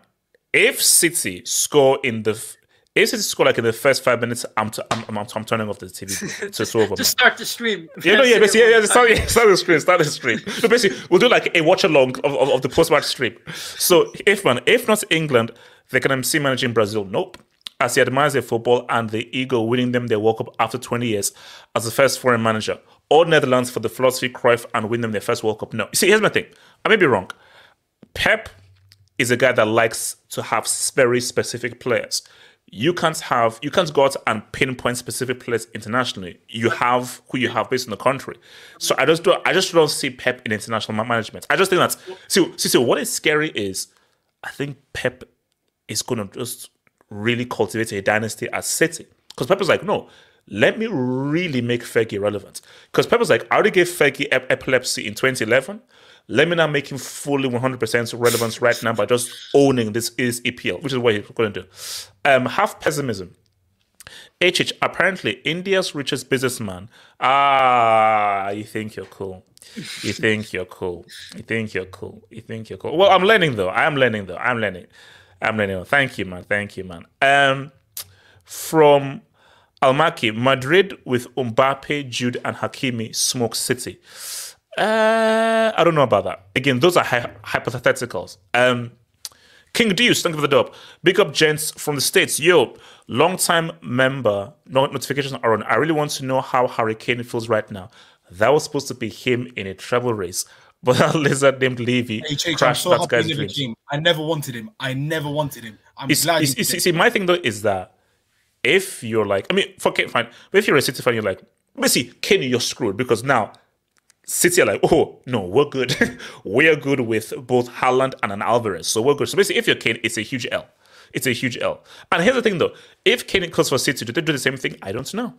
S1: if City score in the f- if City score like in the first five minutes, I'm t- I'm, I'm, I'm turning off the TV. bro. So it's over. man.
S4: Just start the stream.
S1: Yeah, no, yeah, basically, yeah, yeah, start, (laughs) yeah, start the stream, start the stream. So basically, we'll do like a watch along of, of, of the post match stream. So if man, if not England, they can MC managing Brazil. Nope. As he admires their football and the ego winning them their World Cup after 20 years as the first foreign manager. Or Netherlands for the philosophy Cruyff and win them their first World Cup. No. See, here's my thing. I may be wrong. Pep is a guy that likes to have very specific players. You can't have you can't go out and pinpoint specific players internationally. You have who you have based on the country. So I just don't I just don't see Pep in international management. I just think that's see see, see what is scary is I think Pep is gonna just really cultivate a dynasty at City. Because Pep is like, no, let me really make Fergie relevant. Because Pep was like, I already gave Fergie ep- epilepsy in 2011. Let me now make him fully 100% relevant right now by just owning this is EPL, which is what he's going to do. Um, half pessimism. HH, apparently India's richest businessman. Ah, you think you're cool. You think you're cool. You think you're cool. You think you're cool. Well, I'm learning though. I'm learning though. I'm learning. I'm learning. Thank you, man. Thank you, man. Um, from Almaki, Madrid with Mbappe, Jude, and Hakimi smoke City. Uh, I don't know about that. Again, those are hy- hypotheticals. Um, King Deuce, thank you for the dub. Big up, gents from the States. Yo, long time member, no notifications are on. I really want to know how Hurricane feels right now. That was supposed to be him in a travel race, (laughs) but that lizard named Levy
S2: HH, I'm
S1: crashed
S2: so
S1: that guy's dreams.
S2: I never wanted him. I never wanted him. I'm
S1: It's,
S2: glad.
S1: it's, it's, see, my thing though is that if you're like, I mean, for okay, fine, but if you're a City fan, you're like, basically, Kenny, you're screwed because now City are like, oh no, we're good. (laughs) we're good with both Haaland and an Alvarez, so we're good. So basically, if you're Kane, it's a huge L. It's a huge L. And here's the thing though, if Kane goes for City, do they do the same thing? I don't know.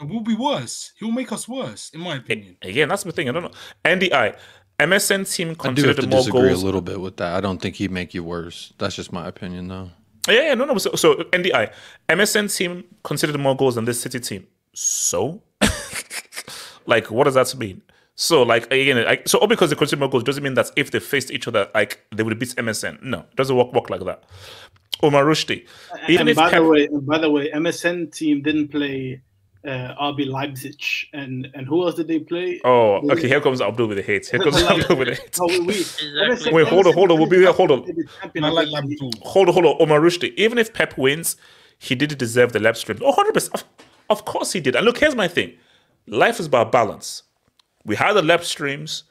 S2: It will be worse. He'll make us worse, in my opinion.
S1: Again, that's the thing. I don't know. NDI, MSN team considered
S11: I do have to
S1: more
S11: disagree
S1: goals.
S11: a little bit with that. I don't think he'd make you worse. That's just my opinion, though.
S1: Yeah, yeah, no, no. So, so NDI, MSN team considered more goals than this City team. So, (laughs) like, what does that mean? So, like, again, like, so all because the consider more goals doesn't mean that if they faced each other, like, they would beat MSN. No, it doesn't work work like that. Omar Rushdie, even
S12: and by
S1: Pep,
S12: the way, by the way, MSN team didn't play uh, RB Leipzig, and and who else did they play?
S1: oh,
S12: They
S1: okay,
S12: didn't-
S1: here comes Abdul with the hate. Here comes Abdul with the hate.
S12: No, we, we,
S4: Exactly.
S1: Wait, hold on, hold on. We'll be there. Hold on.
S2: Like
S1: Hold on, hold on. Omar Rushdie, even if Pep wins, he didn't deserve the lap stream. Oh, 100%. Of, of course he did. And look, here's my thing life is about balance. We had the lap streams,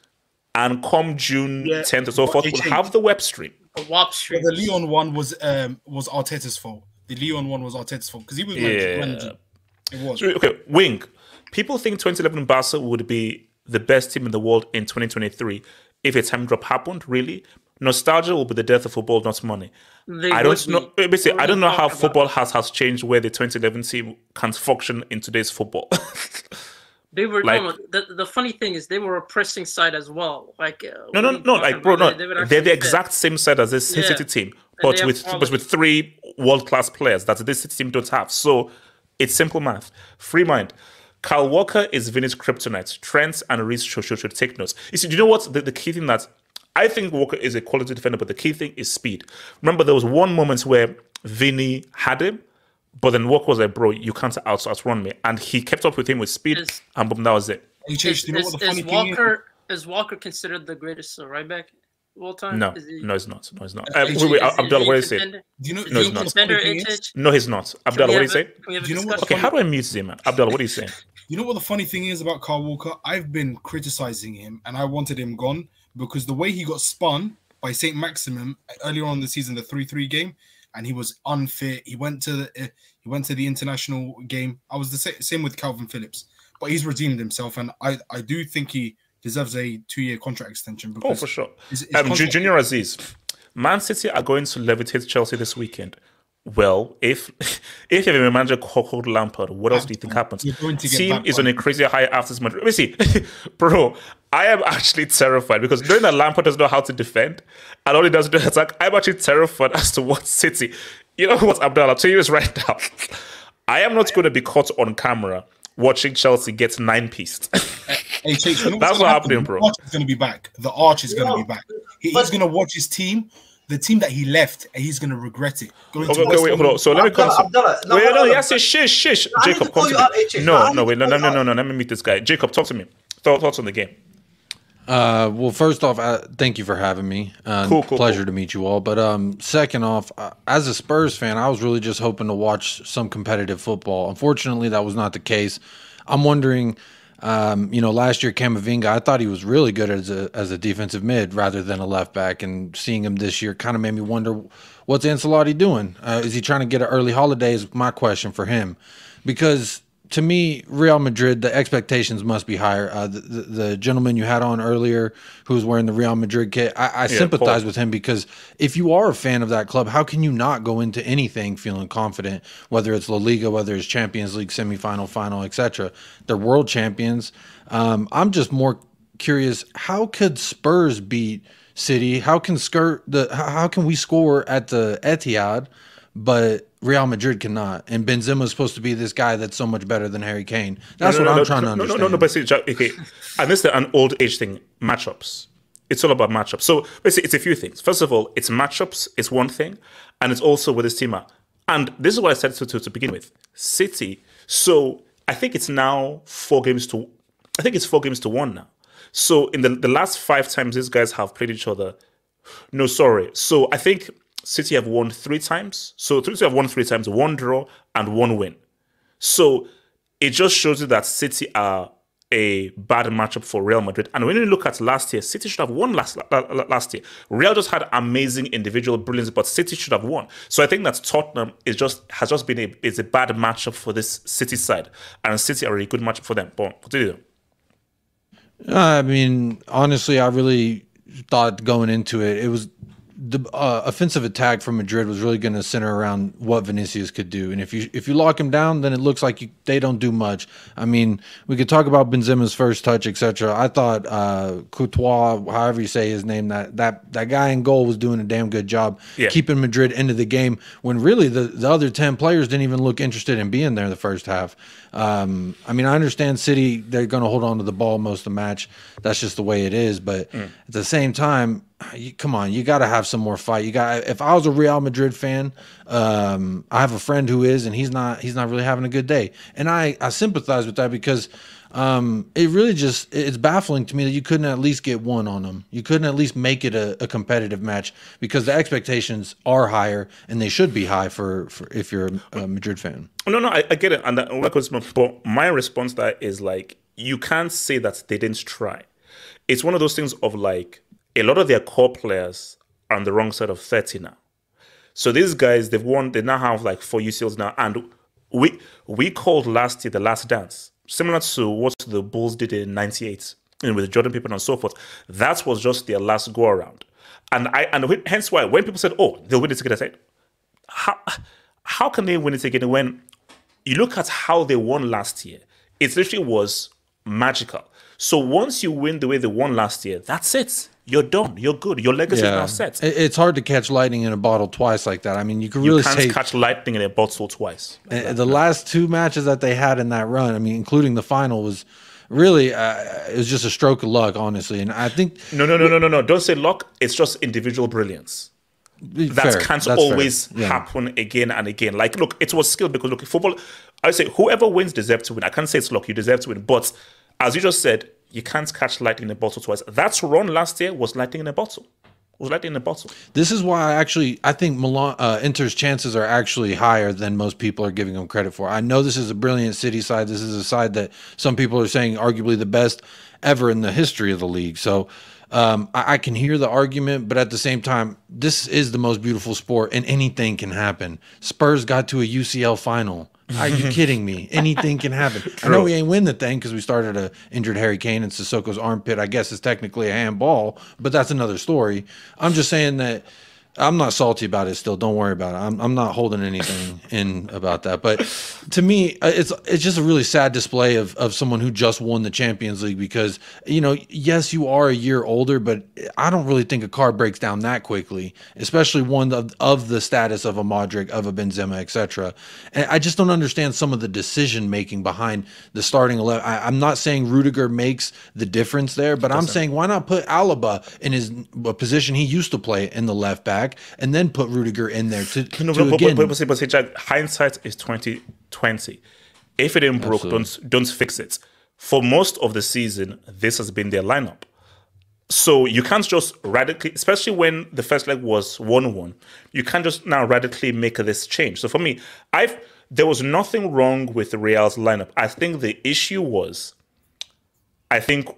S1: and come June
S2: Yeah.
S1: 10th or so forth, we'll have the web stream.
S4: The WAP
S2: But
S4: stream.
S2: the Leon one was um was Arteta's fault. The Leon one was Arteta's fault because he was managing-
S1: Yeah.
S2: managing. It was.
S1: Okay, Wing. People think 2011 Barca would be the best team in the world in 2023 if a time drop happened, really. Nostalgia will be the death of football, not money.
S4: They
S1: I don't know. Basically, I don't know how football has, has changed where the 2011 team can function in today's football. (laughs)
S4: They were
S1: Like-
S4: no, the, the funny thing is they were a pressing side as well. Like uh,
S1: No, no, no, like bro, no,
S4: They would
S1: they're the exact same side as this
S4: Yeah.
S1: City team, but with but with three world class players that this City team don't have. So it's simple math. Free mind. Kyle Walker is Vinny's kryptonite. Trent and Reese should, should, should take notes. You see, do you know what the, the key thing that I think Walker is a quality defender, but the key thing is speed. Remember, there was one moment where Vinny had him, but then Walker was like, "Bro, you can't out outrun me," and he kept up with him with speed,
S4: Is-
S1: and boom, that was it.
S4: Is,
S2: you know
S4: is,
S2: what the funny
S4: is
S2: thing is?
S4: Walker is Walker considered the greatest uh, right back of all time?
S1: No,
S4: he-
S1: no, it's not. No, it's not.
S2: Uh,
S1: wait, wait,
S4: is- is
S1: Abdul,
S4: he
S1: what do you say?
S2: Do you know?
S1: No,
S2: do you know
S1: not.
S2: what the funny
S4: Contender
S2: thing is?
S4: HH?
S1: No, he's not.
S4: Can
S1: Abdul,
S4: we
S1: what do you
S4: have
S1: say?
S4: a- can we have a
S2: Do you know what the
S1: Okay, how do I mute him, man? Abdul, what are you saying? (laughs)
S2: You know what the funny thing is about Carl Walker? I've been criticizing him and I wanted him gone because the way he got spun by Saint-Maximin earlier on in the season, the 3-3 game, and he was unfit. He went to the uh, he went to the international game. I was the sa- same with Kalvin Phillips, but he's redeemed himself, and I I do think he deserves a two-year contract extension. Because
S1: Oh, for sure.
S2: his- his
S1: Um,
S2: contract-
S1: Junior Aziz, Man City are going to levitate Chelsea this weekend. Well, if (laughs) if you have a manager called Lampard, what else do you think happens?
S2: You're going to get
S1: Team is on
S2: on.
S1: a crazy high after this match. Let me see, (laughs) bro. I am (laughs) actually terrified because knowing that Lampard doesn't know how to defend and all he does is do attack, I'm actually terrified (laughs) as to what City. You know what, Abdallah? I'll tell you this right (laughs) now. I am not going to be caught on camera watching Chelsea get nine pieced.
S2: HH, you know
S1: That's
S2: what's
S1: what
S2: gonna
S1: happening,
S2: happen?
S1: bro.
S2: The arch is going to be back. The arch is going to
S6: No,
S2: be back. He- he's going to watch his team, the team that he left, and he's going to regret it. Going
S1: Okay,
S2: to
S1: okay, wait, hold on. So let me come.
S6: Abdallah, Abdallah, no,
S1: wait, no, yes, yes, shish, shish.
S6: I
S1: Jacob,
S6: to
S1: come to me.
S6: out, HH. I
S1: No, no, wait, no, no, no, no, no. Let me meet this guy. Jacob, talk to me. Thoughts on the game?
S11: Uh, well, first off, uh, thank you for having me. Uh,
S1: Cool, cool,
S11: pleasure
S1: cool.
S11: to meet you all. But um, second off, uh, as a Spurs fan, I was really just hoping to watch some competitive football. Unfortunately, that was not the case. I'm wondering, um, you know, last year Camavinga, I thought he was really good as a as a defensive mid rather than a left back, and seeing him this year kind of made me wonder, what's Ancelotti doing? Uh, is he trying to get an early holiday? Is my question for him, because to me, Real Madrid, the expectations must be higher. Uh, the, the, the gentleman you had on earlier, who was wearing the Real Madrid kit, I, I sympathize
S1: Paul.
S11: with him because if you are a fan of that club, how can you not go into anything feeling confident? Whether it's La Liga, whether it's Champions League semifinal, final, etc. They're world champions. Um, I'm just more curious. How could Spurs beat City? How can skirt the? How can we score at the Etihad? but Real Madrid cannot. And Benzema is supposed to be this guy that's so much better than Harry Kane. That's
S1: No, no,
S11: what
S1: no,
S11: I'm trying to understand.
S1: No, no, no, but see, okay. (laughs) And this is an old age thing matchups. It's all about matchups. So basically, it's a few things. First of all, it's matchups, it's one thing, and it's also where this team. And this is what I said to, to, to begin with City. So I think it's now four games to, I think it's four games to one now. So in the, the last five times these guys have played each other, no, sorry. So I think City have won three times. So City have won three times, one draw and one win. So it just shows you that City are a bad matchup for Real Madrid. And when you look at last year, City should have won last la- la- last year. Real just had amazing individual brilliance, but City should have won. So I think that Tottenham is just has just been a is a bad matchup for this City side, and City are a good matchup for them. But do?
S11: I mean, honestly, I really thought going into it, it was the uh, offensive attack from Madrid was really going to center around what Vinicius could do, and if you if you lock him down, then it looks like you, they don't do much. I mean, we could talk about Benzema's first touch, etc. I thought uh, however you say his name, that that that guy in goal was doing a damn good job
S1: Yeah.
S11: keeping Madrid into the game when really the the other ten players didn't even look interested in being there the first half. Um, I mean, I understand City they're going to hold on to the ball most of the match. That's just the way it is. But
S1: Mm.
S11: at the same time, you, come on, you got to have some more fight. You got. If I was a Real Madrid fan, um, I have a friend who is, and he's not. He's not really having a good day, and I I sympathize with that because. Um, it really just it's baffling to me that you couldn't at least get one on them. You couldn't at least make it a, a competitive match because the expectations are higher and they should be high for, for if you're a, Madrid fan.
S1: No, no, I, I get it, and that, but my response to that is like you can't say that they didn't try. It's one of those things of like a lot of their core players are on the wrong side of thirty now. So these guys, they've won. They now have like four UCLs now, and we we called last year the last dance, similar to what the Bulls did in '98 and with the Jordan Pippen and so forth. That was just their last go around, and I and hence why when people said, "Oh, they'll win it again," I said, "How how can they win it again when you look at how they won last year? It literally was magical." So once you win the way they won last year, that's it. You're done. You're good. Your legacy is now set.
S11: It's hard to catch lightning in a bottle twice like that. I mean, you
S1: You
S11: really
S1: can't
S11: say
S1: catch lightning in a bottle twice.
S11: Uh, the last two matches that they had in that run, I mean, including the final, was really uh, it was just a stroke of luck, honestly. And I think
S1: No, no, no, no, no, no. Don't say luck. It's just individual brilliance. That
S11: fair.
S1: can't
S11: That's
S1: always.
S11: Yeah.
S1: happen again and again. Like, look, it was skill because look, football. I say whoever wins deserves to win. I can't say it's luck. You deserve to win, but as you just said, you can't catch lightning in a bottle twice. That's run last year was lightning in a bottle. Was lightning in a bottle.
S11: This is why I actually I think Milan uh, Inter's chances are actually higher than most people are giving them credit for. I know this is a brilliant City side. This is a side that some people are saying arguably the best ever in the history of the league. So um, I, I can hear the argument, but at the same time, this is the most beautiful sport, and anything can happen. Spurs got to a UCL final. Are you (laughs) kidding me? Anything can happen. I know we ain't win the thing because we started a injured Harry Kane and Sissoko's armpit. I guess is technically a handball, but that's another story. I'm just saying that I'm not salty about it. Still, don't worry about it. I'm, I'm not holding anything (laughs) in about that. But to me, uh, it's it's just a really sad display of of someone who just won the Champions League because you know, yes, you are a year older, but I don't really think a car breaks down that quickly, especially one of, of the status of a Modric, of a Benzema, etc. And I just don't understand some of the decision making behind the starting eleven. I, I'm not saying Rudiger makes the difference there, but I'm saying why not put Alaba in his a position he used to play in the left back, and then put Rudiger in there to,
S1: No,
S11: to
S1: but, but,
S11: again.
S1: but, but, see- but see, Jack, hindsight is twenty twenty. If it ain't broke, don't don't fix it. For most of the season, this has been their lineup. So you can't just radically, especially when the first leg was one-one, you can't just now radically make this change. So for me, I've there was nothing wrong with the Real's lineup. I think the issue was, I think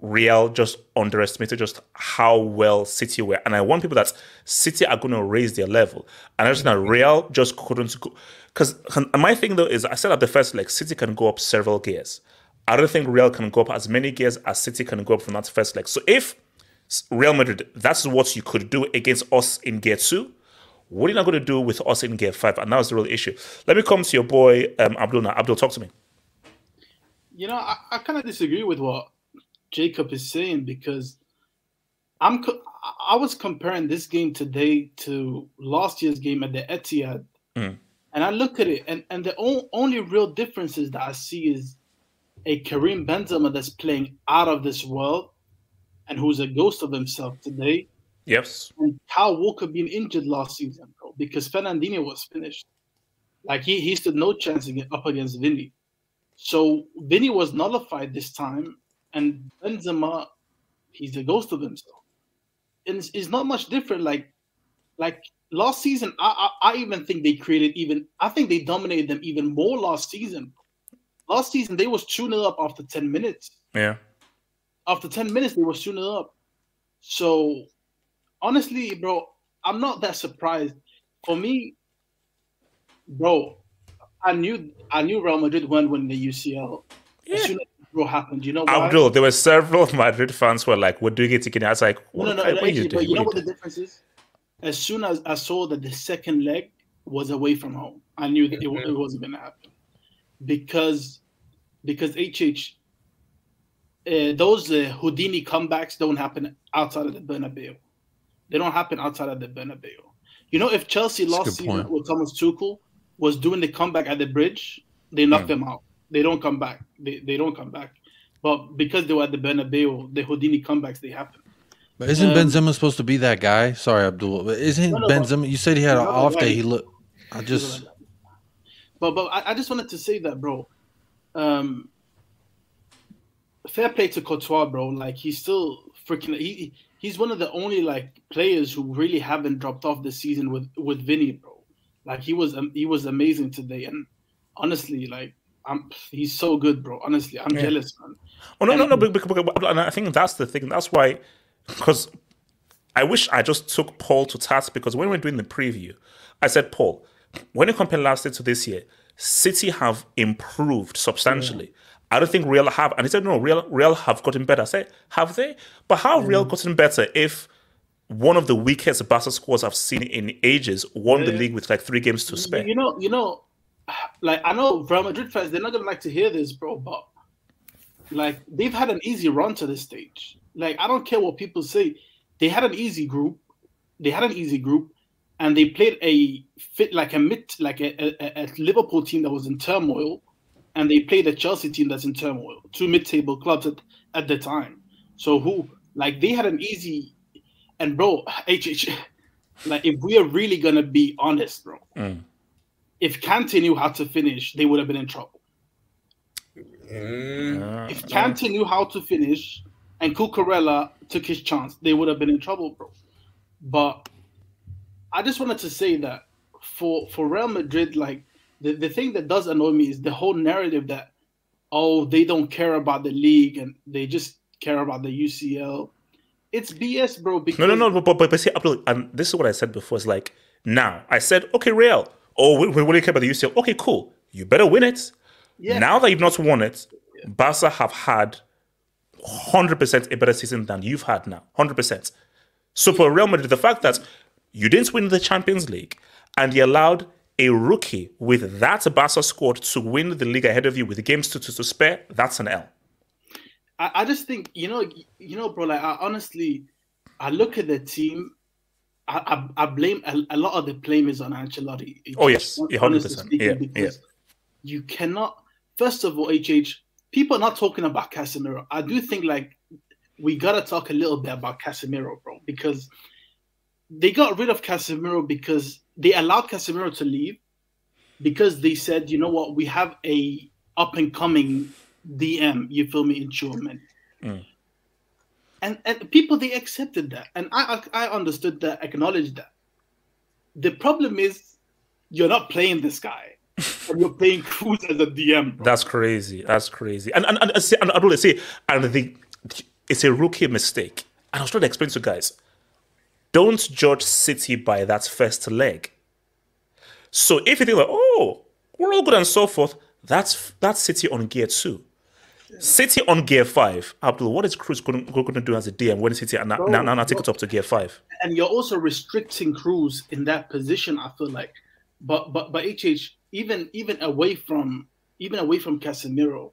S1: Real just underestimated just how well City were, and I want people that City are going to raise their level, and I just know Real just couldn't go. Because my thing though is, I said at the first like, City can go up several gears. I don't think Real can go up as many gears as City can go up from that first leg. So if Real Madrid, that's what you could do against us in gear two. What are you not going to do with us in gear five? And that was the real issue. Let me come to your boy um, Abdul now. Abdul, talk to me.
S12: You know, I, I kind of disagree with what Jacob is saying because I'm co- I- was comparing this game today to last year's game at the Etihad,
S1: Mm.
S12: and I look at it, and and the o- only real differences that I see is a Karim Benzema that's playing out of this world, and who's a ghost of himself today,
S1: Yes.
S12: and Kyle Walker being injured last season, bro, because Fernandinho was finished. Like he, he stood no chance up against Vinny. So Vinny was nullified this time, and Benzema, he's a ghost of himself. And it's, it's not much different. Like, like last season, I, I I even think they created even. I think they dominated them even more last season. Last season they was tuning up after ten minutes
S1: Yeah.
S12: after 10 minutes they were tuning up. So honestly, bro, I'm not that surprised. For me, bro, I knew I knew Real Madrid won when the UCL. As soon as the draw happened, you know why?
S1: Abdul, there were several Madrid fans who were like, we're doing it again. I was like,
S12: no,
S1: what,
S12: no, no,
S1: what are
S12: actually,
S1: you
S12: but you know
S1: What
S12: what the difference is? as soon as I saw that the second leg was away from home, I knew that it, wa- it wasn't going to happen because because HH uh, those uh, Houdini comebacks don't happen outside of the Bernabeu. They don't happen outside of the Bernabeu. You know, if Chelsea
S11: That's a
S12: last season
S11: point.
S12: with Thomas Tuchel was doing the comeback at the bridge, they knocked them out. They don't come back. They, they don't come back. But because they were at the Bernabeu, the Houdini comebacks they happen.
S11: But isn't
S12: Um,
S11: Benzema supposed to be that guy? Sorry, Abdul. But isn't
S12: No, no,
S11: Benzema? You said he had an off day. He looked. I just.
S12: But but I, I just wanted to say that, bro. Um, fair play to Courtois, bro. Like he's still freaking. He he's one of the only like players who really haven't dropped off this season with with Vinny, bro. Like he was um, he was amazing today, and honestly, like I'm he's so good, bro. Honestly, I'm
S1: Yeah.
S12: jealous, man.
S1: Oh no, no, no! Because, and I think that's the thing. That's why, because I wish I just took Paul to task because when we were doing the preview, I said, Paul, when you compare last year to this year, City have improved substantially. I don't think Real have, and he said, no, Real, Real have gotten better. I said, have they? But how have Real mm. gotten better if one of the weakest Barca squads I've seen in ages won the league with like three games to spare?
S12: You know, you know, like I know Real Madrid fans, they're not gonna like to hear this, bro, but like they've had an easy run to this stage. Like I don't care what people say, they had an easy group. They had an easy group, and they played a fit like a mid like a, a, a Liverpool team that was in turmoil, and they played a Chelsea team that's in turmoil. Two mid-table clubs at, at the time. So who like they had an easy, and bro, (laughs) HH, like if we are really gonna be honest, bro
S1: Mm.
S12: If Kante knew how to finish, they would have been in trouble.
S3: Mm.
S12: If Kante knew how to finish and Cucurella took his chance, they would have been in trouble, bro. But I just wanted to say that for for Real Madrid, like the, the thing that does annoy me is the whole narrative that oh they don't care about the league and they just care about the UCL. It's BS, bro. Because
S1: No, no, no, but, but, but see, Abdul, and this is what I said before. It's like, now, I said, okay, Real, oh, we, we really care about the UCL. Okay, cool. You better win it.
S12: Yeah.
S1: Now that you've not won it, Barca have had 100% a better season than you've had now. 100%. So for Real Madrid, the fact that you didn't win the Champions League and you allowed a rookie with that Barca squad to win the league ahead of you with games to, to, to spare, that's an L.
S12: I, I just think you know, you know, bro. Like, I honestly, I look at the team. I I, I blame a, a lot of the blame is on Ancelotti.
S1: Oh, yes. 100%.
S12: honestly speaking,
S1: Yeah,
S12: you cannot. First of all, HH, people are not talking about Casemiro. I do think like we gotta talk a little bit about Casemiro, bro, because they got rid of Casemiro because they allowed Casemiro to leave because they said, you know what, we have a up and coming DM, you feel me, in Tchouameni.
S1: Mm.
S12: And and people they accepted that. And I I understood that, acknowledged that. The problem is you're not playing this guy. (laughs) and you're playing Kroos as a DM. bro.
S1: That's crazy. That's crazy. And and and, and I really say, and the it's a rookie mistake. And I was trying to explain to guys, don't judge City by that first leg. So if you think like, oh, we're all good and so forth, that's that's City on gear two. City on gear five. Abdul, what is Kroos going, going to do as a DM when City and now,
S12: Bro,
S1: now, now, now take
S12: bro.
S1: it up to gear five?
S12: and you're also restricting Kroos in that position. I feel like, but but but HH even even away from even away from Casemiro,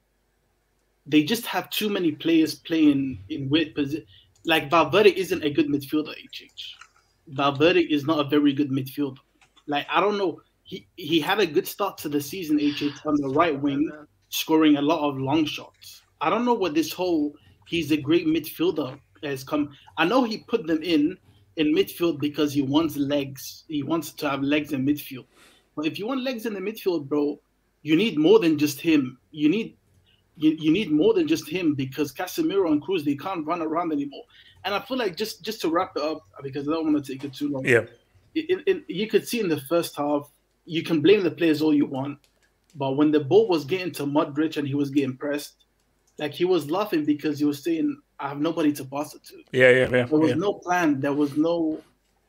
S12: they just have too many players playing in weird position. Like Valverde isn't a good midfielder. HH, Valverde is not a very good midfielder. Like I don't know, he he had a good start to the season. HH on the right wing, scoring a lot of long shots. I don't know what this whole he's a great midfielder has come. I know he put them in in midfield because he wants legs. He wants to have legs in midfield. But if you want legs in the midfield, bro, you need more than just him. You need you, you need more than just him because Casemiro and Kroos they can't run around anymore. And I feel like just just to wrap it up because I don't want to take it too long.
S1: Yeah.
S12: It, it, you could see in the first half, you can blame the players all you want, but when the ball was getting to Modric and he was getting pressed, like he was laughing because he was saying, "I have nobody to pass it to."
S1: Yeah, yeah, yeah.
S12: There was
S1: yeah.
S12: no plan. There was no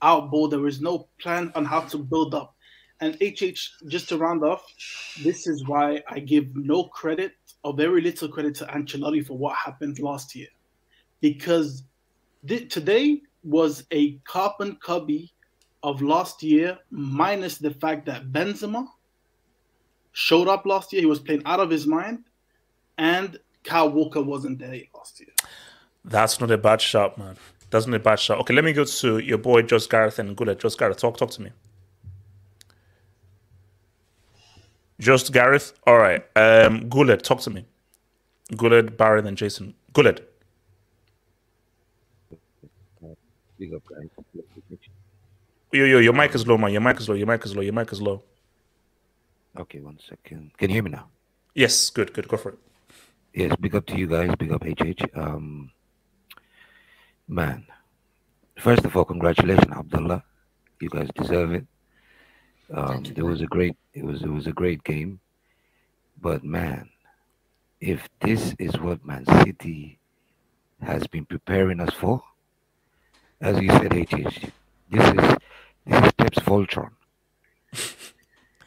S12: outball. There was no plan on how to build up. And HH, just to round off, this is why I give no credit or very little credit to Ancelotti for what happened last year, because thi- today was a carbon cubby of last year, minus the fact that Benzema showed up last year. He was playing out of his mind, and Kyle Walker wasn't there last year.
S1: That's not a bad shot, man. That's not a bad shot. Okay, let me go to your boy Josh Gareth and Gullet. Josh Gareth, talk talk to me. Just Gareth. All right. Um, Gullet, talk to me. Gullet, Barry, and Jason. Gullet.
S13: Big up, guys.
S1: Yo, yo, your mic is low, man. Your mic is low. Your mic is low. Your mic is low.
S13: Okay, one second. Can you hear me now?
S1: Yes, good, good. Go for it.
S13: Yes, big up to you guys. Big up HH. Um, man, first of all, congratulations, Abdullah. You guys deserve it. Um, it was a great. It was it was a great game, but man, if this is what Man City has been preparing us for, as you said, HH, this is this is Pep's Voltron. (laughs)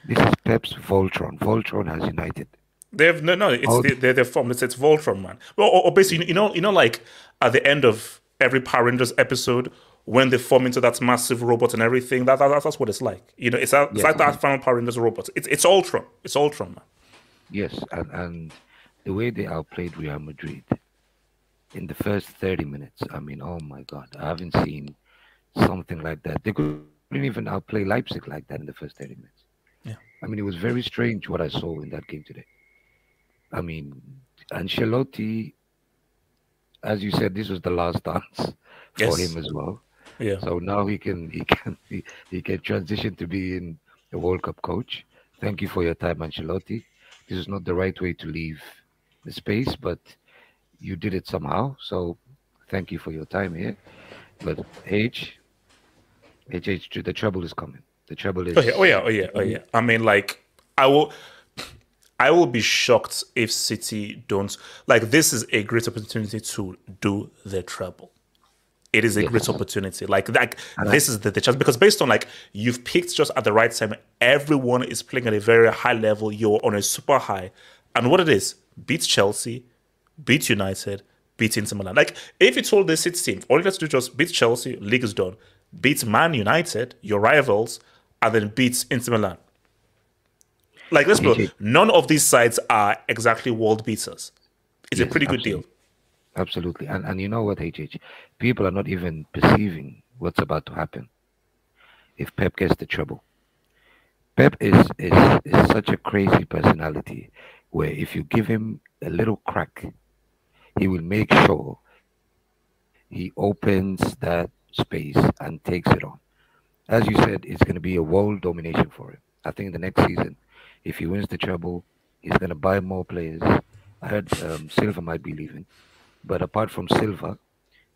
S13: This is Pep's Voltron. Voltron has united.
S1: They have no, no. It's
S13: Oh.
S1: they, they're, they're from. It's, it's Voltron, man. Well, or, or basically, you know, you know, like at the end of every Power Rangers episode, when they form into that massive robot and everything, that, that that's what it's like. You know, it's, that, it's
S13: Yes,
S1: like that final Power Rangers robot. It's it's Ultron. It's Ultron, man.
S13: Yes, and, and the way they outplayed Real Madrid in the first 30 minutes, I mean, oh my God, I haven't seen something like that. They couldn't even outplay Leipzig like that in the first 30 minutes. I mean, it was very strange what I saw in that game today. I mean, Ancelotti, as you said, this was the last dance for
S1: Yes.
S13: him as well.
S1: Yeah.
S13: So now he can he can (laughs) he, he can transition to being a World Cup coach. Thank you for your time, Ancelotti. This is not the right way to leave the space, but you did it somehow. So thank you for your time here. But H, H, H, the treble is coming. The treble is.
S1: Oh yeah, oh yeah, oh yeah, oh yeah. I mean, like, I will, I will be shocked if City don't like. This is a great opportunity to do the treble. It is a
S13: Yes.
S1: great opportunity. Like, like
S13: And I-
S1: this is the, the chance because based on like you've picked just at the right time. Everyone is playing at a very high level. You're on a super high, and what it is beat Chelsea, beat United, beat Inter Milan. Like, if you told this City team, all you have to do is just beat Chelsea, league is done. Beat Man United, your rivals, and then beats Inter Milan. Like, let's be none of these sides are exactly world beaters. It's a
S13: Yes,
S1: pretty good deal.
S13: Absolutely. And and you know what, HH? People are not even perceiving what's about to happen if Pep gets the treble. Pep is, is is such a crazy personality where if you give him a little crack, he will make sure he opens that space and takes it on. As you said, it's going to be a world domination for him. I think the next season, if he wins the treble, he's going to buy more players. I heard um, Silva might be leaving, but apart from Silva,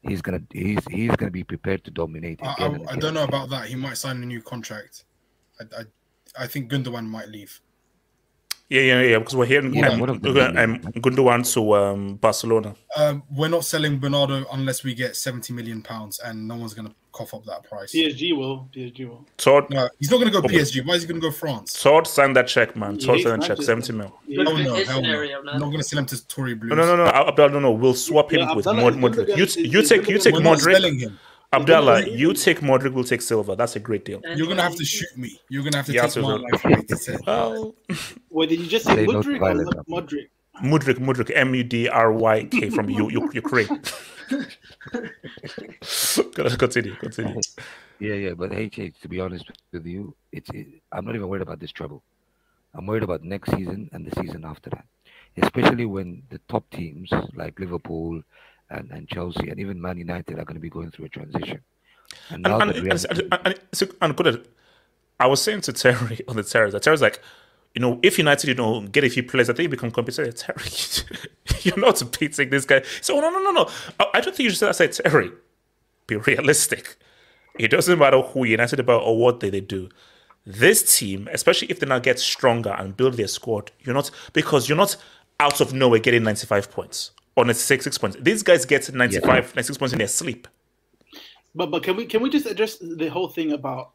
S13: he's gonna he's he's gonna be prepared to dominate
S2: I,
S13: again.
S2: I,
S13: and
S2: I don't know about that. He might sign a new contract. I, I, I think Gundogan might leave.
S1: Yeah, yeah, yeah. Because we're hearing
S2: Yeah,
S1: um,
S2: one of them
S1: um, um, Gundogan to um, Barcelona.
S2: Um, we're not selling Bernardo unless we get 70 million pounds, and no one's going to cough up that price.
S12: PSG will. PSG will.
S1: Todd,
S2: No, he's not going to go
S1: Okay.
S2: PSG. Why is he going to go France?
S1: Todd signed that check, man.
S2: Yeah,
S1: Todd
S2: he's
S1: signed that check,
S2: Manchester.
S1: 70 mil.
S2: Oh, no,
S4: his
S2: hell no. I'm not going to sell him to Tory Blues.
S1: No, no, no, no. Abdallah, no, no. We'll swap him
S2: Yeah,
S1: with Mod- Modric.
S2: Gundogan-
S1: You,
S2: is-
S1: you take, you take
S2: we're selling
S1: Modric.
S2: him.
S1: Abdallah, you take Modric. We'll take Silva. That's a great deal.
S2: You're going to have to shoot me. You're going to have to
S1: Yeah,
S2: take
S1: so-
S2: my life away to say.
S1: Well,
S12: Wait, did you just say
S1: Say no to
S12: Mudryk or
S1: violence,
S12: Mud-
S1: Mudryk? Mudryk, M U D R Y K from U- U- Ukraine. (laughs) Continue, continue.
S13: Yeah, yeah, but HH, to be honest with you, it's it, I'm not even worried about this treble. I'm worried about next season and the season after that, especially when the top teams like Liverpool and, and Chelsea and even Man United are going to be going through a transition. And
S1: And,
S13: now
S1: and, and, and, so- and good. I was saying to Terry (laughs) on the Terry, that Terry's like, you know, if United, you know, get a few players, I think you become competitive. Terry, (laughs) you're not beating this guy. So no, no, no, no. I, I don't think you should say, I said, Terry, be realistic. It doesn't matter who United about or what they, they do. This team, especially if they now get stronger and build their squad, you're not because you're not out of nowhere getting 95 points or 96 six points. These guys get 95, 96 points in their sleep.
S12: But but can we can we just address the whole thing about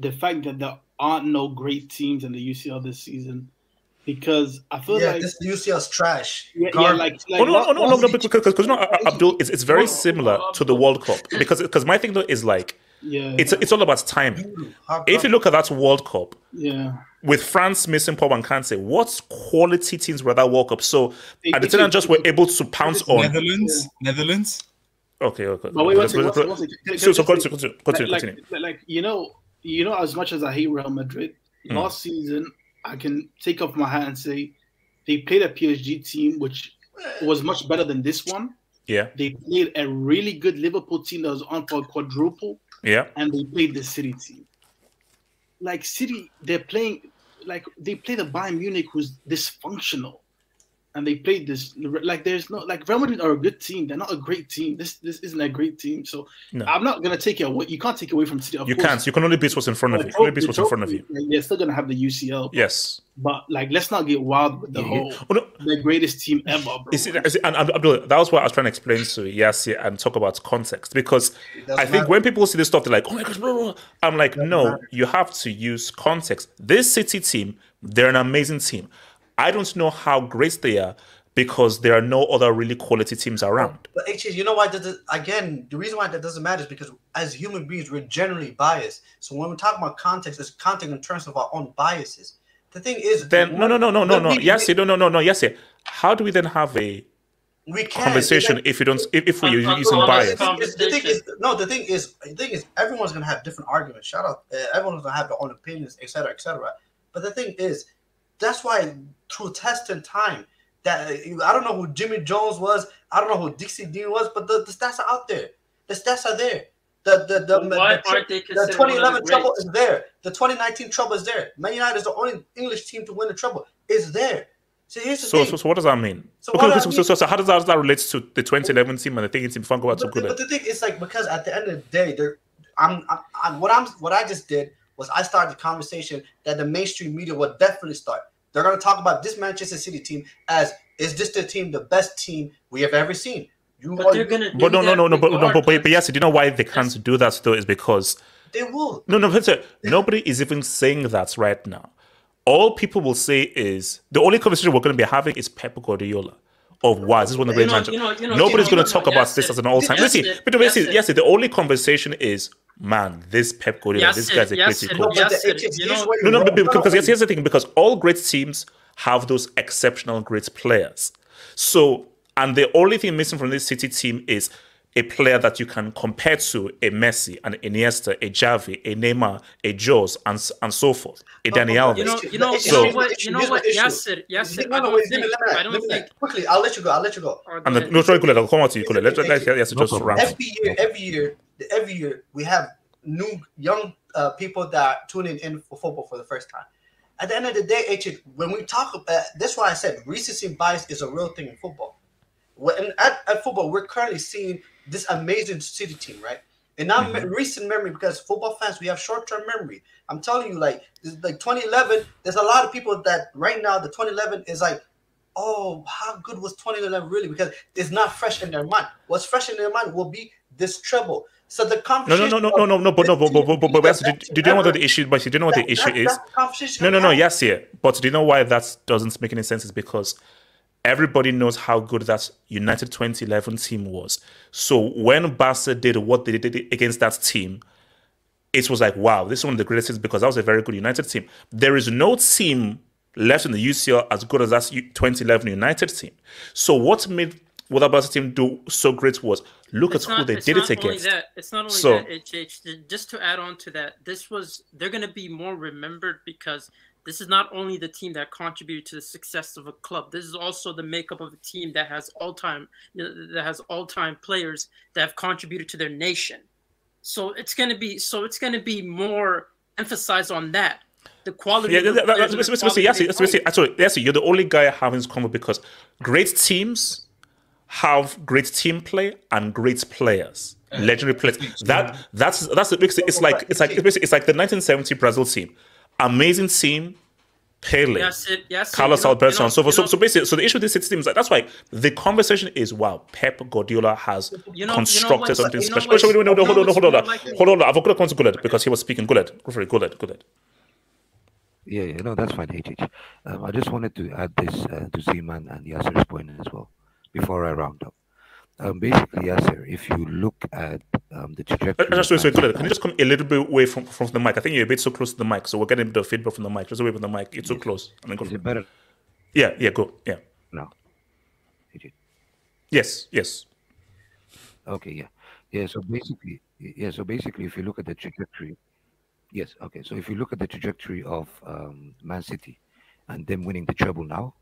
S12: the fact that there aren't no great teams in the UCL this season? Because I feel
S6: yeah,
S12: like
S6: this UCL's trash.
S12: yeah, yeah, like, like
S1: oh no, no, no, no, no, because because no, uh, Abdul, it's, it's very similar to the World Cup because because my thing though is like
S12: Yeah.
S1: It's it's all about timing. If you look at that World Cup,
S12: Yeah.
S1: with France missing Paul and Kante, what quality teams were that World Cup? So
S2: It-
S1: Argentina
S2: it-
S1: just were able to pounce on.
S2: Netherlands, Netherlands.
S1: Okay, okay.
S12: But wait, one
S1: Let's-
S12: second, one
S1: let's-
S12: second, one second. Can- can
S1: So,
S12: I
S1: so
S12: just
S1: continue,
S12: say-
S1: continue, continue,
S12: like,
S1: continue.
S12: Like, like you know, you know, as much as I hate Real Madrid,
S1: Mm.
S12: last season I can take off my hat and say they played a PSG team which was much better than this one.
S1: Yeah,
S12: They played a really good Liverpool team that was on for a quadruple,
S1: yeah.
S12: and they played the City team. Like City, they're playing like they play the Bayern Munich, who's dysfunctional, and they played this like there's no like Real Madrid are a good team. They're not a great team. This this isn't a great team. So
S1: No.
S12: I'm not gonna take it away. You can't take it away from City. Of
S1: You
S12: course.
S1: can't. You can only beat what's in front of you. You can only beat what's in front of you.
S12: Like, they're still gonna have the UCL.
S1: Yes.
S12: But like, let's not get wild with the
S1: Yeah.
S12: whole
S1: Oh, no.
S12: the greatest team ever, bro.
S1: You see, you see, and, Abdul, that was what I was trying to explain to Yassi and talk about context because I think
S6: matter.
S1: when people see this stuff, they're like, "Oh my gosh!" Blah, blah. blah." I'm like, "No, you have to use context." This City team, they're an amazing team. I don't know how great they are because there are no other really quality teams around.
S6: But HG, you know why? That does, again, the reason why that doesn't matter is because as human beings, we're generally biased. So when we talk about context, it's context in terms of our own biases. The thing is,
S1: Then no, no, no, no, no,
S6: Let
S1: no.
S6: me-
S1: Yassi, no, no, no, no. Yassi, how do we then have a
S6: we can
S1: conversation if you don't if, if we're
S4: Un-
S1: using
S4: un-
S1: bias?
S6: The thing is- the thing is, no, the thing is, the thing is, everyone's gonna have different arguments. Shout out, uh, everyone's gonna have their own opinions, etc., etc. But the thing is, that's why through test and time, that uh, I don't know who Jimmy Jones was, I don't know who Dixie Dean was, but the, the stats are out there. The stats are there. The the the,
S4: But
S6: the, the
S4: considered one of the
S6: 2011
S4: treble
S6: is there. The 2019 treble is there. Man United is the only English team to win the treble. Is there. So here's the
S1: So,
S6: thing.
S1: so, so what does that mean?
S6: So
S1: okay,
S6: what
S1: okay,
S6: I
S1: so, so,
S6: mean-
S1: so, so how does that, how does that relate to the 2011 team and the thinking team? If I go out to good
S6: but the thing is like because at the end of the day, there, I'm, I'm, I'm, what I'm, what I just did was I started the conversation that the mainstream media would definitely start. They're going to talk about this Manchester City team as is this the team, the best team we have ever seen? You
S4: But
S6: are-
S4: they're gonna
S1: But no, no, no, no, but, no, but, but, but yes, do you know why they can't do that though? Is because
S6: they will.
S1: no, no, but sir, nobody is even saying that right now. All people will say is the only conversation we're going to be having is Pep Guardiola. Of wow, this is one of the great
S4: know-
S1: managers.
S4: you know- you know-
S1: Nobody's
S4: you know-
S1: going to talk
S4: know,
S1: about this
S4: Yasser,
S1: as an all-time. Listen,
S4: Yasser,
S1: but yes,
S4: Yasser.
S1: yes, the only conversation is man, this Pep Guardiola, this guy's a great
S4: Yasser,
S1: coach.
S6: No,
S4: Yes,
S6: it's- it's-
S4: you know-
S1: No, no, but because yes, here's the thing. Because all great teams have those exceptional great players. So, and the only thing missing from this City team is a player that you can compare to a Messi, an Iniesta, a Xavi, a Neymar, a Jose, and and so forth. A Dani
S6: No,
S1: Alves.
S6: but
S4: You know, you know,
S6: the
S4: you
S6: issue-
S4: know what,
S6: the
S4: you know what,
S6: the issue.
S4: Yasser, Yasser,
S6: No,
S4: I
S6: no,
S4: don't
S6: wait,
S4: think,
S6: let me- let
S4: I don't
S6: let me-
S4: think.
S6: quickly. I'll let you go. I'll let you go.
S1: And the, no, sorry, Kule, I'll come out to you, Kule. Let, let, let, yes,
S13: No
S1: just
S13: problem.
S1: round.
S6: every year, every year, every year, we have new young uh, people that are tuning in for football for the first time. At the end of the day, H, when we talk about that's why I said recency bias is a real thing in football. When at, at football, we're currently seeing this amazing city team, right? And not me- mm-hmm. recent memory because football fans we have short-term memory. I'm telling you, like this- like 2011, there's a lot of people that right now the 2011 is like, oh, how good was 2011 really? Because it's not fresh in their mind. What's fresh in their mind will be this treble. So the
S1: No,
S6: conversation.
S1: no, no, no, no, no, no, but no, but, but, but, but, but, did, did you know what the issue? But you do know what the issue is? No, no, no. Yes, yeah. But do you know why that doesn't make any sense? Is because everybody knows how good that United 2011 team was. So when Barca did what they did against that team, it was like, wow, this is one of the greatest teams because that was a very good United team. There is no team left in the UCL as good as that 2011 United team. So what made what that Barca team do so great was look
S4: It's
S1: at who they did it against.
S4: That, it's not only
S1: So-
S4: that, HH. th- Just to add on to that, this was they're going to be more remembered because this is not only the team that contributed to the success of a club. This is also the makeup of a team that has all time that has all time players that have contributed to their nation. So it's going to be so it's going to be more emphasized on that. The quality.
S1: Yeah,
S4: of the
S1: that, that,
S4: players
S1: that's
S4: and
S1: basically,
S4: quality
S1: yes,
S4: they
S1: that's basically, actually, yes, you're the only guy having this convo because great teams have great team play and great players, uh, legendary players. That that's that's it makes it. It's like it's like it's like the 1970 Brazil team, amazing team, Pele,
S4: Yes, it, yes,
S1: Carlos
S4: you know-
S1: Alberto,
S4: you know-
S1: and so forth.
S4: you
S1: So,
S4: know-
S1: so basically, so the issue with this City team is like that's why the conversation is wow, Pep Guardiola has
S4: You know- you know
S1: constructed something
S4: you know
S1: special. Oh, sorry, no, no,
S4: you
S1: hold on,
S4: what's
S1: hold on, hold on, hold on. I've got to come to Guled because he was speaking Guled. Go for it, Guled, Guled.
S13: Yeah, yeah, no, that's fine, HH. Um, I just wanted to add this uh, to Zeman and Yasser's point as well before I round up. Um, basically, Yasser, if you look at um, the trajectory.
S1: Just
S13: of
S1: wait, wait, wait. Can you just come a little bit away from, from the mic? I think you're a bit so close to the mic, so we're getting a bit of feedback from the mic. Just away from the mic. You're too close. I mean, go
S13: Is it better
S1: Yeah, yeah, go. Yeah.
S13: now?
S1: Yes, yes.
S13: Okay, yeah, yeah. So basically, yeah. So basically, if you look at the trajectory, yes. Okay, so if you look at the trajectory of um, Man City and them winning the treble now,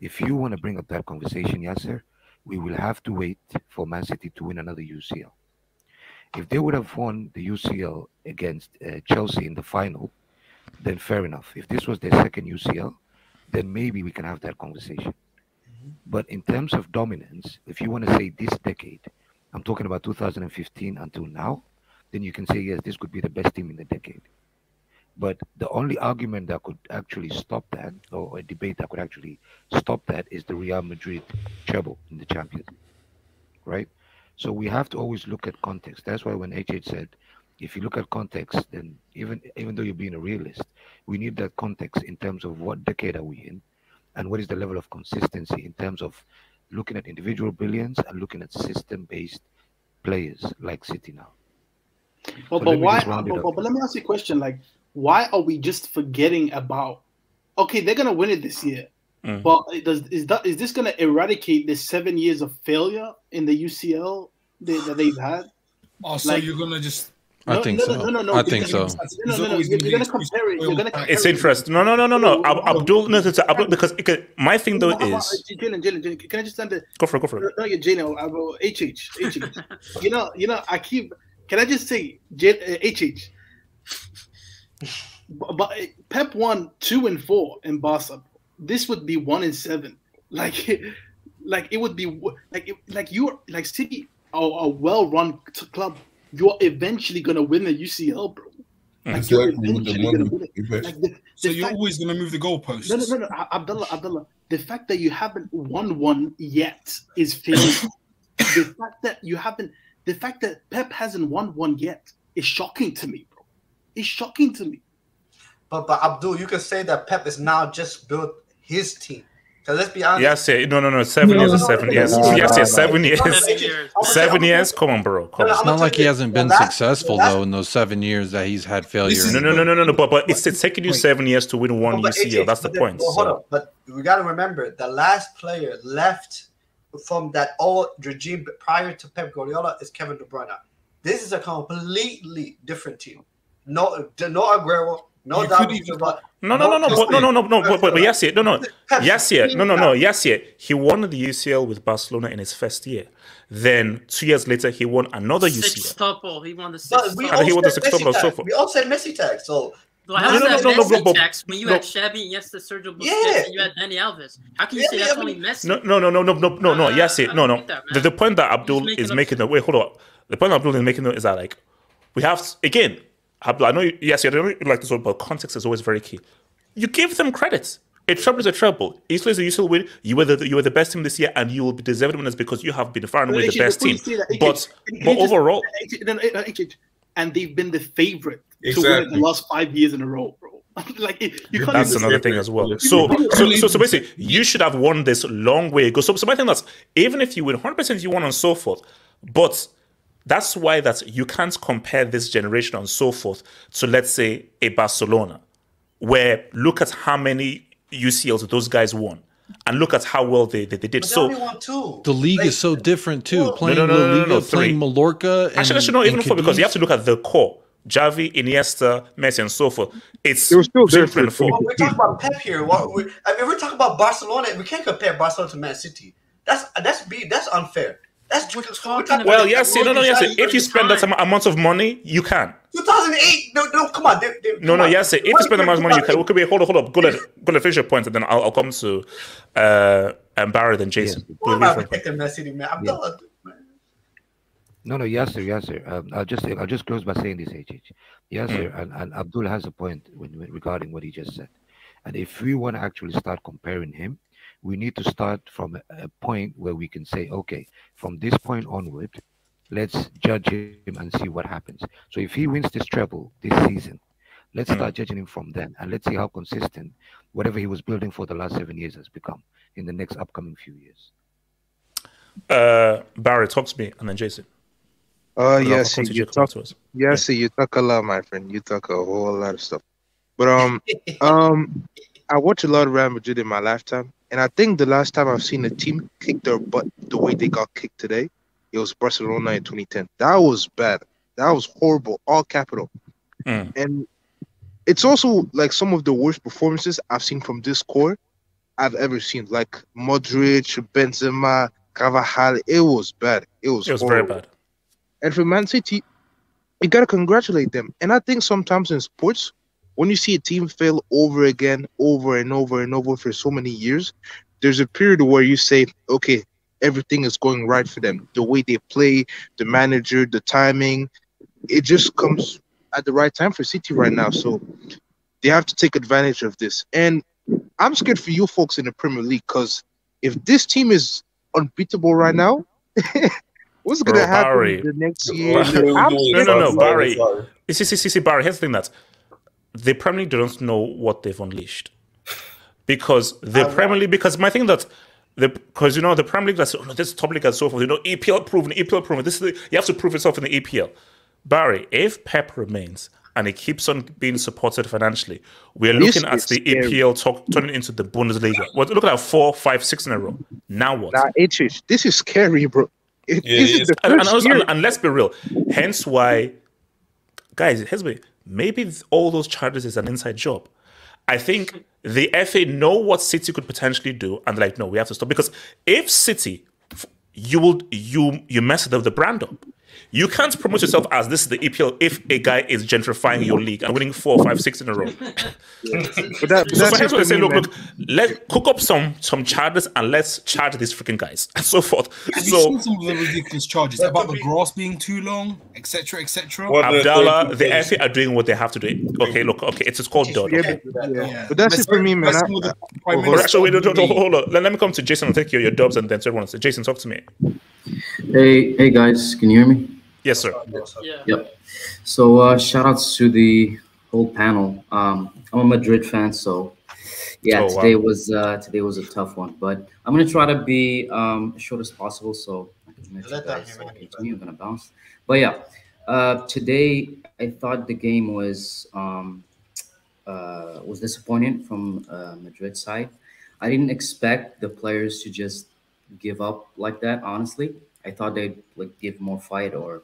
S13: if you want to bring up that conversation, Yasser, we will have to wait for Man City to win another UCL. If they would have won the UCL against uh, Chelsea in the final, then fair enough. If this was their second UCL, then maybe we can have that conversation. But in terms of dominance, if you want to say this decade, I'm talking about 2015 until now, then you can say, yes, this could be the best team in the decade. But the only argument that could actually stop that, or a debate that could actually stop that, is the Real Madrid treble in the Champions League, right? So we have to always look at context. That's why when HH said, if you look at context, then even even though you're being a realist, we need that context in terms of what decade are we in, and what is the level of consistency in terms of looking at individual brilliance and looking at system-based players like City now.
S12: But,
S13: So
S12: but why?
S13: just round it
S12: But, but, but let me ask you a question. Like, why are we just forgetting about? Okay, they're gonna win it this year,
S1: Mm.
S12: but it does is that is this gonna eradicate the seven years of failure in the UCL they, that they've had?
S2: Oh, so
S12: Like-
S2: you're gonna just
S11: I
S12: No,
S11: think
S12: no,
S11: so.
S12: no, no, no,
S11: I think so.
S12: No, no, no, no. You're, you're gonna compare it. You're gonna compare
S1: It's interesting. No, no, no, no, no. Abdul, no, no, no, Abdul, because because my thing though
S12: How about-
S1: is
S12: Jalen, Jalen, Jalen, can I just send the
S1: go for it, go for it.
S12: No, you're Jalen. I will HH. HH. you know, you know. I keep. Can I just say J, uh, HH? But, but uh, Pep won two and four in Barca. This would be one in seven. (laughs) Like, like it would be like like you're like City are a well-run t- club. You're eventually gonna win the UCL, bro. Hmm. Like you're
S2: Exactly, with the
S12: eventually gonna win it. Like the,
S2: So you're
S12: fact-
S2: always gonna move the goalposts.
S12: no, no, no, no, Abdullah, Abdullah. The fact that you haven't won one yet is failure. (coughs) the fact that you haven't, the fact that Pep hasn't won one yet is shocking to me, bro. It's shocking to me.
S6: But but Abdul, you can say that Pep is now just built his team. Because let's be honest.
S1: Yes, yeah, no, no, no. Seven
S6: No,
S1: years
S6: no, no,
S1: seven
S6: no,
S1: years.
S6: no, no,
S1: Yes,
S6: no,
S1: yes,
S6: no.
S1: seven years. (laughs)
S6: Seven years.
S1: Years. Come on, bro. Come
S11: It's not like he hasn't been successful though in those seven years that he's had failure.
S1: No, no, no, no, no, no. But but it's, it's taking you seven years to win one UCL. That's the point.
S6: well, hold
S1: So.
S6: but we got to remember the last player left from that old regime prior to Pep Guardiola is Kevin De Bruyne. This is a completely different team. No, no Aguero, no
S2: You could
S6: David Silva.
S1: No, no, no, no, but, no, no, no, no, but, but, but yes, yeah, no, no, yes, yeah, no, no, no, yes, yeah. He won the UCL with Barcelona in his first year. Then two years later, he won another UCL.
S4: Sextuple. He won the
S6: But
S4: six.
S6: we
S1: And he won the
S6: said
S1: six
S6: Messi
S1: double and so
S6: tag.
S1: forth.
S6: We all said Messi tag. So
S4: So how
S1: No,
S4: is
S1: no,
S4: that
S1: no, no,
S4: Messi
S1: no, but-
S4: tax when you
S1: no.
S4: had Xavi, Iniesta, Sergio Busquets,
S6: Yeah.
S4: and you had Dani Alves? How can you
S6: Yeah,
S4: say
S6: yeah,
S4: that's
S6: but-
S4: only Messi?
S1: No, no, no, no, no, no, no, no.
S4: Uh,
S1: Yes,
S4: I
S1: yeah, no, no.
S4: that,
S1: The, the point that Abdul
S4: making
S1: is making.
S4: shit.
S1: Wait, hold on. The point Abdul is making is that like we have again. Abdul, I know. You, yes, you don't like this one, but context is always very key. You give them credit. A treble is a treble. Eastleigh is a useful win. You were the you were the best team this year, and you will be deserved winners because you have been far and away the best team.
S12: that,
S1: But
S12: can
S1: but
S12: just-
S1: overall,
S12: AJ, no, no, AJ, and they've been the favorite to win it
S3: Exactly.
S12: the last five years in a row, bro. (laughs) like it- you can't
S1: That's another
S12: say-
S1: thing as well. So, so, so, so basically, you should have won this long way ago. So, so my thing is, even if you win 100%, you won and so forth. But that's why that you can't compare this generation and so forth to, let's say, a Barcelona, where look at how many UCLs those guys won, and look at how well they they, they did.
S6: but they
S1: So,
S6: only two.
S11: The league is so different too. Playing
S1: no, no, no,
S11: La
S1: no,
S11: Liga,
S1: no, three.
S11: playing Mallorca, and,
S1: actually, actually, not even
S11: and
S1: four because you have to look at the core. Xavi, Iniesta, Messi, and so forth. It's
S7: They were still there for-
S1: four.
S6: Well, we're talking about Pep here. What we, I mean, we're talking about Barcelona. We can't compare Barcelona to Man City. That's that's be that's unfair. That's we're talking
S1: Well, yes, no, no, yes. If you spend that amount of money, you can.
S6: 2008. No, no, come on. They, they,
S1: No, no,
S6: come on.
S1: yes. If you spend the
S6: year
S1: amount of money, you can.
S6: 2008?
S1: Okay, wait, hold on, hold on. Go let go let finish your point, and then I'll, I'll come to uh, um, Barry then Jason.
S6: Why am
S1: Go
S6: I
S1: ahead.
S6: protecting Man City, man? I'm done.
S13: No, no, Yasser, Yasser. Um, I'll just I'll just close by saying this, HH. Yasser
S1: Mm.
S13: and, and Abdul has a point when, when regarding what he just said. And if we want to actually start comparing him, we need to start from a, a point where we can say, okay, from this point onward, let's judge him and see what happens. So if he wins this treble this season, let's start judging him from then, and let's see how consistent whatever he was building for the last seven years has become in the next upcoming few years.
S1: Uh, Barry, talk to me, and then Jason.
S14: Uh,
S1: yes,
S14: yeah, see, you talk,
S1: to us.
S14: yeah, see, you talk a lot, my friend. You talk a whole lot of stuff. But um, (laughs) um, I watch a lot of Real Madrid in my lifetime, and I think the last time I've seen a team kick their butt the way they got kicked today, it was Barcelona in 2010. That was bad. That was horrible. All capital.
S1: Mm.
S14: And it's also like some of the worst performances I've seen from this core I've ever seen. Like Modric, Benzema, Carvajal. It was bad. It was.
S1: It was very bad.
S14: And for Man City, you gotta congratulate them. And I think sometimes in sports, when you see a team fail over again, over and over and over for so many years, there's a period where you say, okay, everything is going right for them. The way they play, the manager, the timing, it just comes at the right time for City right now. So they have to take advantage of this. And I'm scared for you folks in the Premier League because if this team is unbeatable right now, (laughs) what's gonna happen
S1: Barry.
S14: the next year?
S1: no, no, no. Barry. See, see, see, see, Barry. Here's the thing that the Premier League don't know what they've unleashed because the uh, Premier League. Because my thing that the because you know the Premier League that's oh, no, this top league and so forth. You know, EPL proven, EPL proven. This is the, you have to prove yourself in the EPL. Barry, if Pep remains and he keeps on being supported financially, we're
S14: This
S1: looking at the
S14: scary.
S1: EPL talk, turning into the Bundesliga. What look at four, five, six in a row. Now what?
S14: Nah, it's this is scary, bro. It-
S1: Yeah,
S14: this
S1: it
S14: is
S1: is.
S14: the
S1: and, and, also- and- and let's be real. Hence why, guys, here's me. Maybe all those charges is an inside job. I think the FA know what City could potentially do, and like, no, we have to stop because if City, you will you you mess the, the brand up. You can't promote yourself as this is the EPL if a guy is gentrifying your league and winning four, five, six in a row. (laughs)
S14: But that,
S1: So,
S14: that's
S1: so
S14: it for
S1: why they say, look, look, let cook up some some charges and let's charge these freaking guys (laughs) and so forth.
S2: Have you seen some of the ridiculous charges about the grass being too long, etc., etc.?
S1: Well, Abdallah, the FA are doing what they have to do. Okay, look, okay, it's, it's called Dodd.
S14: Yeah,
S1: Okay.
S14: but, yeah. but that's it for me, man. I, I-
S1: Oh, hold on, actually, wait, hold on. Let, let me come to Jason and take your, your dubs and then to everyone. else. Jason, talk to me.
S15: Hey, hey guys, can you hear me?
S1: Yes, sir.
S4: Yeah.
S15: Yep. So uh, shout outs to the whole panel. Um, I'm a Madrid fan, so yeah,
S1: Oh, wow.
S15: today was uh, today was a tough one. But I'm gonna try to be um, as short as possible, so I can let you
S6: Let them
S15: guys
S6: hear me.
S15: continue. I'm gonna bounce. But yeah, uh, today I thought the game was um, uh, was disappointing from uh, Madrid side. I didn't expect the players to just give up like that. Honestly, I thought they'd like give more fight or,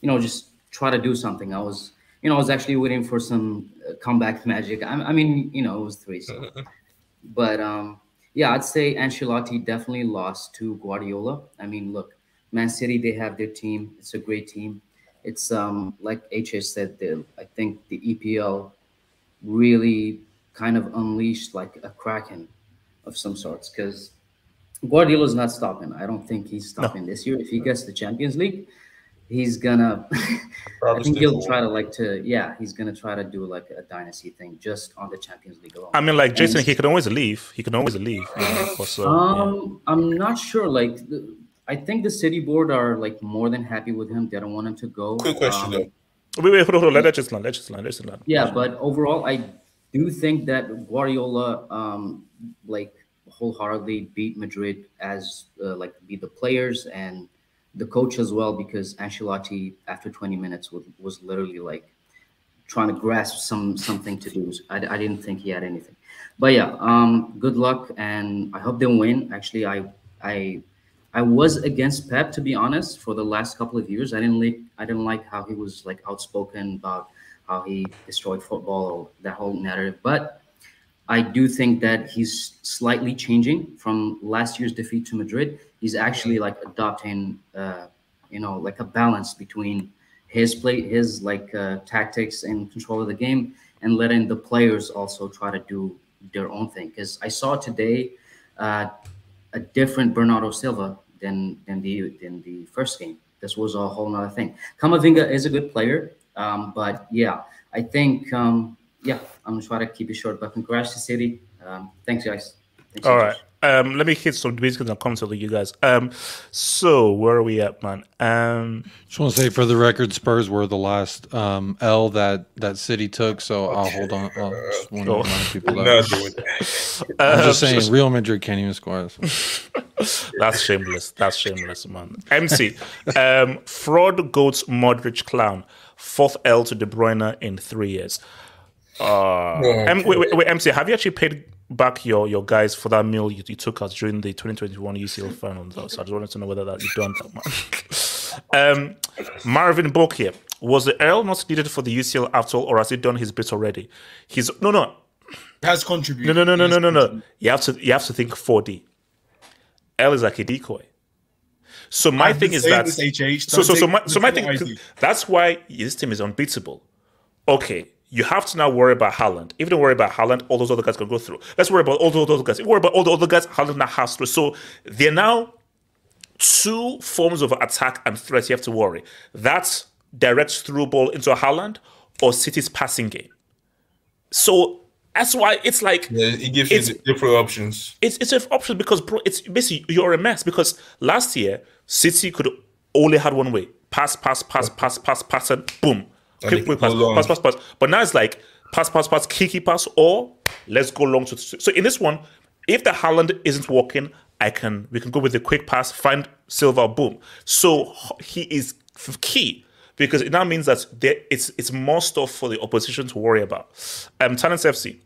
S15: you know, just try to do something. I was, you know, I was actually waiting for some uh, comeback magic. I, I mean, you know, it was three, so. (laughs) but um, yeah, I'd say Ancelotti definitely lost to Guardiola. I mean, look, Man City they have their team. It's a great team. It's um like HS said, the I think the EPL really kind of unleashed like a kraken of some sorts because Guardiola's not stopping. I don't think he's stopping this year. If he gets the Champions League, he's gonna. (laughs) I think he'll try to like to yeah. He's gonna try to do like a dynasty thing just on the Champions League alone.
S1: I mean, like Jason,
S15: it's-
S1: he could always leave. He could always leave. You know, of course, so, yeah.
S15: um, I'm not sure. Like, I think the city board are like more than happy with him. They don't want him to go.
S3: Quick question
S15: Um,
S3: though.
S1: Wait, wait, hold on, hold on. Let that just land. Let just land. Let just land.
S15: Yeah, but overall, I do think that Guardiola, um, like wholeheartedly beat Madrid as uh, like beat the players and the coach as well because Ancelotti after 20 minutes was, was literally like trying to grasp some something to do. I, I didn't think he had anything, but yeah, um, good luck and I hope they win. Actually, I I I was against Pep to be honest for the last couple of years. I didn't like I didn't like how he was like outspoken about how he destroyed football or that whole narrative. But I do think that he's slightly changing from last year's defeat to Madrid. He's actually like adopting, uh, you know, like a balance between his play, his like uh, tactics and control of the game, and letting the players also try to do their own thing. Because I saw today uh, a different Bernardo Silva than than the than the first game. This was a whole nother thing. Kamavinga is a good player, um, but yeah, I think um, yeah, I'm gonna try to keep it short. But congrats to City. Um, thanks, guys. Thanks,
S1: All
S15: guys.
S1: right. Um, let me hit some debates and I'll come to you guys. Um, so where are we at, man? Um,
S11: Just want to say for the record, Spurs were the last um, L that that City took. So I'll hold on. I'll just want to remind people (laughs) that.
S3: not doing that.
S11: I'm
S1: Um,
S11: just saying,
S1: so-
S11: Real Madrid can't even score. us. (laughs)
S1: That's shameless. That's shameless, man. MC, um, fraud goats Modric clown. Fourth L to De Bruyne in three years. Uh, M- wait, wait, wait, MC, have you actually paid back your, your guys for that meal you, you took us during the 2021 UCL final? Though? So I just wanted to know whether that you've done that, man. (laughs) um, Marvin Bokia, was the Earl not needed for the UCL after all, or has he done his bit already? He's no, no,
S2: has contributed.
S1: no, no, no, no, no, no, no. You have to you have to think 4D. L is like a decoy. So my
S2: I've
S1: thing is that
S2: HH.
S1: so so so my so my thing
S2: lightly.
S1: that's why this team is unbeatable. Okay, you have to now worry about Haaland. If you don't worry about Haaland, all those other guys can go through. Let's worry about all those other guys. If you worry about all the other guys, Haaland now has to. So they're now two forms of attack and threat you have to worry. That's direct through ball into Haaland or City's passing game. So that's why it's like
S3: Yeah, it gives you different options.
S1: it's it's an option because bro, it's basically you're a mess because last year City could only had one way pass, pass, pass, pass, pass, pass, and boom, quick, quick pass, pass, pass, pass. But now it's like pass, pass, pass, kiki pass, or let's go long to. So in this one, if the Haaland isn't working, I can we can go with the quick pass, find Silva, boom. So he is key because it now means that there it's it's more stuff for the opposition to worry about. Um, Talents FC.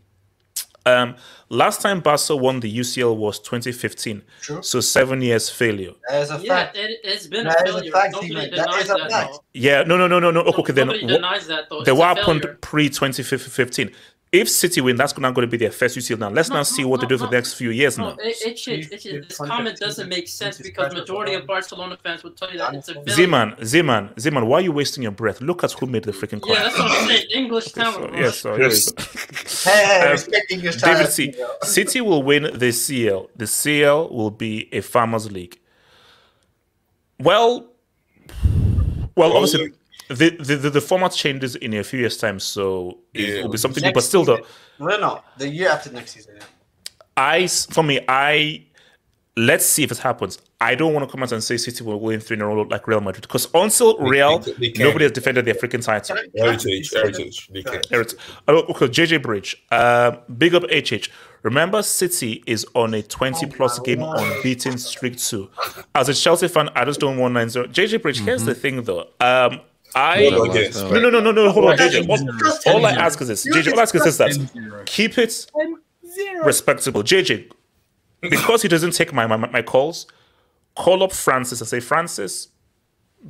S1: Um, last time Barca won the UCL was 2015.
S6: True.
S1: So seven years failure.
S6: That is a
S4: Yeah,
S6: fact.
S4: it, it's been
S6: That
S4: a
S6: is a
S4: failure.
S6: fact,
S4: Nobody
S6: T-Man. That
S4: denies
S6: is a
S4: that.
S6: fact.
S4: though.
S1: Yeah, no, no, no, no, no. Okay, then
S4: Nobody
S1: what,
S4: denies that though.
S1: then
S4: It's
S1: what happened pre 2015? If City win, that's not going to be their first UCL. Now let's now see what they do for the next few years.
S4: No,
S1: Now,
S4: it, it should, it should, this comment doesn't make sense because majority of Barcelona fans would tell you that it's a failure.
S1: Zeman, Zeman, Zeman, why are you wasting your breath? Look at who made the freaking call.
S4: Yeah, that's what I'm saying. English town.
S1: So, yes, so
S3: Yes.
S1: go.
S6: Hey, hey,
S1: Um,
S6: respect English
S1: David C. (laughs) City will win the CL. The CL will be a farmers league. Well, well, obviously, the, the, the, the format changes in a few years' time, so it will be something new. But still, though,
S6: No, no, the year after next season. yeah.
S1: I s- for me, I let's see if it happens. I don't want to come out and say City will win three in a row like Real Madrid because until Real,
S3: they- they can't.
S1: nobody has defended the African title.
S3: Heritage, heritage. They can.
S1: Eric, oh, okay, JJ Bridge, um, big up HH. Remember, City is on a 20 plus game unbeaten streak too. As a Chelsea fan, I just don't want 9 0. JJ Bridge, here's the thing though. Um, I
S3: Hold on, yes.
S1: no no no no no hold on JJ. All, all I ask is this JJ. All I ask is this that keep it respectable. JJ, because he doesn't take my, my my calls, call up Francis and say Francis,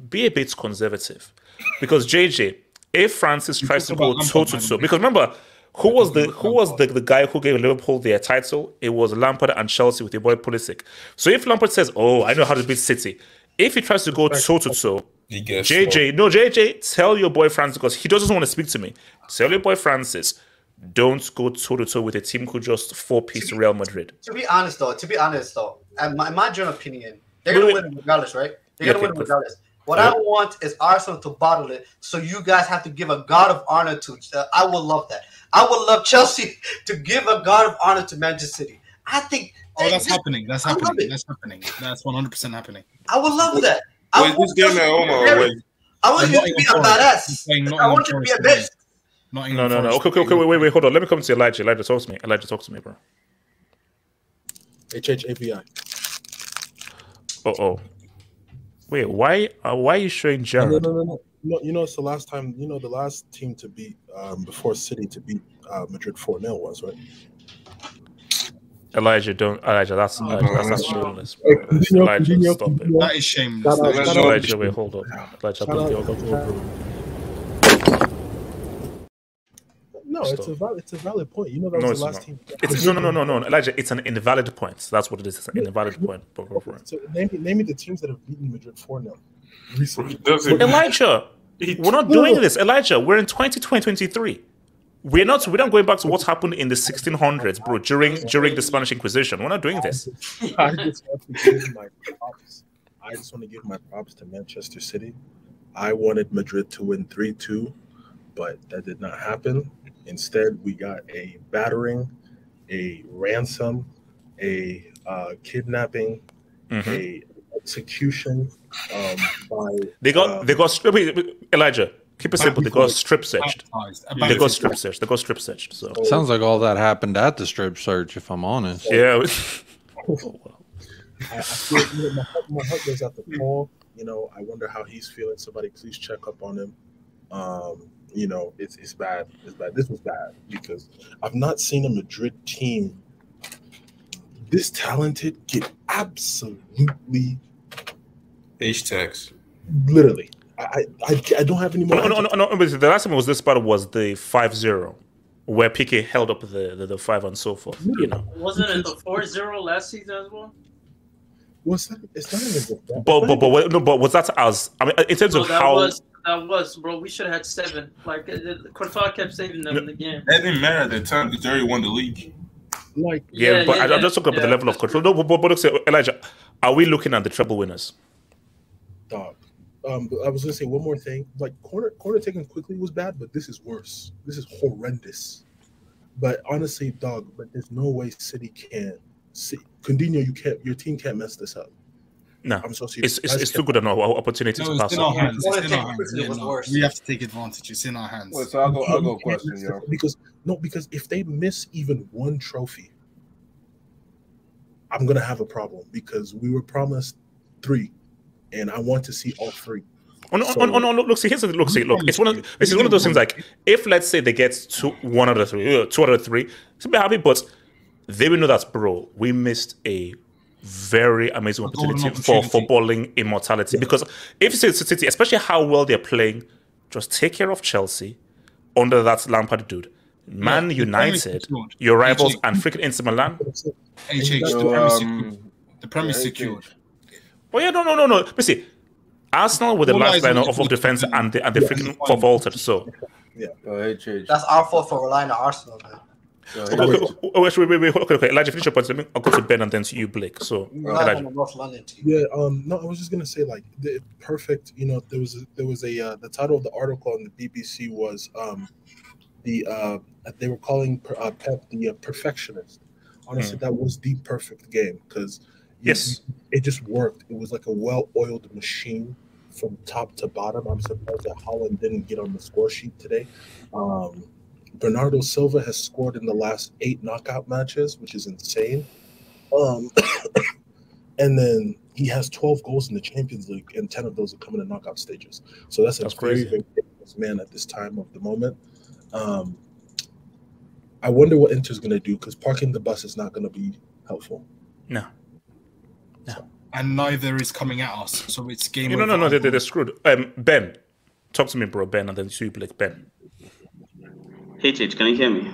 S1: be a bit conservative, because JJ, if Francis tries to go toe to toe, because remember. Who was the who was the, the guy who gave Liverpool their title? It was Lampard and Chelsea with your boy Pulisic. So if Lampard says, "Oh, I know how to beat City," if he tries to go toe to toe,
S3: He
S1: JJ, no JJ, tell your boy Francis because he doesn't want to speak to me. Tell your boy Francis, don't go toe to toe with a team who just four piece Real Madrid.
S6: To be honest, though, to be honest, though, in my, my general opinion, they're gonna win regardless, right? They're gonna
S1: okay,
S6: win regardless. What
S1: Yeah.
S6: I want is Arsenal to bottle it, so you guys have to give a god of honor to. Uh, I would love that. I would love Chelsea (laughs) to give a god of honor to Manchester City. I think.
S2: Oh, that's happening. That's happening. That's happening. That's 100 percent happening.
S6: I would love that. I
S3: Wait,
S6: want
S3: this game
S6: Chelsea
S3: at home or away?
S6: I want you to be a badass. I want you to be a
S2: Forest
S6: bitch.
S2: Nottingham
S1: No, no, no. Okay, okay, okay. Wait, wait, wait. Hold on. Let me come to Elijah. Elijah, talk to me. Elijah, talk to me, bro.
S16: HHAPI.
S1: Uh oh. Wait, why? Uh, why are you showing
S16: No,
S1: Jared?
S16: no, no, no. You know, you know, it's the last time. You know, the last team to beat um, before City to beat uh, Madrid four 0 was right.
S1: Elijah, don't. Elijah, that's oh, Elijah, that's, that's shameless.
S16: Hey,
S1: Bro.
S16: continue,
S1: Elijah,
S16: continue,
S1: stop it.
S2: That is shameless.
S16: Shout out,
S2: That is
S16: shout out.
S1: Elijah, wait, hold on. Elijah,
S16: Shout out. No, it's a valid, it's a valid point. You know that
S1: No,
S16: was the last
S1: not.
S16: team.
S1: It's no, no, no, no, no, Elijah. It's an invalid point. That's what it is. It's an invalid point. Go, go for it.
S16: So name, me- name me the teams that have beaten Madrid four 0 recently.
S1: Elijah, we're not doing this. Elijah, we're in 2023. We're not. We're not going back to what happened in the 1600s, bro. During during the Spanish Inquisition, we're not doing this.
S16: I just want to give my props. I just want to give my props to Manchester City. I wanted Madrid to win 3 2, but that did not happen. Instead, we got a battering, a ransom, a uh, kidnapping,
S1: Mhm.
S16: a execution um, by
S1: They got
S16: uh,
S1: they got Elijah. Keep it simple. They got strip searched. They got strip searched. They got strip searched. So
S11: Sounds like all that happened at the strip search, if I'm honest.
S1: yeah. (laughs)
S16: I, I feel, you know, my, heart, goes out to Paul. You know, I wonder how he's feeling. Somebody please check up on him. Um, you know, it's it's bad. It's bad. This was bad because I've not seen a Madrid team this talented get absolutely
S3: H tags.
S16: literally. I I, I, I don't have any more.
S1: No, no, no, no, but The last time it was this battle was the 5-0, where PK held up the, the, the five and so forth. You know,
S4: Wasn't it the 4-0 last season as well?
S16: What's that? It's not even that.
S1: but but but no, but was that as I mean in terms
S4: No,
S1: of
S4: that
S1: how
S4: was that was, bro. We should have had seven. Like uh, Courtois kept saving them in the game.
S3: That didn't matter at the time because they already won the league.
S16: Like
S1: yeah,
S4: Yeah,
S1: but
S4: yeah,
S1: I, I'm just talking about the level of control. No, but, but, but say, Elijah, are we looking at the treble winners?
S16: dog. Um, but I was gonna say one more thing. Like corner corner taken quickly was bad, but this is worse. This is horrendous. But honestly, dog, but there's no way City can. See, Coutinho, you can't. Your team can't mess this up.
S1: No,
S16: I'm so serious.
S1: it's it's, it's too good an opportunity
S2: No,
S1: to
S2: it's
S1: pass
S2: in our
S1: on.
S2: hands. It's in our hands. Yeah, no. We have to take advantage. It's in our hands.
S3: Wait, so I'll go. I'll go. Question,
S16: mess
S3: yo.
S16: Because no, because if they miss even one trophy, I'm gonna have a problem because we were promised three, and I want to see all three.
S1: Oh, no,
S16: So-
S1: oh, no, no, no, look, see, here's the look, see, look, it's one of it's one of those things like if let's say they get two, one out of three, uh, two out of three, it's be happy, but they will know that, bro, we missed a very amazing
S2: golden
S1: opportunity, for
S2: opportunity.
S1: footballing immortality. Because if you see City, especially how well they're playing, just take care of Chelsea under that Lampard dude. Man
S2: Yeah, the Premier is
S1: United, your rivals,
S2: HH.
S1: and freaking Inter Milan.
S2: HH, the
S3: So,
S2: Premier is
S3: um,
S2: secured. The Premier secured.
S1: Oh yeah, no, no, no, no. But see, Arsenal with the
S2: All
S1: last
S2: eyes
S1: line of,
S2: the
S1: of defense
S2: team.
S1: and the and the
S16: Yeah.
S1: freaking for vaulted. So
S3: yeah, H H.
S6: That's our fault for relying on Arsenal. Man.
S1: Okay, okay, oh, wait, wait, wait, wait, okay, okay. Elijah, finish your point. Let me, I'll go to Ben and then to you, Blake. So,
S6: Relying on
S1: Elijah.
S6: the North London team.
S16: Yeah, um, no, I was just gonna say like the perfect. You know, there was a, there was a uh, the title of the article on the BBC was um, the uh, they were calling uh, Pep the uh, perfectionist. Honestly, that was the perfect game because
S1: Yes.
S16: it just worked. It was like a well-oiled machine from top to bottom. I'm surprised that Haaland didn't get on the score sheet today. Um, Bernardo Silva has scored in the last eight knockout matches, which is insane. Um, (coughs) and then he has 12 goals in the Champions League, and 10 of those are coming in knockout stages. So that's a
S1: That's
S16: very,
S1: crazy.
S16: very dangerous man at this time of the moment. Um, I wonder what Inter's going to do because parking the bus is not going to be helpful.
S1: No.
S2: And neither is coming at us. So it's game
S1: No, no, no, no, they, they're screwed. Um, Ben, talk to me, bro, Ben, and then to you, Blake. Ben.
S17: HH, can you hear me?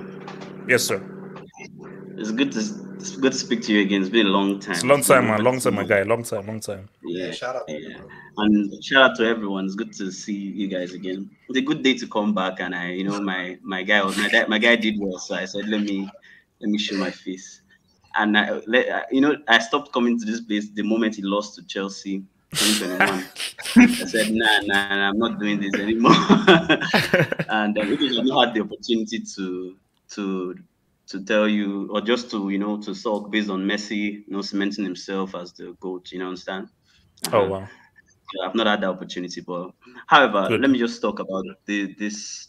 S1: Yes, sir.
S17: It's good to it's good to speak to you again. It's been a long time.
S1: It's a long
S17: It's been
S1: time, man. Long time, my guy. Long time, long time.
S17: Yeah,
S6: shout out.
S17: yeah. And shout out to everyone. It's good to see you guys again. It's a good day to come back, and I, you know, my my guy was my my guy did well, so I said, let me let me show my face. And I, you know, I stopped coming to this place the moment he lost to Chelsea. 2021. (laughs) I said, nah, nah, nah, I'm not doing this anymore. (laughs) and um, because I not had the opportunity to to to tell you or just to you know to talk based on Messi, you know, cementing himself as the goat. You know, understand?
S1: Oh,
S17: Uh-huh.
S1: wow.
S17: So I've not had that opportunity, but however,
S1: Good.
S17: let me just talk about the, this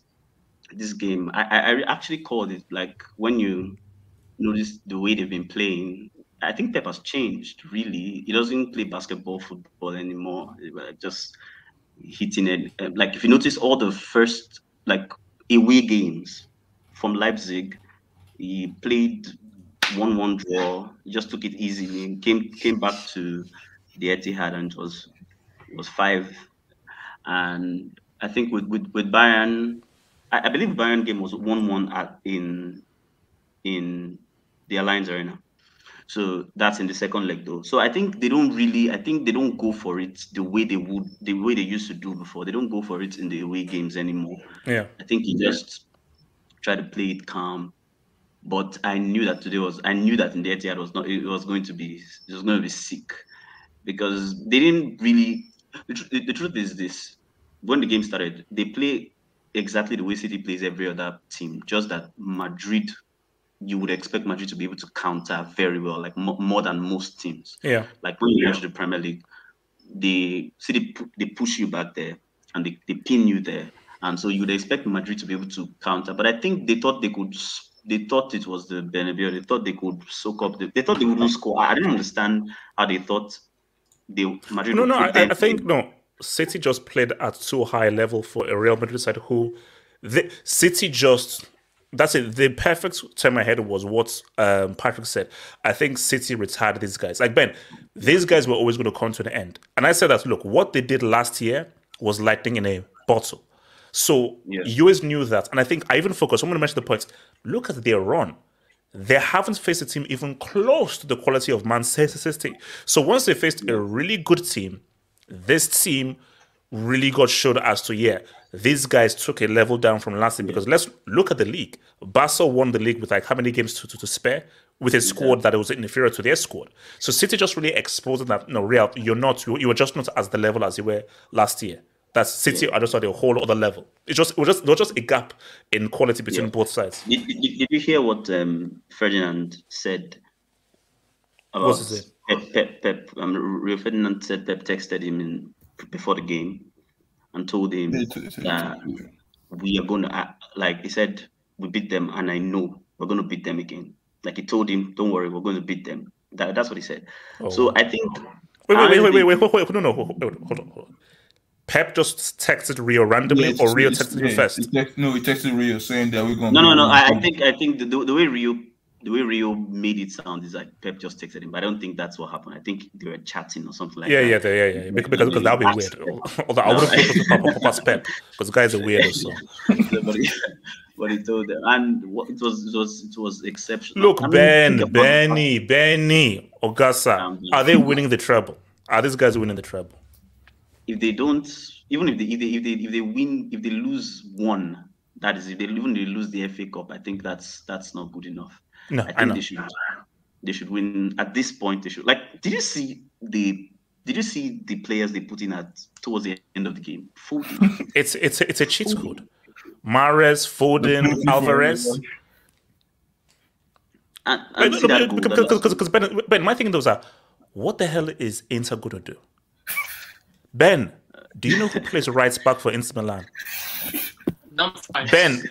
S17: this game. I, I I actually called it like when you notice the way they've been playing. I think Pep has changed. Really, he doesn't play basketball, football anymore. Just hitting it. Uh, Like if you notice, all the first like away games from Leipzig, he played one-one draw. Just took it easily. Came came back to the Etihad and it was was five. And I think with with, with Bayern, I, I believe Bayern game was one-one at in in the Allianz Arena. So that's in the second leg though. So I think they don't really I think they don't go for it the way they would the way they used to do before. They don't go for it in the away games anymore.
S1: Yeah.
S17: I think he just tried to play it calm. But I knew that today was I knew that in the Etihad was not it was going to be it was going to be sick because they didn't really the, tr- the truth is this when the game started they play exactly the way City plays every other team just that Madrid you would expect Madrid to be able to counter very well, like mo- more than most teams.
S1: Yeah.
S17: Like when you watch the Premier League, they see they, pu- they push you back there and they, they pin you there, and so you would expect Madrid to be able to counter. But I think they thought they could. They thought it was the Bernabeu. They thought they could soak up. The, they thought they wouldn't score. I I don't understand how they thought they Madrid.
S1: No, no, I, I think no. City just played at too high level for a Real Madrid side who, the City just. That's it. The perfect term I had was what um, Patrick said. I think City retired these guys. Like Ben, these guys were always going to come to an end. And I said that look, what they did last year was lightning in a bottle. So you always knew that. And I think I even focused. I'm going to mention the points. Look at their run. They haven't faced a team even close to the quality of Manchester City. So once they faced a really good team, this team really got showed as to yeah, these guys took a level down from last year. Because let's look at the league. Barca won the league with like how many games to, to, to spare with a squad that was inferior to their squad. So City just really exposed that no, Real, you're not, you, you were just not as the level as you were last year. That's City are just at a whole other level. It's just it was just there was just a gap in quality between
S17: Yeah.
S1: both sides.
S17: Did, did, did you hear what um, Ferdinand said about
S1: What's?
S17: Pep? Pep, Pep um, Rio Ferdinand said Pep texted him in before the game and told him that we are going to uh, like he said we beat them and I know we're going to beat them again. Like he told him, don't worry, we're going to beat them. That, that's what he said. Oh. So I think.
S1: Wait,
S17: I
S1: wait, wait, wait, wait, wait, wait, no, no, hold, hold, hold on, hold on. Pep just texted Rio randomly,
S3: Yeah,
S1: or Rio
S3: it's-
S1: texted you first.
S3: text- no, he texted Rio saying that we're going. To.
S17: No, no, no. I, I think I think the, the, the way Rio the way Rio made it sound is like Pep just texted him, but I don't think that's what happened. I think they were chatting or something like
S1: yeah,
S17: that.
S1: yeah, they- yeah, yeah, Because because, because that would be weird. Although I put it pop Pep because the guys are weird. So (laughs)
S17: but, he, but he told them, and it was it was it was exceptional.
S1: look,
S17: I mean,
S1: Ben, Benny, Benny, Ogasa, are they winning the treble? Are these guys winning the treble?
S17: if they don't, even if they if they if they if they win, if they lose one, that is if they even if they lose the FA Cup, I think that's that's not good enough.
S1: No,
S17: I
S1: I
S17: think
S1: know.
S17: they should they should win at this point. They should like. Did you see the? Did you see the players they put in at towards the end of the game? Foden. (laughs)
S1: It's it's it's a cheat code. Mahrez, Foden, Alvarez.
S17: And,
S1: Wait, no, no, because, because, because Ben, Ben, my thing was that what the hell is Inter going to do? Ben, do you know who plays right back for Inter Milan? (laughs) Ben,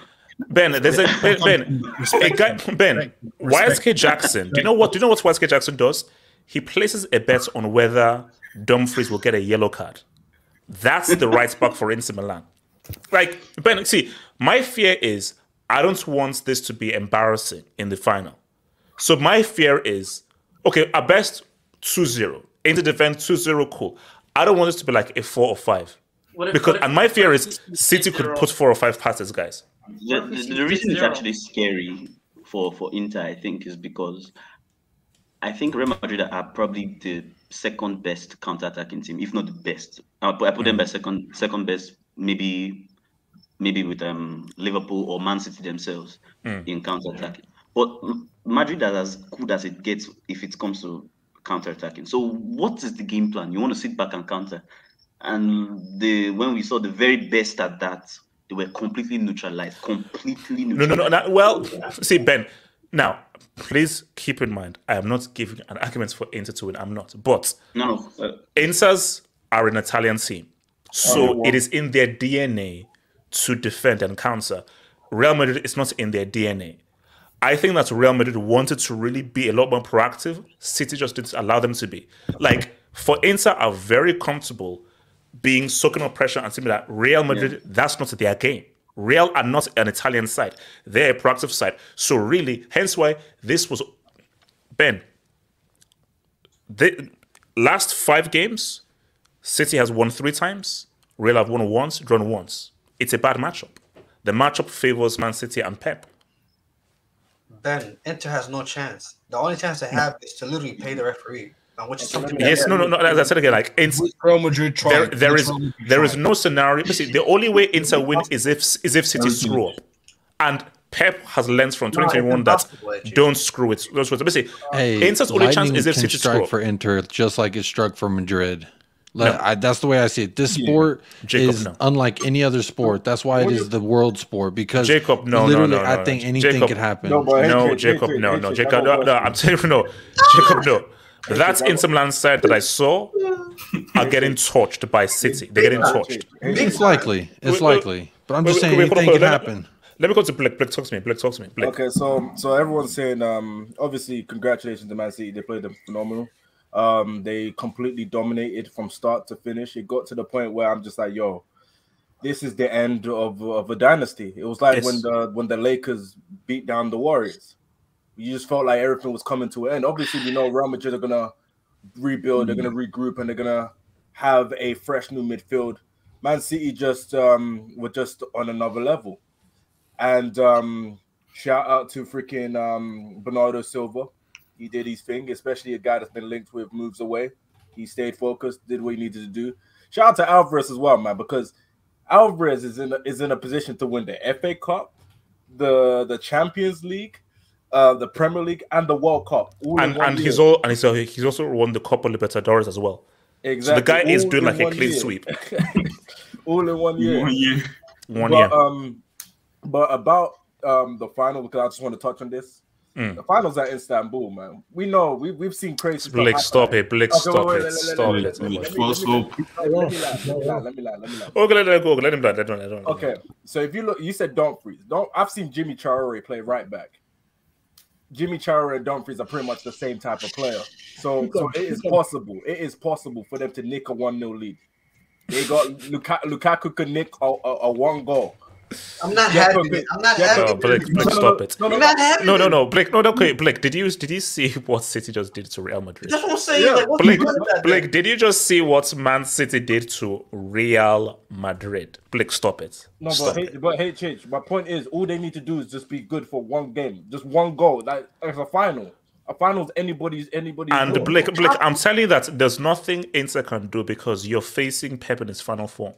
S1: Ben, there's a Ben, ben a guy, Ben, YSK Jackson. Do you know what? Do you know what YSK Jackson does? He places a bet on whether Dumfries will get a yellow card. That's the right back for Inter Milan. Like Ben, see, my fear is I don't want this to be embarrassing in the final. So my fear is okay, at best 2-0. Inter defend 2-0, cool. I don't want this to be like a four or five.
S4: What if-
S1: because
S4: what if-
S1: and my fear is City could put four or five passes, guys.
S17: The, the, the reason it's actually scary for, for Inter, I think, is because I think Real Madrid are probably the second best counter-attacking team, if not the best. I put, I put them by second second best, maybe maybe with um Liverpool or Man City themselves
S1: Mm.
S17: in counter-attacking. But Madrid are as good as it gets if it comes to counter-attacking. So what is the game plan? You want to sit back and counter. And the when we saw the very best at that, they were completely neutralized. Completely neutralized.
S1: no, no. no well, see, Ben. Now, please keep in mind, I am not giving an argument for Inter to win. I'm not. But
S17: No, no. Uh,
S1: Inters are an Italian team, so
S17: Oh,
S1: it is in their DNA to defend and counter. Real Madrid is not in their DNA. I think that Real Madrid wanted to really be a lot more proactive. City just didn't allow them to be. Like for Inter, are very comfortable being soaking up pressure and saying that Real Madrid, that's not their game. Real are not an Italian side; they're a proactive side. So really, hence why this was Ben. The last five games, City has won three times. Real have won once, drawn once. It's a bad matchup. The matchup favors Man City and Pep.
S6: Ben, Inter has no chance. The only chance they have is to literally pay the referee, and which is something.
S1: Yes, no, no, no. As I said again, like it's
S2: Real Madrid
S1: there,
S2: tried.
S1: there
S2: Which
S1: is
S2: Real Madrid
S1: there is no scenario. See, the only way Inter win is if is if City screw up, and Pep has learned from
S6: No,
S1: 2021 that don't screw it. Don't screw it. Basically,
S11: Hey,
S1: Inter's only chance is if
S11: can
S1: City screw
S11: strike
S1: up.
S11: for Inter just like it struck for Madrid. Like,
S1: No.
S11: I, that's the way I see it. This
S1: Yeah.
S11: sport
S1: Jacob,
S11: is
S1: no.
S11: unlike any other sport. That's why it
S1: What
S11: is
S1: you-
S11: the world sport because
S1: Jacob, no, no,
S11: literally,
S1: no, no,
S11: I think anything
S1: Jacob,
S11: could happen.
S1: No, Jacob, no, (laughs) no, Jacob, no, no. I'm telling you, no, Jacob, no. That Inter Milan side that I saw are getting torched by City. They're getting torched.
S11: It's likely. It's
S1: Wait, wait,
S11: likely. But I'm just saying
S1: wait, hold
S11: anything
S1: hold
S11: can happen.
S1: Let me go to Blake. Blake, talk to me. Blake, talk to me. Blake.
S18: Okay, so so everyone's saying um obviously congratulations to Man City. They played them phenomenal. Um they completely dominated from start to finish. It got to the point where I'm just like, yo, this is the end of, of a dynasty. It was like
S1: Yes.
S18: when the when the Lakers beat down the Warriors. You just felt like everything was coming to an end. Obviously, we know Real Madrid are gonna rebuild, they're gonna regroup, and they're gonna have a fresh new midfield. Man City just um were just on another level. And um shout out to freaking um Bernardo Silva. He did his thing, especially a guy that's been linked with moves away. He stayed focused, did what he needed to do. Shout out to Alvarez as well, man, because Alvarez is in a, is in a position to win the FA Cup, the the Champions League, uh, the Premier League, and the World Cup. all in
S1: And
S18: one
S1: and he's all and he's, he's also won the Copa Libertadores as well. So the guy
S18: Exactly,
S1: is doing like a clean
S18: year.
S1: sweep.
S18: all in one year.
S1: One year. One
S18: but,
S1: year.
S18: Um, but about um the final, because I just want to touch on this.
S1: Mm.
S18: The finals at Istanbul, man. We know we we've seen crazy stuff.
S1: Blake, stop it. Blake,
S18: Okay,
S1: stop
S18: wait,
S1: it.
S18: wait, let- let-
S1: Stop
S18: let-
S1: it.
S18: let- let me- let me-
S1: False
S18: let me-
S1: hope.
S18: Let me land, let me land, let me land, let me land.
S1: Okay, let, let go. Let him land. Let him land. Let him land.
S18: Okay, so if you look, you said Dumfries. Don't I've seen Jimmy Traore play right back. Jimmy Traore and Dumfries are pretty much the same type of player. So, so it is possible. It is possible for them to nick a one 0 lead. They got Luka, Lukaku could nick a, a, a one goal.
S6: I'm not
S18: Yeah,
S6: having
S18: but-
S6: it. I'm not
S18: yeah,
S6: having it.
S1: Blake, Blake,
S18: no,
S1: stop
S18: no,
S1: it.
S18: no, no,
S6: I'm not having
S1: No, no, no, Blake. No, no, okay, Blake. Did you did you see (laughs) what City just did to Real Madrid?
S6: That's what I'm saying. Like,
S1: Blake,
S6: good about that?
S1: Blake, did you just see what Man City did to Real Madrid? Blake, stop it.
S18: No,
S1: stop
S18: but
S1: it.
S18: H, but HH, my point is, all they need to do is just be good for one game, just one goal. Like it's a final. A final's anybody's anybody's.
S1: And
S18: goal.
S1: Blake, Blake, I'm telling you that there's nothing Inter can do because you're facing Pep in his final form.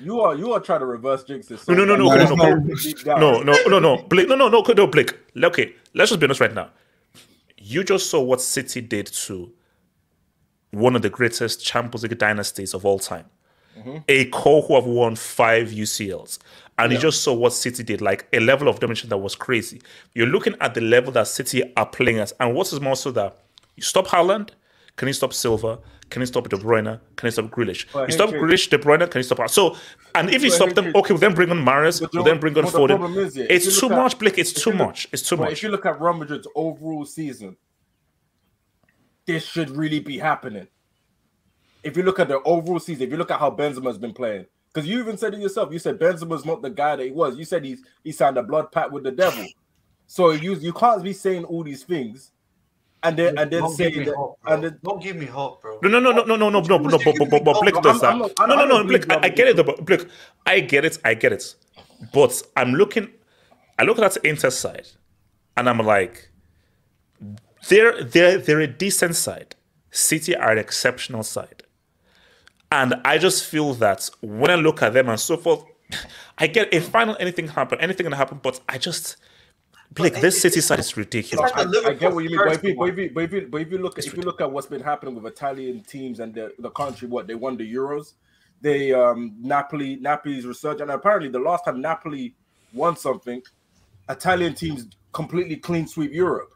S18: You are you are trying to reverse jinx this.
S1: No, no, no, no, no, no, no, no, no, no, no, Blake, no, no, no, no, Blake. Okay, let's just be honest right now. You just saw what City did to one of the greatest Champions League dynasties of all time.
S18: Mhm.
S1: A core who have won five UCLs. And you just saw what City did, like a level of domination that was crazy. You're looking at the level that City are playing at. And what is more so that you stop Haaland, can you stop Silva? Can you stop De Bruyne? Can you stop Grealish? You stop Grealish, De Bruyne, can you stop us. So, and if you stop them, okay, we'll then bring on
S18: Mahrez,
S1: we'll then bring on
S18: the
S1: Foden.
S18: is, you
S1: It's too
S18: at-
S1: much, Blake. It's too
S18: look-
S1: much. It's too much.
S18: If you look at Real Madrid's overall season, this should really be happening. If you look at the overall season, if you look at how Benzema's been playing, because you even said it yourself, you said Benzema's not the guy that he was. You said he's he signed a blood pact with the devil. So you you can't be saying all these things, and then and then
S6: Don't
S18: say
S6: give me
S18: that
S6: hope, bro.
S18: and then
S6: Don't give me hope, bro.
S1: No, no, no, no, no, no, no, no, no, but, but, but, but Blake
S18: No,
S1: does
S18: I'm-
S1: that.
S18: I'm not-
S1: No, no,
S18: I
S1: no,
S18: don't
S1: Blake,
S18: believe
S1: I, I get it, though, but Blake, I get it, I get it. But I'm looking, I look at the Inter side, and I'm like, they're they're they're a decent side. City are an exceptional side, and I just feel that when I look at them and so forth, (laughs) I get if final anything happen, anything can happen. But I just, Blake, this City side is ridiculous.
S18: I, I get what you mean, but if you, but if you, but if you, but if you look, if you look at what's been happening with Italian teams and the, the country, what they won the Euros, they um Napoli, Napoli's research, and apparently the last time Napoli won something, Italian teams completely clean sweep Europe.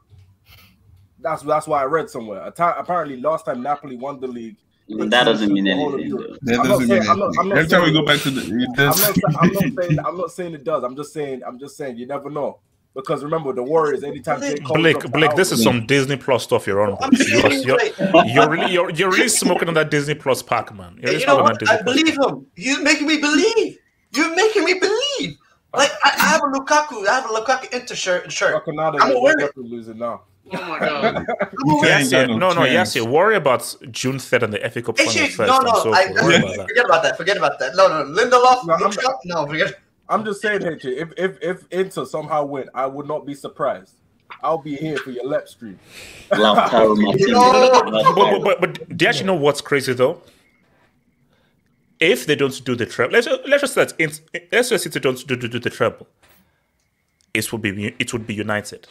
S18: That's that's why I read somewhere. Ita- apparently, last time Napoli won the league. they
S17: That doesn't mean
S18: swept the whole of
S17: anything, That
S18: I'm not
S17: doesn't
S18: saying-
S17: mean
S18: not- I'm
S19: Every time we go back to the, it
S18: I'm
S19: does.
S18: not, I'm not saying I'm not (laughs) saying it does. I'm just saying I'm just saying you never know because remember the Warriors. Anytime J. Cole
S1: Blake, Blake, this is some Disney Plus stuff you're on. bro. You're, you're, you're really, you're, you're really smoking on that Disney Plus pack, man. You're really
S6: you know what?
S1: that Disney
S6: I
S1: Plus.
S6: believe him. You're making me believe. You're making me believe. Like I, I have a Lukaku. I have a Lukaku Inter shirt. shirt.
S18: now
S6: I'm
S18: they're,
S6: gonna wear
S18: they're
S6: it.
S18: losing now.
S4: Oh my god. (laughs)
S1: Yes, yeah, no, no, yes,
S19: chance.
S1: yeah. Worry about June 3rd and the FA Cup
S6: Hey,
S1: final first.
S6: no, no,
S1: so
S6: I,
S1: forth. Worry about that.
S6: forget about that. Forget about that. No, no, Lindelof,
S18: No, I'm-
S6: Lukaku, no, forget.
S18: I'm just saying, HJ, if if if Inter somehow win, I would not be surprised. I'll be here for your lep stream.
S17: Lautaro Martinez.
S1: but, but, but, but do you actually know what's crazy though? If they don't do the treble, let's let's just let in, let's just say they don't do, do, do the treble. It would be it would be United.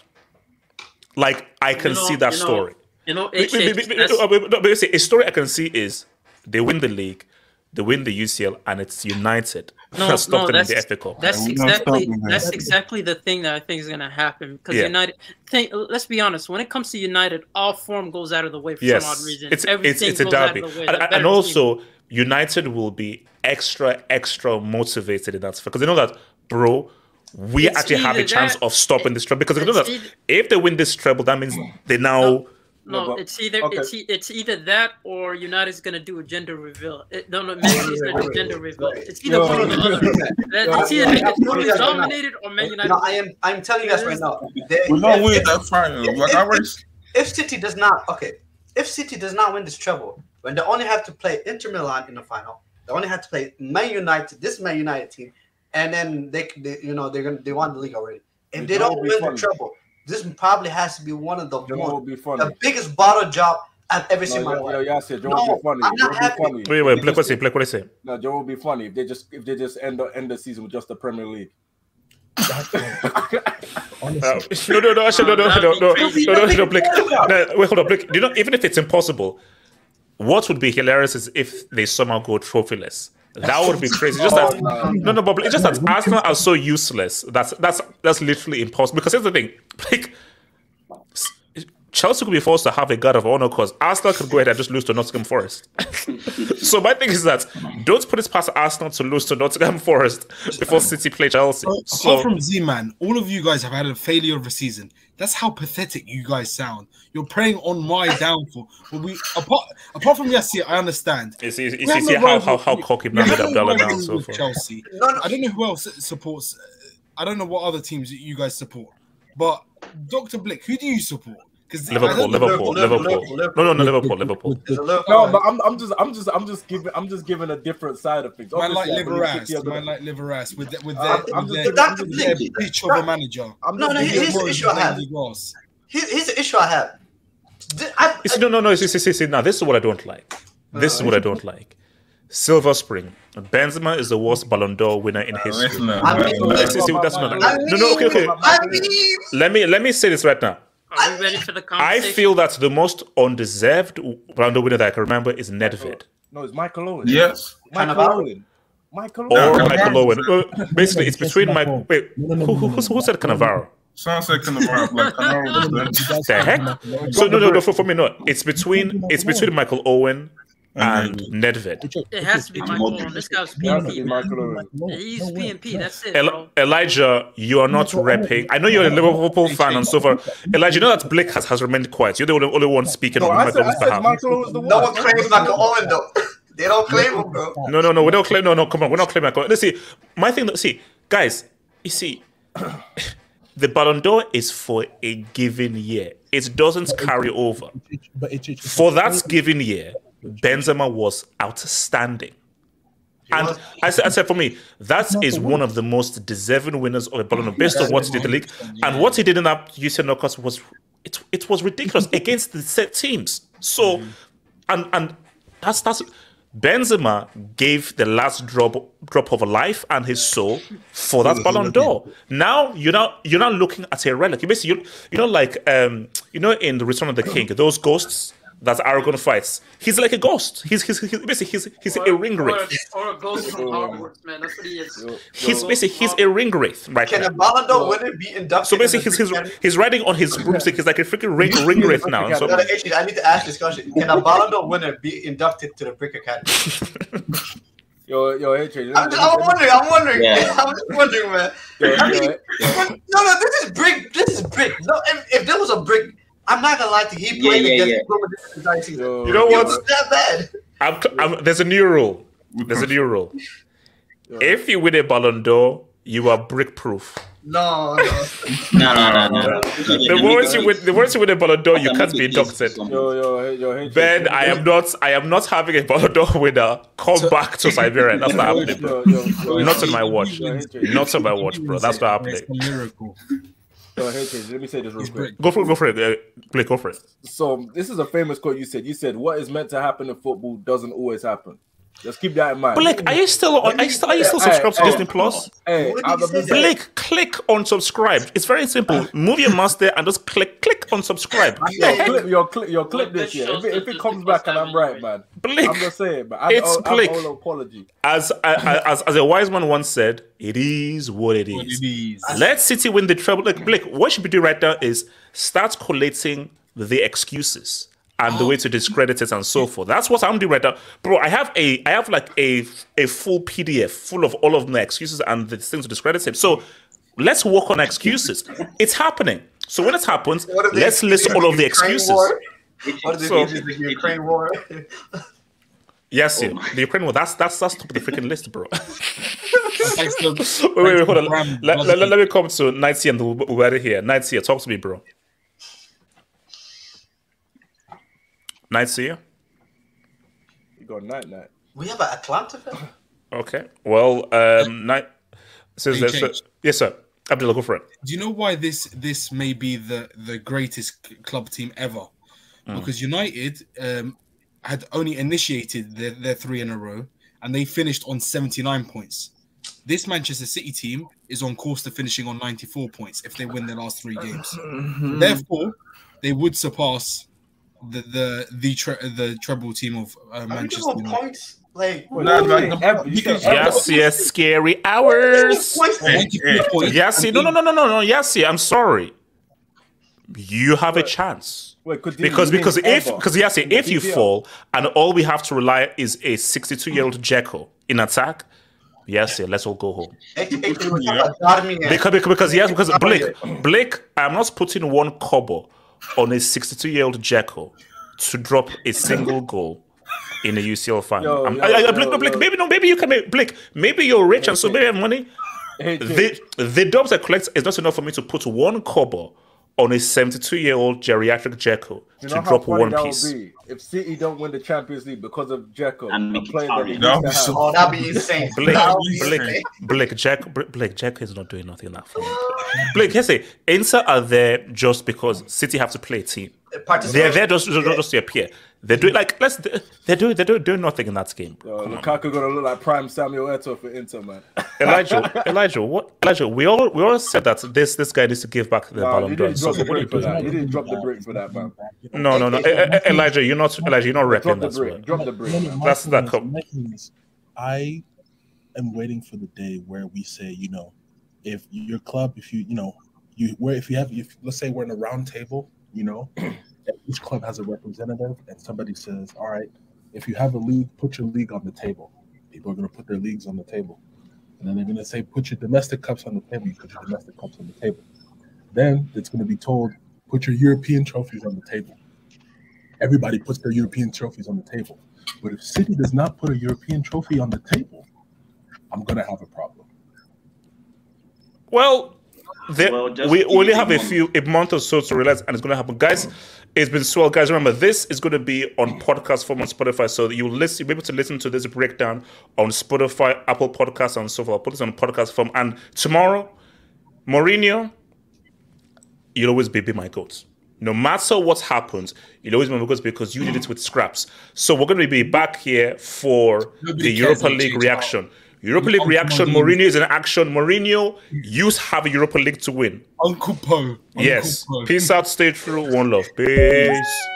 S1: Like I can
S4: You know-
S1: see that
S4: you know-
S1: story.
S4: You know,
S1: Wait, wait,
S4: HH,
S1: wait, wait,
S4: that's-
S1: wait, no, but a story I can see is they win the league, they win the UCL, and it's United
S4: No, (laughs)
S1: that stopped
S4: no,
S1: them in
S4: that's
S1: the FA Cup.
S4: that's exactly that's exactly the thing that I think is gonna happen because
S1: Yeah.
S4: United. Think, let's be honest. When it comes to United, all form goes out of the way for
S1: yes,
S4: some odd reason.
S1: it's it's,
S4: Everything
S1: it's a
S4: goes out
S1: derby,
S4: of the way.
S1: and,
S4: The
S1: and
S4: better team-
S1: also United will be extra extra motivated in that because they know that, bro. We
S4: It's
S1: actually have a chance
S4: that-
S1: of stopping this treble because they know that
S4: either-
S1: if they win this treble, that means they now.
S4: No, it's either
S1: okay.
S4: it's e- it's either that or United's gonna do a gender reveal. It, no, no, oh, Man City's gonna do a gender reveal. It's either
S6: Yo,
S4: one or the other. That-
S6: yo,
S4: It's either
S6: yo,
S4: it's totally
S6: yo, yo,
S4: dominated or Man United.
S6: No, I am. I'm telling you guys right now. they-
S3: We're not
S6: if-
S3: winning
S6: if-
S3: that final.
S6: if-
S3: Like,
S6: if- if City does not, okay, if City does not win this treble, when they only have to play Inter Milan in the final, they only have to play Man United, this Man United team, and then they, they you know, they're gonna they won the league already. If
S18: You
S6: they don't
S18: what would be
S6: win the treble, this probably has to be one of the,
S18: one,
S6: the biggest bottle job I've ever no, seen my life.
S18: Yo, y'all Joe
S6: no,
S18: will be funny.
S6: I'm not happy.
S18: Funny.
S1: Wait, wait, Blake, what's it? Blake.
S18: No, Joe will be funny if they just if they just end the end the season with just the Premier League. (laughs)
S1: Uh, no, no, no, actually, no, no, no, no, no, no, no, Blake. No, wait, hold on, Blake. Do you know, even if it's impossible, what would be hilarious is if they somehow go trophyless that would be crazy. Just that, oh, no, no, but it's just that Arsenal are so useless. That's that's that's literally impossible. Because here's the thing, like Chelsea could be forced to have a guard of honor because Arsenal could go ahead and just lose to Nottingham Forest. (laughs) so my thing is that don't put it past Arsenal to lose to Nottingham Forest before City play Chelsea.
S2: Apart
S1: So
S2: from Z-Man, all of you guys have had a failure of a season. That's how pathetic you guys sound. You're preying on my downfall. But we apart apart from Yassi, I understand.
S1: you see, you
S2: We
S1: see,
S2: no
S1: how, how, how cocky
S2: we have
S1: Mohamed
S2: no
S1: Abdallah
S2: rivalry
S1: down so
S2: with
S1: far.
S2: Chelsea. I don't know who else supports. I don't know what other teams that you guys support. But Dr. Blick, who do you support? Because
S1: Liverpool, Liverpool, Liverpool. No, no, no, Liverpool, Liverpool.
S18: No, but I'm, I'm just I'm just I'm just giving I'm just giving a different side of things.
S2: Man like
S18: Obviously, I
S2: liver
S18: believe
S2: ass,
S18: City are gonna-
S2: man like liver ass with the, with
S18: Uh,
S2: their,
S18: I'm
S2: with
S18: just
S2: their,
S18: giving-
S2: with their bitch of a manager.
S18: I'm
S6: No, no, here's the issue I have.
S2: Wendy Ross.
S6: Here- Here's the issue I have. Th- I-
S1: You no, no, no. See, see, see, see. Now, this is what I don't like. This is what I don't like. Silver Spring. Benzema is the worst Ballon d'Or winner in history.
S3: listen, man.
S6: I mean-
S1: See, see, that's not.
S6: I
S1: No, no. Okay, okay.
S6: I mean,
S1: Let me let me say this right now.
S4: Are we ready for the
S1: I feel that the most undeserved Ballon d'Or winner that I can remember is Nedved
S18: No, it's Michael Owen.
S3: Yes.
S18: Michael
S6: Cannavaro.
S18: Owen. Michael Owen.
S1: or
S18: Owen.
S1: Michael Owen. Uh, Basically, it's between Michael. Wait, who, who, who, who said Cannavaro?
S3: Sounds like Cannavaro. Like Cannavaro was
S1: The heck? So no, no, no. For, for me, no. It's between it's between Michael Owen and um, Nedved.
S4: It has to be Michael Owen. This guy's
S18: It has to be
S4: PNP.
S18: Michael
S4: Man. He's PNP. That's it,
S1: El-
S4: bro.
S1: Elijah, you are not repping. I know you're a Liverpool fan and so forth. Elijah, you know that Blake has, has remained quiet. You're the only, only one speaking
S18: No,
S1: on Michael Owen's behalf.
S18: Michael Owen's the one.
S6: no one claims Michael Owen though. they don't claim him, bro.
S1: No, no, no. We don't claim. No, no. Come on. We're not claiming Michael. Let's see. My thing. See, guys. You see, (coughs) the Ballon d'Or is for a given year. It doesn't carry over.
S16: But it, it,
S1: For that given year, Benzema was outstanding. And I said, I said for me, that is one of the most deserving winners of a Ballon d'Or based on what he did in the league. And what he did in that UCL knockouts was it, it was ridiculous (laughs) against the set teams. So and and that's that's Benzema gave the last drop drop of life and his soul for that Ballon d'Or. Now you're not you're not looking at a relic. You basically you, you know like um you know in the Return of the King those ghosts that Aragorn fights. He's like a ghost. He's he's, he's basically he's he's a ring
S4: Or,
S1: wraith.
S4: or a ghost from Hogwarts, man. That's what he is.
S1: He's basically he's a ring wraith right
S6: Can
S1: now.
S6: a Ballon d'Or winner be inducted?
S1: So basically, he's, he's,
S6: Academy?
S1: he's riding on his broomstick. He's like a freaking ring, (laughs) ring wraith now. So,
S6: No, no, actually, I need to ask this question. Can a Ballon d'Or winner be inducted to the Brick Academy? (laughs)
S18: Yo, yo, hey, Trey,
S6: I'm, just, I'm wondering. I'm wondering.
S17: Yeah. (laughs)
S6: I'm just wondering, man.
S18: Yo,
S6: I mean,
S18: yo, eh.
S6: no, no, this is brick. This is brick. No, if, if there was a brick, I'm not gonna lie to you. He
S17: Yeah,
S6: played
S17: yeah,
S6: against
S17: yeah.
S6: Roma this entire season.
S18: yo,
S1: You know what?
S6: was that bad.
S1: I'm, I'm, there's a new rule. There's a new rule. If you win a Ballon d'Or, you are brick proof.
S6: No, no.
S17: No, no, no, no.
S1: The worse you win, the worse you win a Ballon d'Or, you can't be inducted.
S18: yo, yo, yo,
S1: Ben, I am not. I am not having a Ballon d'Or winner come back to Siberia. That's not happening, bro. Not on my watch.
S18: Yo, hey, Trey,
S1: Not on my watch, bro. That's not happening.
S2: Miracle.
S18: Hey, Trey, let me say this real quick.
S1: Go for it. Go for it. Blake, go for it.
S18: So this is a famous quote you said. You said, "What is meant to happen in football doesn't always happen." Just keep that in mind.
S1: Blake, are you still? on- Are you still? Are you still
S18: Hey,
S1: subscribed to
S18: hey,
S1: Disney Plus?
S18: Hey,
S6: What did
S18: I'm
S6: he
S18: a
S6: say?
S18: big-
S1: Blake, click unsubscribe. It's very simple. Move your mouse there and just click click unsubscribe.
S18: Your clip, your clip, your clip this year. If it, if it comes back and I'm right, man,
S1: Blick.
S18: I'm just saying, man. I,
S1: It's
S18: I, I'm all apology.
S1: As, as as a wise man once said, it is what it is. Let City win the treble. Like Blake, what you should be doing right now is start collating the excuses and the way to discredit it and so forth. That's what I'm doing right now, bro. I have a I have like a a full PDF full of all of my excuses and the things to discredit him. So let's work on excuses. (laughs) It's happening. So when it happens,
S6: What
S1: let's list all of the excuses.
S6: war? What if
S1: So-
S6: it is the Ukraine war? (laughs)
S1: Yes,
S6: Oh
S1: the Ukraine war. That's that's that's top of the freaking list, bro. (laughs) Wait, wait, wait, hold on.
S2: Bram
S1: Let, let,
S2: Bosniak.
S1: let me come to Nighty and the Uber here. Nighty, talk to me, bro. Nighty,
S18: You You got night night.
S6: We have an Atlanta fan? (laughs)
S1: okay. Well, um, night says
S2: Hey,
S1: that.
S2: Chase.
S1: yes, sir. Abdullah, go for it.
S2: Do you know why this this may be the the greatest club team ever?
S1: Mm.
S2: Because United um, had only initiated their, their three in a row, and they finished on seventy nine points. This Manchester City team is on course to finishing on ninety four points if they win their last three games.
S1: Mm-hmm. (laughs)
S2: Therefore, they would surpass the the the tre- the treble team of uh,
S6: Are we
S2: Manchester
S6: talking
S2: United.
S6: points? Like,
S2: Nah, like,
S18: ever- you
S2: because-
S18: think
S1: Yes, yes, scary hours.
S2: Hey, hey.
S1: Yes, no, no, no, no, no, no. Yes, I'm sorry. You have a chance.
S18: Wait, could
S1: because because if because yes,
S18: in
S1: if you fall and all we have to rely is a 62 year old Dzeko in attack, yes, yeah, let's all go home.
S6: Actually, we're talking about Darmian.
S1: Because, because, because yes, because Blake, Blake, I'm not putting one kobo on a 62 year old Dzeko to drop a single goal in a UCL final.
S18: Yo,
S1: I'm-
S18: yo,
S1: I, I,
S18: yo,
S1: Blake, no, Blake, maybe no, maybe you can make Blake. Maybe you're rich and so maybe have money. The the dubs I collect is not enough for me to put one kobo on a 72 year old geriatric Dzeko
S18: You
S1: to
S18: know how
S1: drop
S18: funny
S1: one
S18: that
S1: piece.
S18: would be if City don't win the Champions League because of Dzeko,
S17: And
S18: a player that they
S17: Mkhitaryan.
S18: used
S17: That would be so-
S6: Oh, that'd be insane.
S1: Blake,
S6: That would be
S1: Blake. Blake, Jack, Blake, Jack is not doing nothing that for me. Blake, here's it. Eh, Inter are there just because City have to play a team. They're there just, just, just to appear. They're doing like let's. They're doing they're doing, doing nothing in that game.
S18: Yo, Lukaku gonna look like prime Samuel Eto'o for Inter, man. (laughs)
S1: Elijah, Elijah, what? Elijah, we all we all said that this this guy needs to give back the
S18: Nah,
S1: Ballon
S18: you
S1: d'Or.
S18: didn't
S1: So
S18: drop the
S1: what are you
S18: for
S1: doing?
S18: that. You didn't drop the brick for that, man.
S1: No, no, no, Elijah, you're not Elijah, you're not
S18: Drop
S1: repping
S18: the
S1: that.
S18: brick. Drop the brick.
S16: No, no,
S18: man.
S1: That's
S16: thing
S1: that.
S16: is-
S1: Co-
S16: my thing is, I am waiting for the day where we say, you know, if your club, if you, you know, you where if you have, if let's say we're in a round table, you know, and each club has a representative, and somebody says, all right, if you have a league, put your league on the table. People are going to put their leagues on the table, and then they're going to say, put your domestic cups on the table. You put your domestic cups on the table. Then it's going to be told, put your European trophies on the table. Everybody puts their European trophies on the table. But if City does not put a European trophy on the table, I'm gonna have a problem.
S1: Well, there,
S17: Well,
S1: we only have a
S17: month.
S1: few a month or so to realize, and it's going to happen, guys. It's been swell, guys. Remember, this is going to be on podcast form on Spotify, so you listen, you'll be able to listen to this breakdown on Spotify, Apple Podcasts, and so forth. I'll put this on podcast form, and tomorrow, Mourinho, you'll always be, be my goat. No matter what happens, you'll always be my goat because you did it with scraps. So we're going to be back here for
S2: Nobody
S1: the
S2: cares
S1: Europa League
S2: change.
S1: reaction. Europa League
S2: Uncle
S1: reaction.
S2: Mourinho.
S1: Mourinho is in action. Mourinho, you have a Europa League to win.
S2: Uncle Poe.
S1: Yes. Peace out. Stay true. One love. Peace.